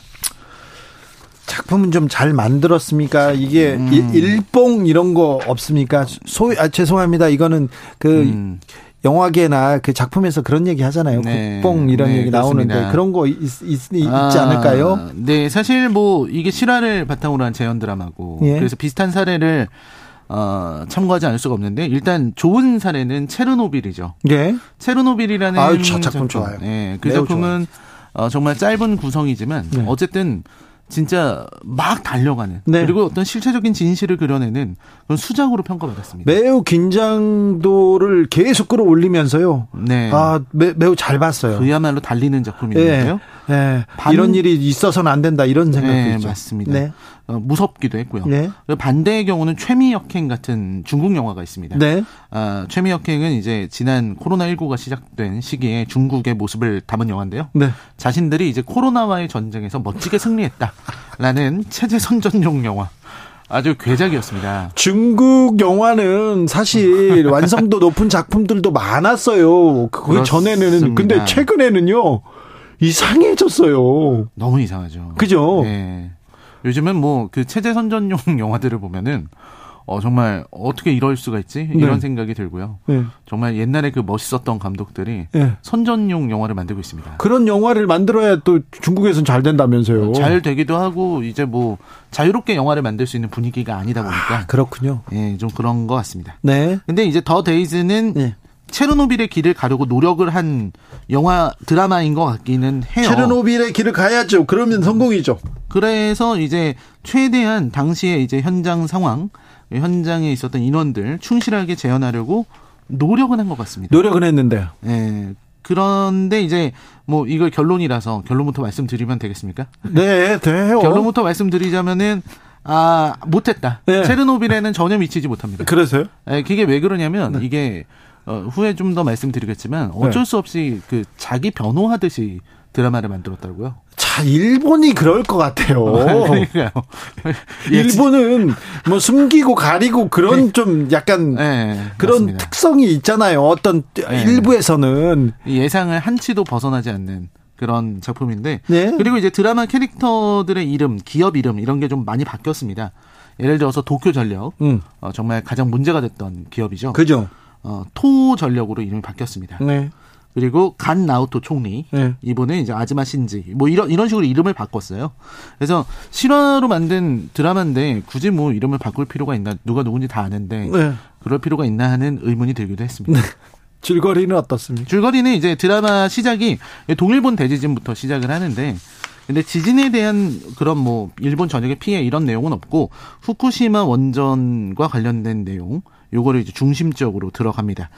작품은 좀 잘 만들었습니까? 이게 음. 일봉 이런 거 없습니까? 소 아, 죄송합니다. 이거는 그 음. 영화계나 그 작품에서 그런 얘기 하잖아요. 네. 국뽕 이런 네, 얘기 그렇습니다. 나오는데 그런 거 있, 있, 있지 아, 않을까요? 네, 사실 뭐 이게 실화를 바탕으로 한 재현 드라마고 예. 그래서 비슷한 사례를 어, 참고하지 않을 수가 없는데 일단 좋은 사례는 체르노빌이죠. 예. 체르노빌이라는 아유, 저 작품 좋아요. 네, 그 작품은 어, 정말 짧은 구성이지만 네. 어쨌든 진짜 막 달려가는 네. 그리고 어떤 실체적인 진실을 그려내는 그런 수작으로 평가받았습니다. 매우 긴장도를 계속 끌어올리면서요. 네. 아 매, 우잘 봤어요. 그야말로 달리는 작품인데요. 네. 네. 반... 이런 일이 있어서는 안 된다 이런 생각도 네, 있죠. 맞습니다. 네. 어, 무섭기도 했고요. 네. 반대의 경우는 최미 역행 같은 중국 영화가 있습니다. 네. 어, 최미 역행은 이제 지난 코로나 19가 시작된 시기에 중국의 모습을 담은 영화인데요. 네. 자신들이 이제 코로나와의 전쟁에서 멋지게 승리했다라는 *laughs* 체제 선전용 영화. 아주 괴작이었습니다. 중국 영화는 사실 완성도 높은 작품들도 많았어요. 그 전에는 근데 최근에는요 이상해졌어요. 너무 이상하죠. 그죠? 네. 요즘은 뭐 그 체제 선전용 *laughs* 영화들을 보면은 어 정말 어떻게 이럴 수가 있지 이런 네. 생각이 들고요. 네. 정말 옛날에 그 멋있었던 감독들이 네. 선전용 영화를 만들고 있습니다. 그런 영화를 만들어야 또 중국에서는 잘 된다면서요. 잘 되기도 하고 이제 뭐 자유롭게 영화를 만들 수 있는 분위기가 아니다 보니까 아, 그렇군요. 예, 좀 그런 것 같습니다. 네. 근데 이제 더 데이즈는 네. 체르노빌의 길을 가려고 노력을 한 영화 드라마인 것 같기는 해요. 체르노빌의 길을 가야죠. 그러면 성공이죠. 그래서 이제 최대한 당시에 이제 현장 상황, 현장에 있었던 인원들 충실하게 재현하려고 노력은 한 것 같습니다. 노력은 했는데요. 네. 그런데 이제 뭐 이걸 결론이라서 결론부터 말씀드리면 되겠습니까? 네, 돼요. 결론부터 말씀드리자면은 아 못했다. 네. 체르노빌에는 전혀 미치지 못합니다. 그래서요? 네, 그게 왜 그러냐면 네. 이게 어, 후에 좀 더 말씀드리겠지만 어쩔 네. 수 없이 그 자기 변호하듯이 드라마를 만들었다고요. 자, 일본이 그럴 것 같아요. *laughs* 그러니까요. *laughs* 일본은 뭐 숨기고 가리고 그런 네. 좀 약간 네, 그런 맞습니다. 특성이 있잖아요. 어떤 네. 일부에서는 예상을 한치도 벗어나지 않는 그런 작품인데 네. 그리고 이제 드라마 캐릭터들의 이름, 기업 이름 이런 게 좀 많이 바뀌었습니다. 예를 들어서 도쿄 전력 음. 어, 정말 가장 문제가 됐던 기업이죠. 그죠. 어, 토 전력으로 이름이 바뀌었습니다. 네. 그리고 간 나우토 총리 네. 이분은 이제 아즈마 신지 뭐 이런 이런 식으로 이름을 바꿨어요. 그래서 실화로 만든 드라마인데 굳이 뭐 이름을 바꿀 필요가 있나 누가 누군지 다 아는데 네. 그럴 필요가 있나 하는 의문이 들기도 했습니다. 네. *laughs* 줄거리는 어떻습니까? 줄거리는 이제 드라마 시작이 동일본 대지진부터 시작을 하는데 근데 지진에 대한 그런 뭐 일본 전역의 피해 이런 내용은 없고 후쿠시마 원전과 관련된 내용 요거를 이제 중심적으로 들어갑니다.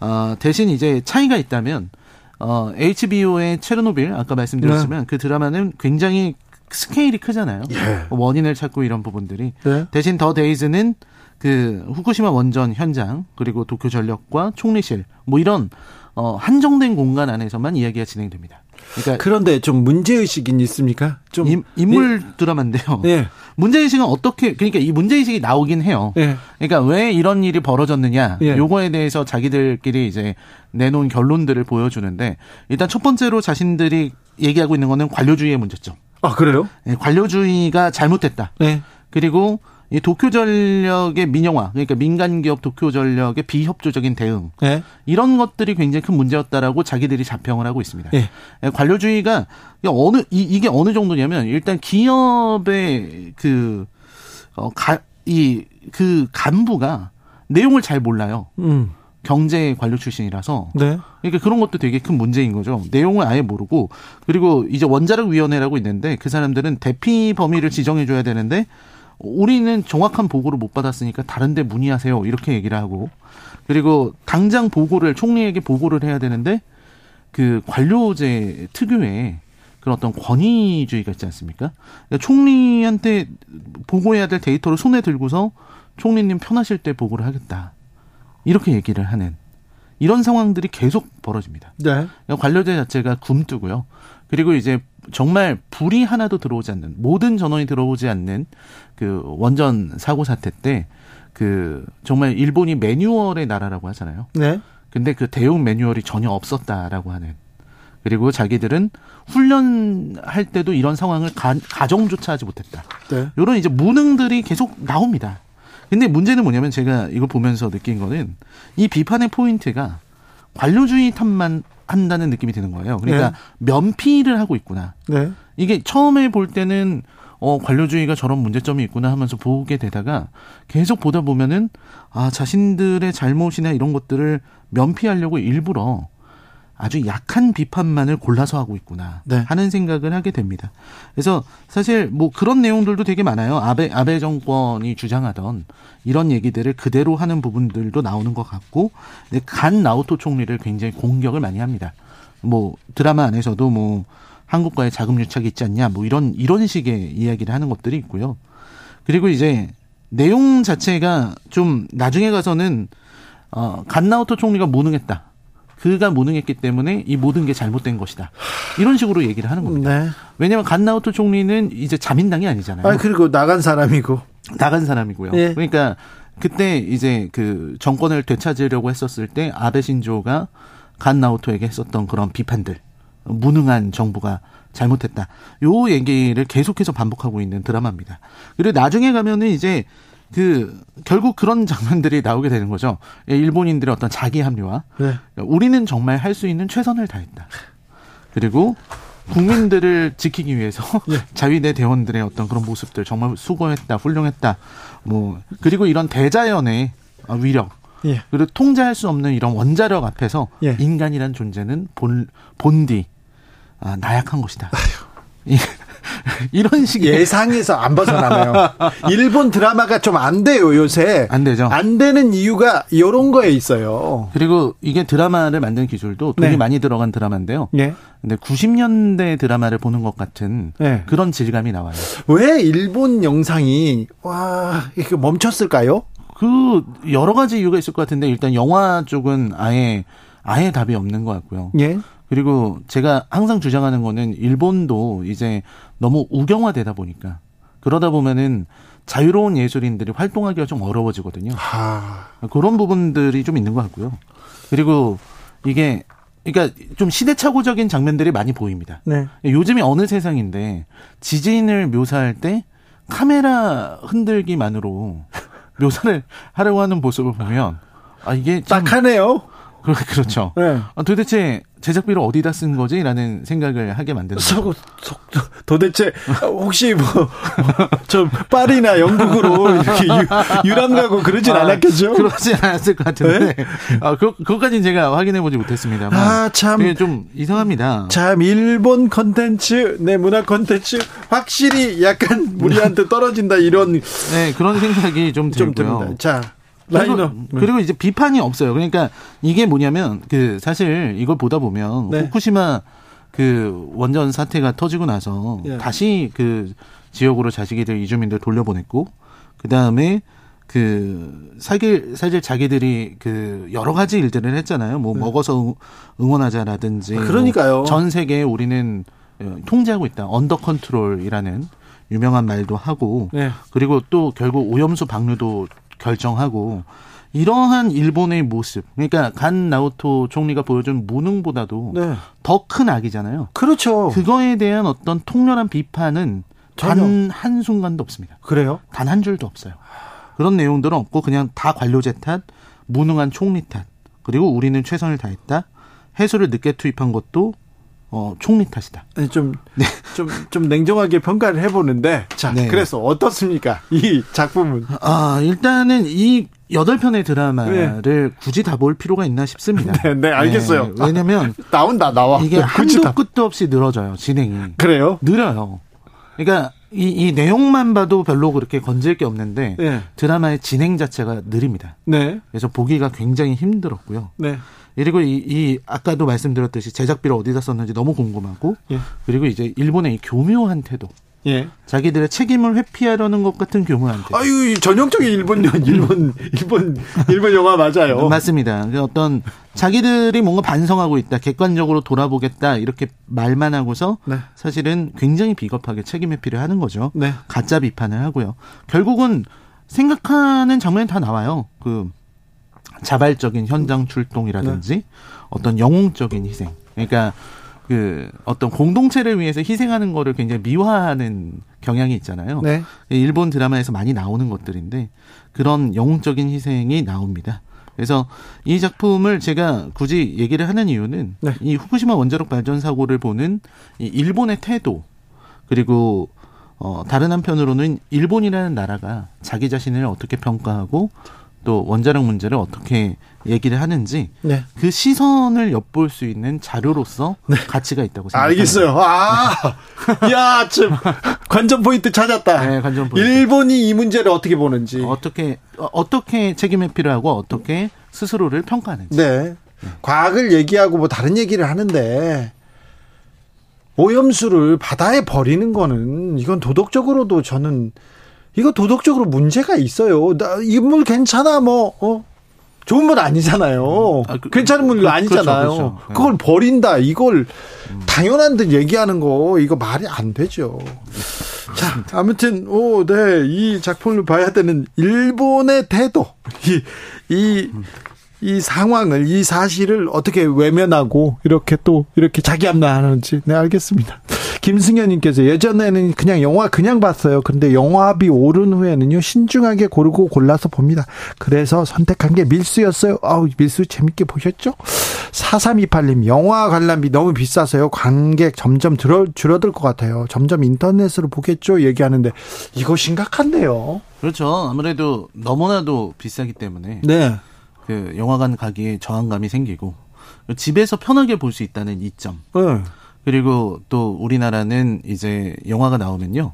어, 대신 이제 차이가 있다면 어, HBO의 체르노빌 아까 말씀드렸지만 네. 그 드라마는 굉장히 스케일이 크잖아요. 예. 원인을 찾고 이런 부분들이 네. 대신 더 데이즈는 그 후쿠시마 원전 현장 그리고 도쿄 전력과 총리실 뭐 이런 어, 한정된 공간 안에서만 이야기가 진행됩니다. 그러니까 그런데 좀 문제 의식이 있습니까? 좀 인, 인물 네. 드라마인데요. 네. 문제 의식은 어떻게 그러니까 이 문제 의식이 나오긴 해요. 네. 그러니까 왜 이런 일이 벌어졌느냐 네. 요거에 대해서 자기들끼리 이제 내놓은 결론들을 보여주는데 일단 첫 번째로 자신들이 얘기하고 있는 거는 관료주의의 문제점. 아 그래요? 네, 관료주의가 잘못됐다. 네. 그리고 이 도쿄전력의 민영화, 그러니까 민간 기업 도쿄전력의 비협조적인 대응 네. 이런 것들이 굉장히 큰 문제였다라고 자기들이 자평을 하고 있습니다. 네. 관료주의가 어느 이, 게 어느 정도냐면 일단 기업의 그 어, 가, 이, 그 간부가 내용을 잘 몰라요. 음. 경제 관료 출신이라서. 네. 그러니까 그런 것도 되게 큰 문제인 거죠. 내용을 아예 모르고 그리고 이제 원자력 위원회라고 있는데 그 사람들은 대피 범위를 지정해 줘야 되는데 우리는 정확한 보고를 못 받았으니까 다른데 문의하세요. 이렇게 얘기를 하고 그리고 당장 보고를 총리에게 보고를 해야 되는데 그 관료제 특유의 그런 어떤 권위주의가 있지 않습니까? 그러니까 총리한테 보고해야 될 데이터를 손에 들고서 총리님 편하실 때 보고를 하겠다. 이렇게 얘기를 하는 이런 상황들이 계속 벌어집니다. 네. 그러니까 관료제 자체가 굼뜨고요. 그리고 이제 정말 불이 하나도 들어오지 않는 모든 전원이 들어오지 않는 그 원전 사고 사태 때 그 정말 일본이 매뉴얼의 나라라고 하잖아요. 네. 근데 그 대응 매뉴얼이 전혀 없었다라고 하는 그리고 자기들은 훈련할 때도 이런 상황을 가, 가정조차 하지 못했다. 네. 이런 이제 무능들이 계속 나옵니다. 근데 문제는 뭐냐면 제가 이걸 보면서 느낀 거는 이 비판의 포인트가 관료주의 탓만 한다는 느낌이 드는 거예요. 그러니까 네. 면피를 하고 있구나. 네. 이게 처음에 볼 때는 어, 관료주의가 저런 문제점이 있구나 하면서 보게 되다가 계속 보다 보면은 아, 자신들의 잘못이나 이런 것들을 면피하려고 일부러 아주 약한 비판만을 골라서 하고 있구나 네. 하는 생각을 하게 됩니다. 그래서 사실 뭐 그런 내용들도 되게 많아요. 아베 아베 정권이 주장하던 이런 얘기들을 그대로 하는 부분들도 나오는 것 같고, 간 나오토 총리를 굉장히 공격을 많이 합니다. 뭐 드라마 안에서도 뭐 한국과의 자금 유착이 있지 않냐, 뭐 이런 이런 식의 이야기를 하는 것들이 있고요. 그리고 이제 내용 자체가 좀 나중에 가서는 어, 간나오토 총리가 무능했다. 그가 무능했기 때문에 이 모든 게 잘못된 것이다. 이런 식으로 얘기를 하는 겁니다. 네. 왜냐하면 간나우토 총리는 이제 자민당이 아니잖아요. 아 그리고 나간 사람이고 나간 사람이고요. 네. 그러니까 그때 이제 그 정권을 되찾으려고 했었을 때 아베 신조가 간나우토에게 했었던 그런 비판들, 무능한 정부가 잘못했다. 요 얘기를 계속해서 반복하고 있는 드라마입니다. 그리고 나중에 가면은 이제 그 결국 그런 장면들이 나오게 되는 거죠. 예, 일본인들의 어떤 자기 합리화. 네. 우리는 정말 할 수 있는 최선을 다했다. 그리고 국민들을 지키기 위해서 *laughs* 예. 자위대 대원들의 어떤 그런 모습들 정말 수고했다, 훌륭했다. 뭐 그리고 이런 대자연의 위력. 예. 그리고 통제할 수 없는 이런 원자력 앞에서 예. 인간이란 존재는 본 본디 아, 나약한 것이다. *laughs* 이런 식의 예상에서 안 벗어나네요. *laughs* 일본 드라마가 좀 안 돼요 요새. 안 되죠. 안 되는 이유가 이런 거에 있어요. 그리고 이게 드라마를 만드는 기술도 돈이 네. 많이 들어간 드라마인데요. 네. 근데 90년대 드라마를 보는 것 같은 네. 그런 질감이 나와요. 왜 일본 영상이 와 이렇게 멈췄을까요? 그 여러 가지 이유가 있을 것 같은데 일단 영화 쪽은 아예 아예 답이 없는 것 같고요. 예. 그리고 제가 항상 주장하는 거는 일본도 이제 너무 우경화되다 보니까 그러다 보면은 자유로운 예술인들이 활동하기가 좀 어려워지거든요. 하... 그런 부분들이 좀 있는 것 같고요. 그리고 이게 그러니까 좀 시대착오적인 장면들이 많이 보입니다. 네. 요즘이 어느 세상인데 지진을 묘사할 때 카메라 흔들기만으로 *laughs* 묘사를 하려고 하는 모습을 보면 아 이게 딱하네요. *laughs* 그렇죠. 네. 아, 도대체 제작비를 어디다 쓴 거지 라는 생각을 하게 만드는 거 도대체 혹시 뭐 좀 파리나 영국으로 이렇게 유, 람 가고 그러진 아, 않았겠죠? 그러진 않았을 것 같은데 네? 아 그, 그것까지는 제가 확인해 보지 못했습니다만 아참 좀 이상합니다. 참 일본 컨텐츠 내 문화 컨텐츠 확실히 약간 우리한테 떨어진다 이런 네 그런 생각이 좀, 좀 들고요. 자 그리고, 네. 그리고 이제 비판이 없어요. 그러니까 이게 뭐냐면 그 사실 이걸 보다 보면 네. 후쿠시마 그 원전 사태가 터지고 나서 네. 다시 그 지역으로 자식이들 이주민들 돌려보냈고 그 다음에 그 사실 사실 자기들이 그 여러 가지 일들을 했잖아요. 뭐 네. 먹어서 응원하자라든지 아, 그러니까요. 뭐 전 세계에 우리는 어, 통제하고 있다. under control이라는 유명한 말도 하고 네. 그리고 또 결국 오염수 방류도 결정하고 이러한 일본의 모습, 그러니까 간 나오토 총리가 보여준 무능보다도 네. 더 큰 악이잖아요. 그렇죠. 그거에 대한 어떤 통렬한 비판은 단 한 순간도 없습니다. 그래요? 단 한 줄도 없어요. 그런 내용들은 없고 그냥 다 관료제 탓, 무능한 총리 탓, 그리고 우리는 최선을 다했다. 해수를 늦게 투입한 것도 어, 총리 탓이다. 좀, 네. 좀, 좀 냉정하게 평가를 해보는데, 자, 네. 그래서 어떻습니까? 이 작품은? 아, 일단은 이 여덟 편의 드라마를 네. 굳이 다 볼 필요가 있나 싶습니다. 네, 네 알겠어요. 네, 왜냐면. 아, *laughs* 나온다, 나와. 이게 *laughs* 한도 다. 끝도 없이 늘어져요, 진행이. 그래요? 늘어요. 그러니까 이, 이 내용만 봐도 별로 그렇게 건질 게 없는데 네. 드라마의 진행 자체가 느립니다. 네. 그래서 보기가 굉장히 힘들었고요. 네. 그리고 이, 이 아까도 말씀드렸듯이 제작비를 어디다 썼는지 너무 궁금하고 예. 그리고 이제 일본의 이 교묘한 태도. 예. 자기들의 책임을 회피하려는 것 같은 교묘한 태도. 아유, 전형적인 일본 일본 일본 일본 영화 맞아요. 맞습니다. 어떤 자기들이 뭔가 반성하고 있다, 객관적으로 돌아보겠다 이렇게 말만 하고서 네. 사실은 굉장히 비겁하게 책임 회피를 하는 거죠. 네. 가짜 비판을 하고요. 결국은 생각하는 장면이 다 나와요. 그 자발적인 현장 출동이라든지 네. 어떤 영웅적인 희생. 그러니까 그 어떤 공동체를 위해서 희생하는 거를 굉장히 미화하는 경향이 있잖아요. 네. 일본 드라마에서 많이 나오는 것들인데 그런 영웅적인 희생이 나옵니다. 그래서 이 작품을 제가 굳이 얘기를 하는 이유는 네. 이 후쿠시마 원자력 발전 사고를 보는 이 일본의 태도 그리고 어 다른 한편으로는 일본이라는 나라가 자기 자신을 어떻게 평가하고 또 원자력 문제를 어떻게 얘기를 하는지 네. 그 시선을 엿볼 수 있는 자료로서 네. 가치가 있다고 생각합니다. 알겠어요. 아, *laughs* 야, 좀 관전 포인트 찾았다. 네, 관전 포인트. 일본이 이 문제를 어떻게 보는지, 어떻게 어떻게 책임 회피를 하고 어떻게 스스로를 평가하는지. 네. 네. 과학을 얘기하고 뭐 다른 얘기를 하는데 오염수를 바다에 버리는 거는 이건 도덕적으로도 저는 이거 도덕적으로 문제가 있어요. 나이물 괜찮아 뭐 어? 좋은 물 아니잖아요. 아, 그, 괜찮은 물 그렇죠, 아니잖아요. 그렇죠, 그렇죠. 네. 그걸 버린다. 이걸 음. 당연한 듯 얘기하는 거 이거 말이 안 되죠. 자, 아무튼 오, 네. 이 작품을 봐야 되는 일본의 태도. 이, 이, 이 상황을, 이 사실을 어떻게 외면하고 이렇게 또 이렇게 자기 합리화하는지. 네, 알겠습니다. 김승현님께서 예전에는 그냥 영화 그냥 봤어요. 그런데 영화비 오른 후에는요 신중하게 고르고 골라서 봅니다. 그래서 선택한 게 밀수였어요. 아우 밀수 재밌게 보셨죠? 4328님 영화 관람비 너무 비싸서요. 관객 점점 줄어, 줄어들 것 같아요. 점점 인터넷으로 보겠죠. 얘기하는데 이거 심각한데요. 그렇죠. 아무래도 너무나도 비싸기 때문에 네. 그 영화관 가기에 저항감이 생기고 집에서 편하게 볼 수 있다는 이점. 네. 그리고 또 우리나라는 이제 영화가 나오면요.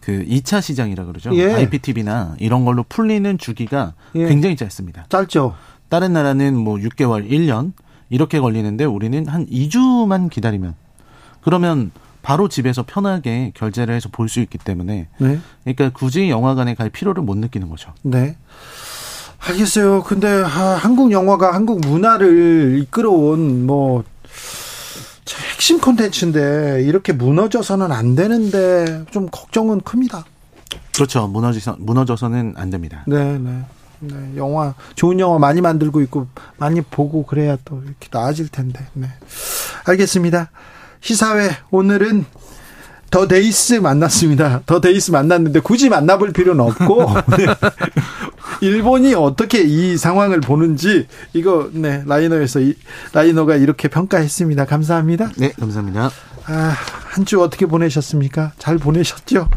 그 2차 시장이라 그러죠. 예. IPTV나 이런 걸로 풀리는 주기가 예. 굉장히 짧습니다. 짧죠. 다른 나라는 뭐 6개월, 1년 이렇게 걸리는데 우리는 한 2주만 기다리면 그러면 바로 집에서 편하게 결제를 해서 볼 수 있기 때문에 네. 그러니까 굳이 영화관에 갈 필요를 못 느끼는 거죠. 네. 알겠어요. 근데 한국 영화가 한국 문화를 이끌어온 뭐 핵심 콘텐츠인데 이렇게 무너져서는 안 되는데 좀 걱정은 큽니다. 그렇죠. 무너져서 무너져서는 안 됩니다. 네, 네. 네, 영화 좋은 영화 많이 만들고 있고 많이 보고 그래야 또 이렇게 나아질 텐데. 네. 알겠습니다. 시사회 오늘은 The Days 만났습니다. The Days 만났는데 굳이 만나볼 필요는 없고 네. *laughs* 일본이 어떻게 이 상황을 보는지 이거 네 라이너에서 이, 라이너가 이렇게 평가했습니다. 감사합니다. 네, 감사합니다. 아, 한 주 어떻게 보내셨습니까? 잘 보내셨죠?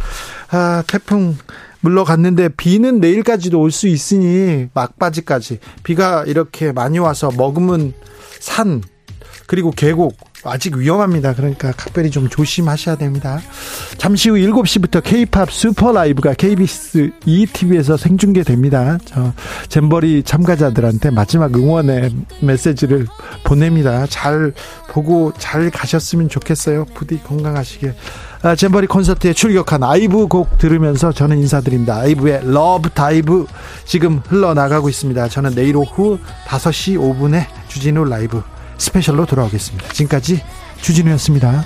아, 태풍 물러갔는데 비는 내일까지도 올 수 있으니 막바지까지 비가 이렇게 많이 와서 머금은 산 그리고 계곡 아직 위험합니다. 그러니까 각별히 좀 조심하셔야 됩니다. 잠시 후 7시부터 K-팝 슈퍼 라이브가 KBS 2TV에서 생중계됩니다. 저 잼버리 참가자들한테 마지막 응원의 메시지를 보냅니다. 잘 보고 잘 가셨으면 좋겠어요. 부디 건강하시게. 아, 잼버리 콘서트에 출격한 아이브 곡 들으면서 저는 인사드립니다. 아이브의 Love Dive 지금 흘러나가고 있습니다. 저는 내일 오후 5시 5분에 주진우 라이브 스페셜로 돌아오겠습니다. 지금까지 주진우였습니다.